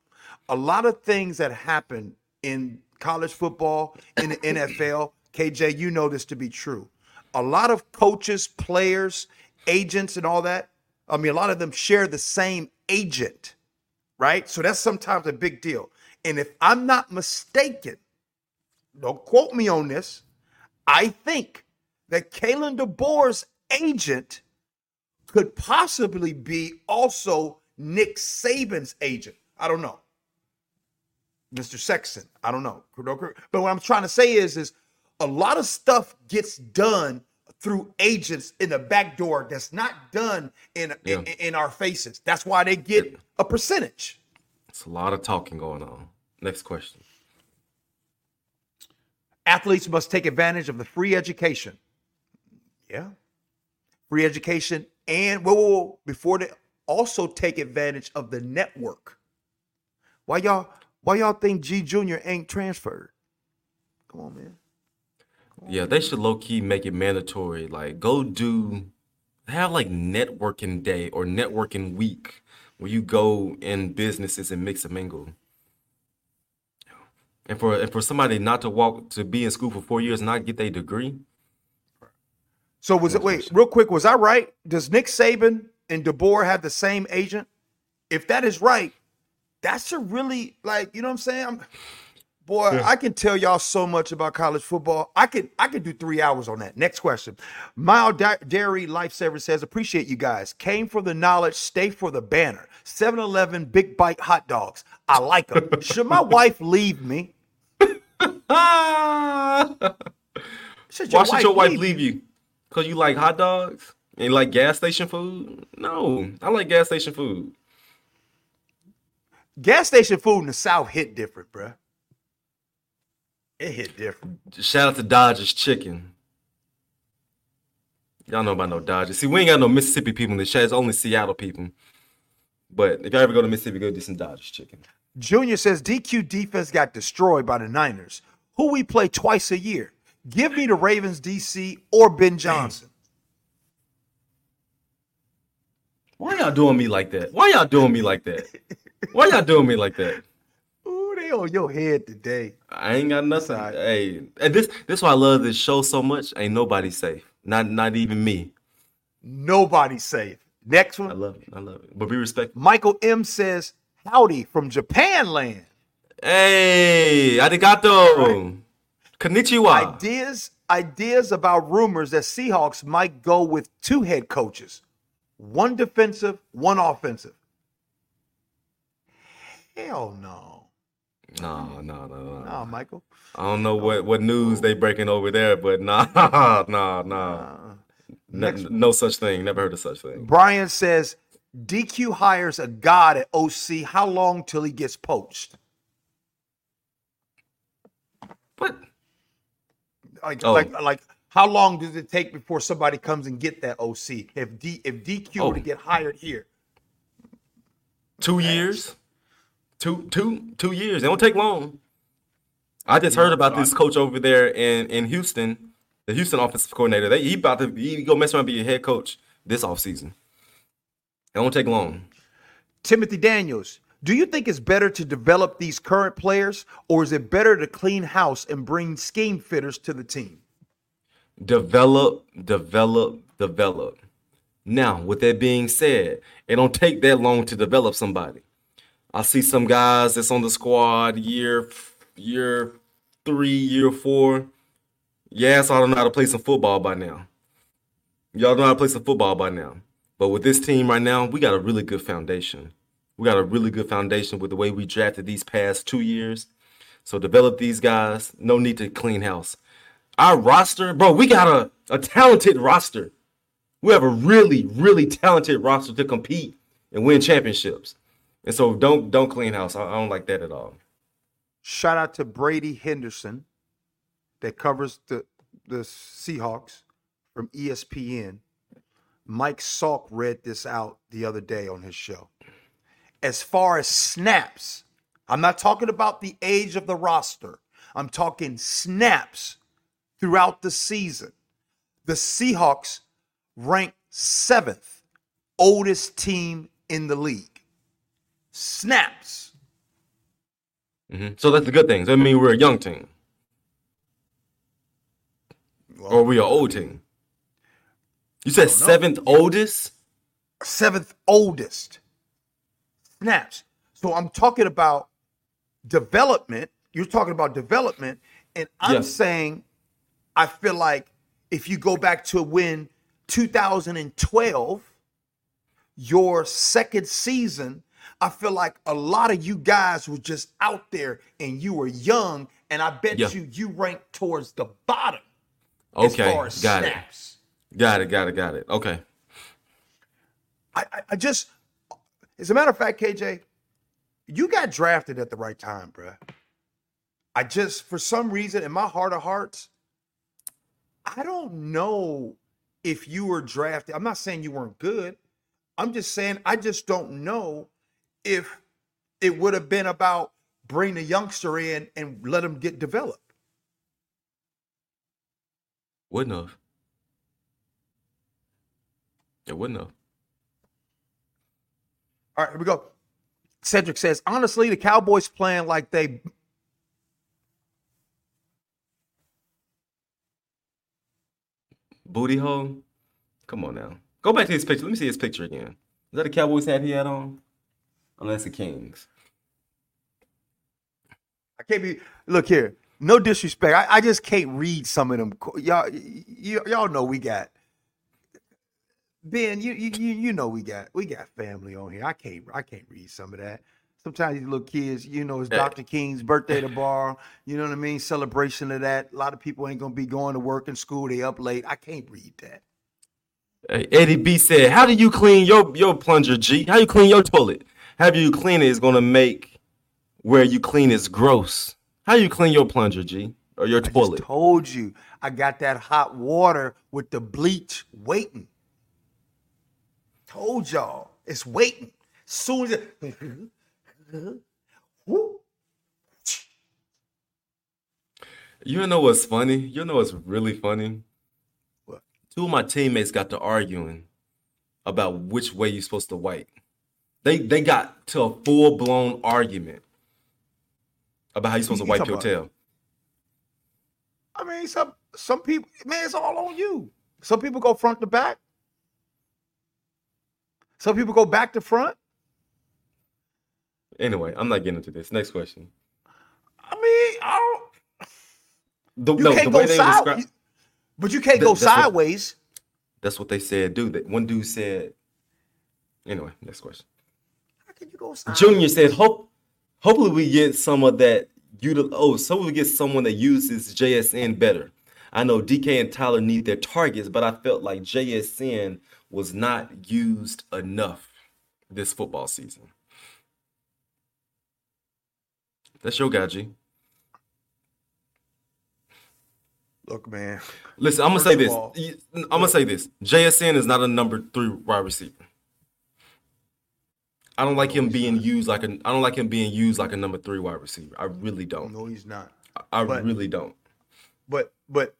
A lot of things that happen in college football, in the NFL, KJ, you know this to be true. A lot of coaches, players, agents, and all that, I mean, a lot of them share the same agent, right? So that's sometimes a big deal. And if I'm not mistaken, don't quote me on this, I think that Kalen DeBoer's agent could possibly be also Nick Saban's agent. I don't know. Mr. Sexton. I don't know. But what I'm trying to say is, is a lot of stuff gets done through agents in the back door that's not done in Yeah. in, in our faces. That's why they get a percentage. It's a lot of talking going on. Next question. Athletes must take advantage of the free education. Yeah. Free education and whoa, whoa, whoa, before they also take advantage of the network. Why y'all why y'all think G Junior ain't transferred? Come on, man. Yeah, they should low key make it mandatory. Like, go do have like networking day or networking week where you go in businesses and mix and mingle. And for and for somebody not to walk to be in school for four years and not get their degree, So was it wait, real quick, was I right? Does Nick Saban and DeBoer have the same agent? If that is right, that's a really like, you know what I'm saying? I'm, boy, I can tell y'all so much about college football. I could I could do three hours on that. Next question. Mild Dairy Lifesaver says, appreciate you guys. Came for the knowledge, stay for the banner. 7-Eleven Big Bite hot dogs. I like them. Should my wife leave me? Should why should your wife leave you? Cause you like hot dogs and you like gas station food? No, I like gas station food. Gas station food in the South hit different, bruh. It hit different. Shout out to Dodgers Chicken. Y'all know about no Dodgers. See, we ain't got no Mississippi people in the chat. It's only Seattle people. But if y'all ever go to Mississippi, go do some Dodgers Chicken. Junior says DQ defense got destroyed by the Niners, who we play twice a year. Give me the Ravens DC or Ben Johnson. Why y'all doing me like that? Why y'all doing me like that? Why y'all doing me like that? On your head today. I ain't got nothing. Sorry. Hey, and this this why I love this show so much. Ain't nobody safe. Not not even me. Nobody safe. Next one. I love it. I love it. But be respectful. Michael M says, Howdy from Japan land. Hey, arigato. Konnichiwa. Ideas, ideas about rumors that Seahawks might go with two head coaches, one defensive, one offensive. Hell no. No, no, no, no. No, Michael. I don't know what, what news they breaking over there, but nah, nah, nah. Uh, No, no such thing. Never heard of such thing. Brian says DQ hires a god at OC. How long till he gets poached? But Like, Oh. like, like, how long does it take before somebody comes and get that OC? If D, if DQ were to Oh. get hired here, two years, two, two, two years. It don't take long. I just heard about this coach over there in in Houston, the Houston offensive coordinator. They he about to he go mess around and be a head coach this offseason. It won't take long. Timothy Daniels, do you think it's better to develop these current players, or is it better to clean house and bring scheme fitters to the team? develop, develop, develop. Now, with that being said, it don't take that long to develop somebody. I see some guys that's on the squad year year three, year four. Yes, I don't know how to play some football by now. Y'all know how to play some football by now. But with this team right now, we got a really good foundation. We got a really good foundation with the way we drafted these past two years. So develop these guys. No need to clean house. Our roster, bro, we got a, a talented roster. We have a really, really talented roster to compete and win championships. And so don't don't clean house. I, I don't like that at all. Shout out to Brady Henderson that covers the the Seahawks from ESPN. Mike Salk read this out the other day on his show. As far as snaps, I'm not talking about the age of the roster. I'm talking snaps throughout the season. The Seahawks rank seventh oldest team in the league. Snaps. Mhm. So that's the good thing. So I mean we're a young team. Or we are old team. You said seventh oldest? seventh oldest snaps. So I'm talking about development. You're talking about development, and I'm Yeah. saying I feel like if you go back to when 2012, your second season, I feel like a lot of you guys were just out there and you were young, and I bet Yeah. you you ranked towards the bottom as Okay, far as got it. snaps. Got it, got it, got it. Okay. I, I, I just, as a matter of fact, KJ, you got drafted at the right time, bruh. I just, for some reason, in my heart of hearts, I don't know if you were drafted. I'm not saying you weren't good. I'm just saying I just don't know if it would have been about bring the youngster in and let him get developed. Wouldn't have. It wouldn't have. All right, here we go. Cedric says, honestly, the Cowboys playing like they Booty hole? Come on now. Go back to his picture. Let me see his picture again. Is that a Cowboys hat he had on? Unless the Kings. I can't be. Look here. No disrespect. I, I just can't read some of them. Y'all, y- y'all know we got. Ben, you, you you know we got we got family on here. I can't I can't read some of that. Sometimes these little kids, you know, it's. Dr. King's birthday tomorrow. You know what I mean? Celebration of that. A lot of people ain't gonna be going to work and school. They up late. I can't read that. Hey, Eddie B said, "How do you clean your your plunger, G? How you clean your toilet? How you clean it is gonna make where you clean is gross. How you clean your plunger, G, or your I toilet? told you. I got that hot water with the bleach waiting. Told y'all. It's waiting. Soon as it You know what's funny? You know what's really funny? What? Two of my teammates got to arguing about which way you're supposed to wipe. They they got to a full blown argument about how you're supposed to wipe your about- tail. I mean, some some people, man, it's all on you. Some people go front to back. Some people go back to front. Anyway, I'm not getting into this. Next question. I mean, I don't, The, you no, can't the go way they were side, descri- but you can't Th- go that's what- sideways. That's what they said, dude. That one dude said. Anyway, next question. How can you go sideways? Junior said, "Hope, hopefully we get some of that. Util- oh, so we get someone that uses JSN better. I know DK and Tyler need their targets, but I felt like JSN was not used enough this football season. That's your guy, G. Look, man. Listen, I'm gonna say this. all- Y- I'm gonna say this. JSN is not a number three wide receiver. I don't like him being used like a. I don't like him being used like a number three wide receiver. I really don't. No, he's not. I But- really don't. But but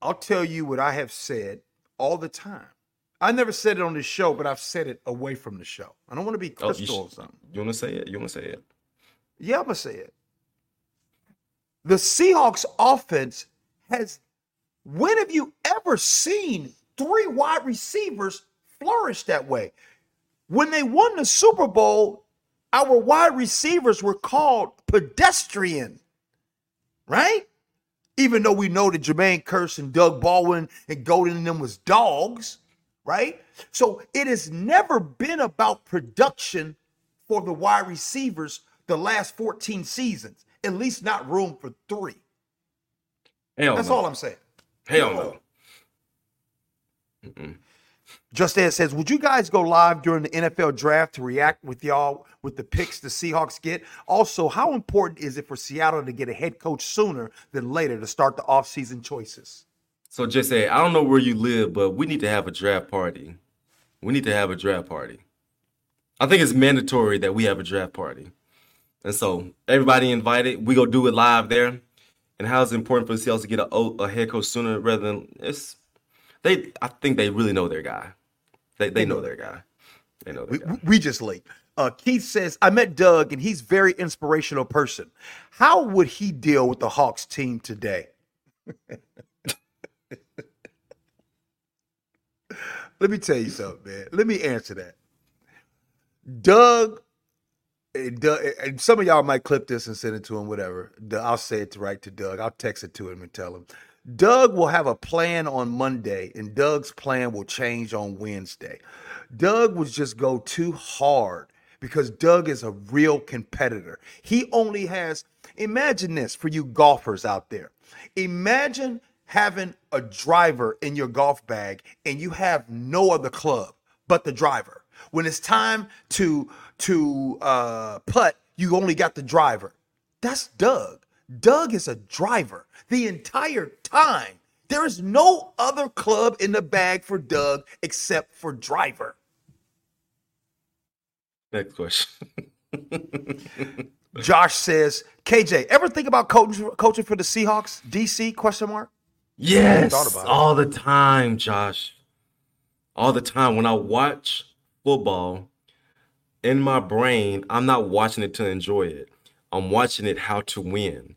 I'll tell you what I have said all the time. I never said it on the show, but I've said it away from the show. I don't want to be Oh, you, crystal or something. you want to say it? You want to say it? Yeah, I'm gonna say it. The Seahawks offense has when have you ever seen three wide receivers flourish that way? When they won the Super Bowl, our wide receivers were called pedestrian, right? Even though we know that Jermaine Kearse and Doug Baldwin and Golden and them was dogs, right? So it has never been about production for the wide receivers the last 14 seasons. At least not room for three. Hell That's no. all I'm saying. Hell no. Just as says, would you guys go live during the NFL draft to react with y'all with the picks the Seahawks get? Also, how important is it for Seattle to get a head coach sooner than later to start the offseason choices? So just say, I don't know where you live, but we need to have a draft party. We need to have a draft party. I think it's mandatory that we have a draft party. And so everybody invited. We go do it live there. And how is it important for the Seahawks to get a, a head coach sooner rather than it's they I think they really know their guy. They they know their guy. They know their We, guy. we just late. Uh, Keith says, I met Doug and he's very inspirational person. How would he deal with the Hawks team today? Let me tell you something, man. Let me answer that. Doug, and Doug, and some of y'all might clip this and send it to him, whatever. I'll say it right to Doug. I'll text it to him and tell him. Doug will have a plan on Monday, and Doug's plan will change on Wednesday. Doug would just go too hard because Doug is a real competitor. He only has, imagine this for you golfers out there. Imagine having a driver in your golf bag and you have no other club but the driver. When it's time to to uh, putt, you only got the driver. That's Doug. Doug is a driver the entire time. There is no other club in the bag for Doug except for driver. Next question. Josh says, KJ, ever think about coaching coaching for the Seahawks? DC question mark? Yes, thought it. all the time, Josh. All the time. When I watch football, in my brain, I'm not watching it to enjoy it. I'm watching it how to win.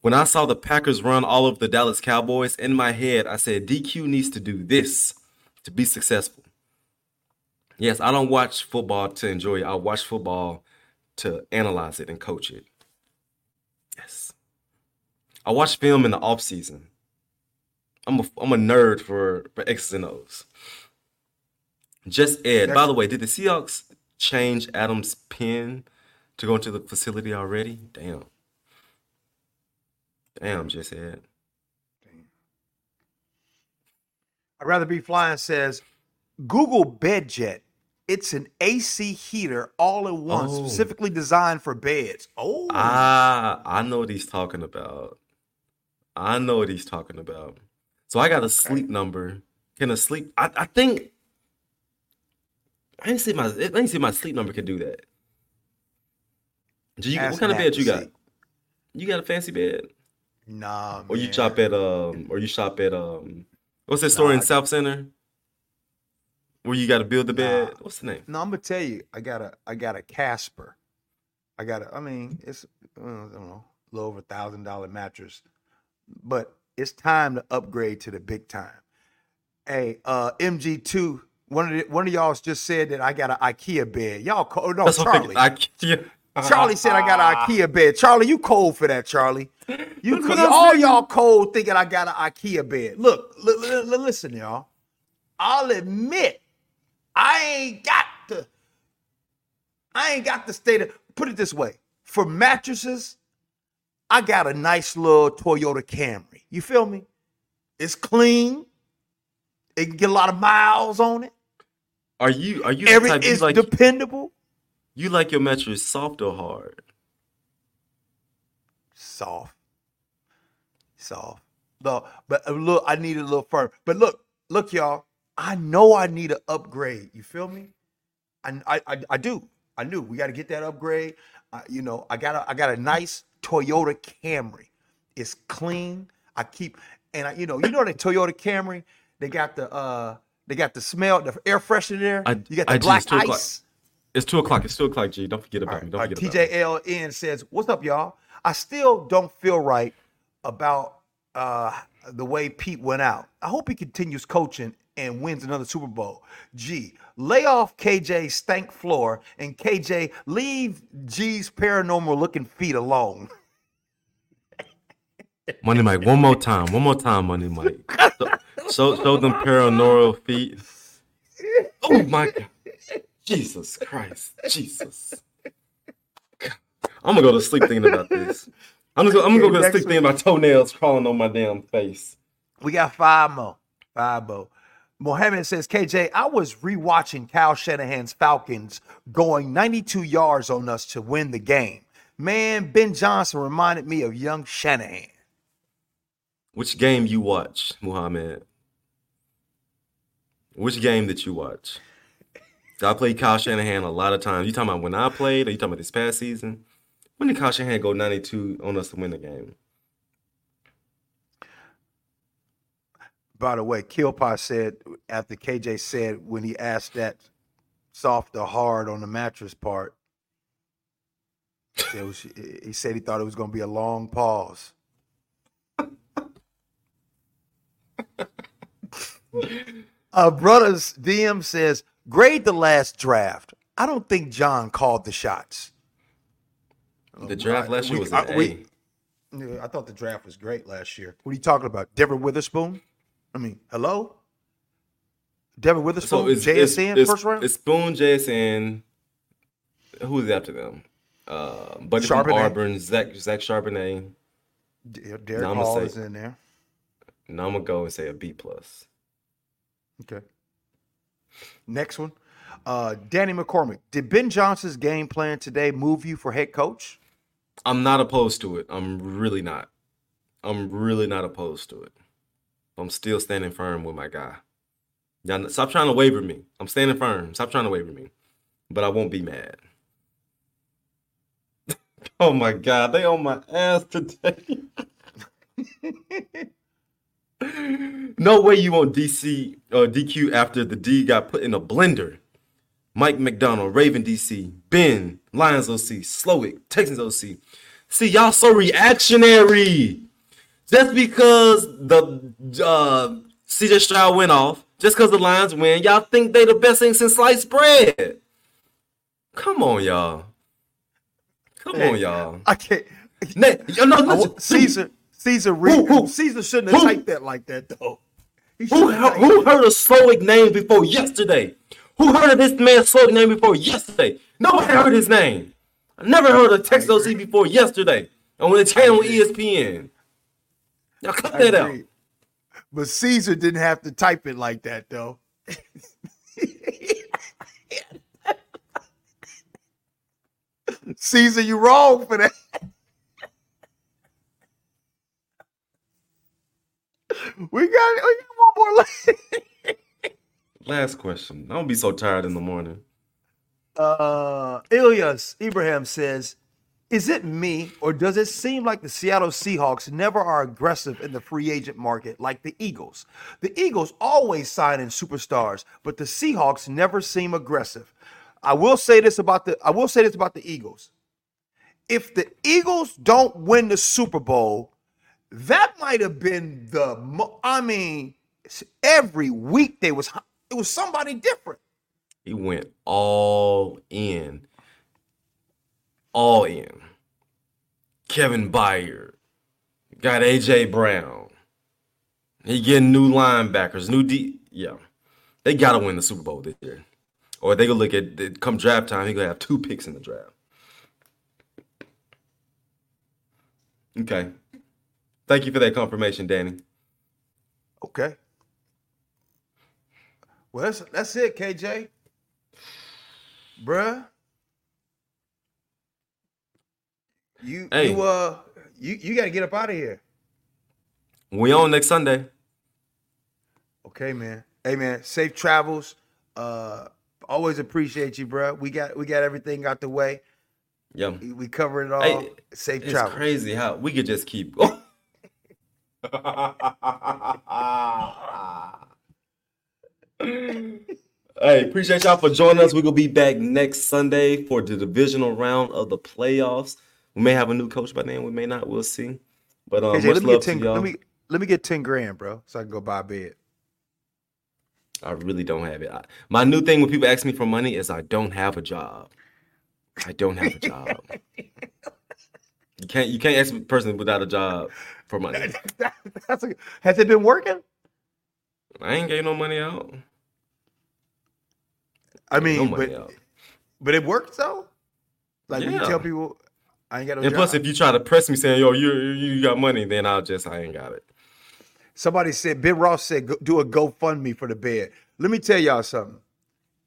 When I saw the Packers run all over the Dallas Cowboys, in my head, I said, DQ needs to do this to be successful. Yes, I don't watch football to enjoy it. I watch football to analyze it and coach it. Yes. I watch film in the off season. I'm a I'm a nerd for for X's and O's. Just Ed. By the way, did the Seahawks change Adams' pin to go into the facility already? Damn. Damn, just Ed. I'd rather be flying says Google BedJet. It's an AC heater all in one, Oh. specifically designed for beds. Oh, Ah, I know what he's talking about. I know what he's talking about. So I got a sleep number. Can a sleep? I, I think. I didn't see my. I didn't see my sleep number can do that. Do you, what kind of bed you got? see. You got a fancy bed, nah, or you shop at um, or you shop at um, what's that store in I- South Center? Where you got to build the bed? Nah. What's the name? No, I'm gonna tell you, I got a, I got a Casper. I got a, I mean, it's I don't know, a little over a thousand dollar mattress, but it's time to upgrade to the big time. Hey, uh, MG2, one of the, one of y'all just said that I got an IKEA bed. Y'all, co- oh, no, That's what Charlie. I, yeah. Charlie said I got an IKEA bed. Charlie, you cold for that, Charlie. You That's what co- I'm all y'all cold thinking I got an IKEA bed. Look, li- li- li- listen, y'all. I'll admit I ain't got the I ain't got the state of put it this way. For mattresses, I got a nice little Toyota Camry. You feel me? It's clean. It can get a lot of miles on it. Are you are you the Every type you it's like dependable. You like your mattress soft or hard? soft, soft. No, but uh, look, I need a little firm. But look, look, y'all. I know I need an upgrade. You feel me? I, I, I, I do. I do. We got to get that upgrade. Uh, you know, I got a, I got a nice Toyota Camry. It's clean. I keep, and I, you know, you know the Toyota Camry. They got the, uh, they got the smell, the air freshener there. I- you got the I black ice. It's two o'clock. It's two o'clock, G. Don't forget about All me. Don't right, forget about me. TJLN says, "What's up, y'all? I still don't feel right about uh, the way Pete went out. I hope he continues coaching and wins another Super Bowl. G, lay off KJ's stank floor and KJ leave G's paranormal looking feet alone. Money Mike, one more time, one more time, Money Mike. Show, show them paranormal feet. Oh my God. Jesus Christ. Jesus. I'm gonna go to sleep thinking about this. I'm just gonna, I'm gonna go to sleep thinking about toenails crawling on my damn face. We got five more. Five more. Mohammed says, KJ, I was rewatching Kyle Shanahan's Falcons going 92 yards on us to win the game. Man, Ben Johnson reminded me of young Shanahan. Which game you watch, Muhammad? Which game did you watch? I played Kyle Shanahan a lot of times. You talking about when I played, or you talking about this past season? When did Kyle Shanahan go 92 on us to win the game? By the way, Killpot said after KJ said when he asked that soft or hard on the mattress part, was, he said he thought it was going to be a long pause. uh, brothers DM says grade the last draft. I don't think John called the shots. The draft last year was an I, we, I thought the draft was great last year. What are you talking about? Devon Witherspoon? I mean, hello? Devon Witherspoon, so it's, JSN, it's, first round? It's Spoon, JSN. Who's after them? Uh, Buddy from Auburn, Zach, Zach Charbonnet. Derick Hall say, is in there. Now I'm going to go and say a B. plus. Okay. Next one. Uh, Danny McCormick. Did Ben Johnson's game plan today move you for head coach? I'm not opposed to it. I'm really not. I'm really not opposed to it. I'm still standing firm with my guy. Y'all, stop trying to waver me. I'm standing firm. Stop trying to waver me. But I won't be mad. oh my God, they on my ass today. no way you want DC or uh, DQ after the D got put in a blender. Mike Macdonald, Raven DC, Ben, Lions OC, Slowik, Texans OC. See, y'all so reactionary. Just because the uh, CJ Stroud went off, just because the Lions win, y'all think they the best thing since sliced bread. Come on, y'all. Come hey, on, y'all. I can't. Nay, no, no, Caesar, Caesar, who, who, Caesar shouldn't have who, typed that like that though. Who, who heard of Slowik name before yesterday? Who heard of this man's Slowik name before yesterday? Nobody heard his name. I never heard of Texas OC before yesterday on the channel ESPN. Now cut that out. But Caesar didn't have to type it like that though. Caesar, you wrong for that. We got, we got one more. Last question. I don't be so tired in the morning. Uh, Ilyas Ibrahim says, "Is it me, or does it seem like the Seattle Seahawks never are aggressive in the free agent market like the Eagles? The Eagles always sign in superstars, but the Seahawks never seem aggressive. I will say this about the I will say this about the Eagles. If the Eagles don't win the Super Bowl, that might have been the I mean, every week they was it was somebody different. He went all in. All in. Kevin Byard. Got AJ Brown. He getting new linebackers, new D. Yeah. They gotta win the Super Bowl this year. Or they gonna look at come draft time, he gonna have two picks in the draft. Okay. Thank you for that confirmation, Danny. Okay. Well, that's that's it, KJ. Bruh. You hey. you uh you you gotta get up out of here. We on next Sunday. Okay, man. Hey man, safe travels. Uh always appreciate you, bro. We got we got everything out the way. Yeah. We covered it all. Hey, safe it's travel. crazy how we could just keep going. Hey, appreciate y'all for joining us. We're gonna be back next Sunday for the divisional round of the playoffs. We may have a new coach by then, we may not. We'll see. But um, AJ, much let me love get 10, to y'all. Let me let me get ten grand, bro, so I can go buy a bed. I really don't have it. I, my new thing when people ask me for money is I don't have a job. I don't have a job. you can't you can't ask a person without a job for money. That's a, has it been working? I ain't getting no money out. I No mean, money but out. but it worked though. Like when you tell people, I ain't got no And job. plus, if you try to press me saying, "Yo, you you got money," then I'll just I ain't got it. Somebody said, Ben Ross said, do a GoFundMe for the bed. Let me tell y'all something.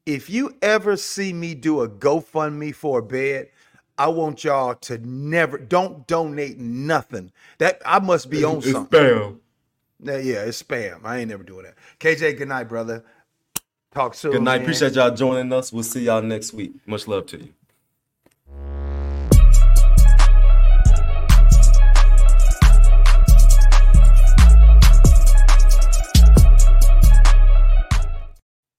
If you ever see me do a GoFundMe for a bed, I want y'all to never, don't donate nothing. That I must be on It's something. spam. Yeah, yeah, it's spam. I ain't never doing that. KJ, good night, brother. Talk soon. Good night. man. Appreciate y'all joining us. We'll see y'all next week. Much love to you.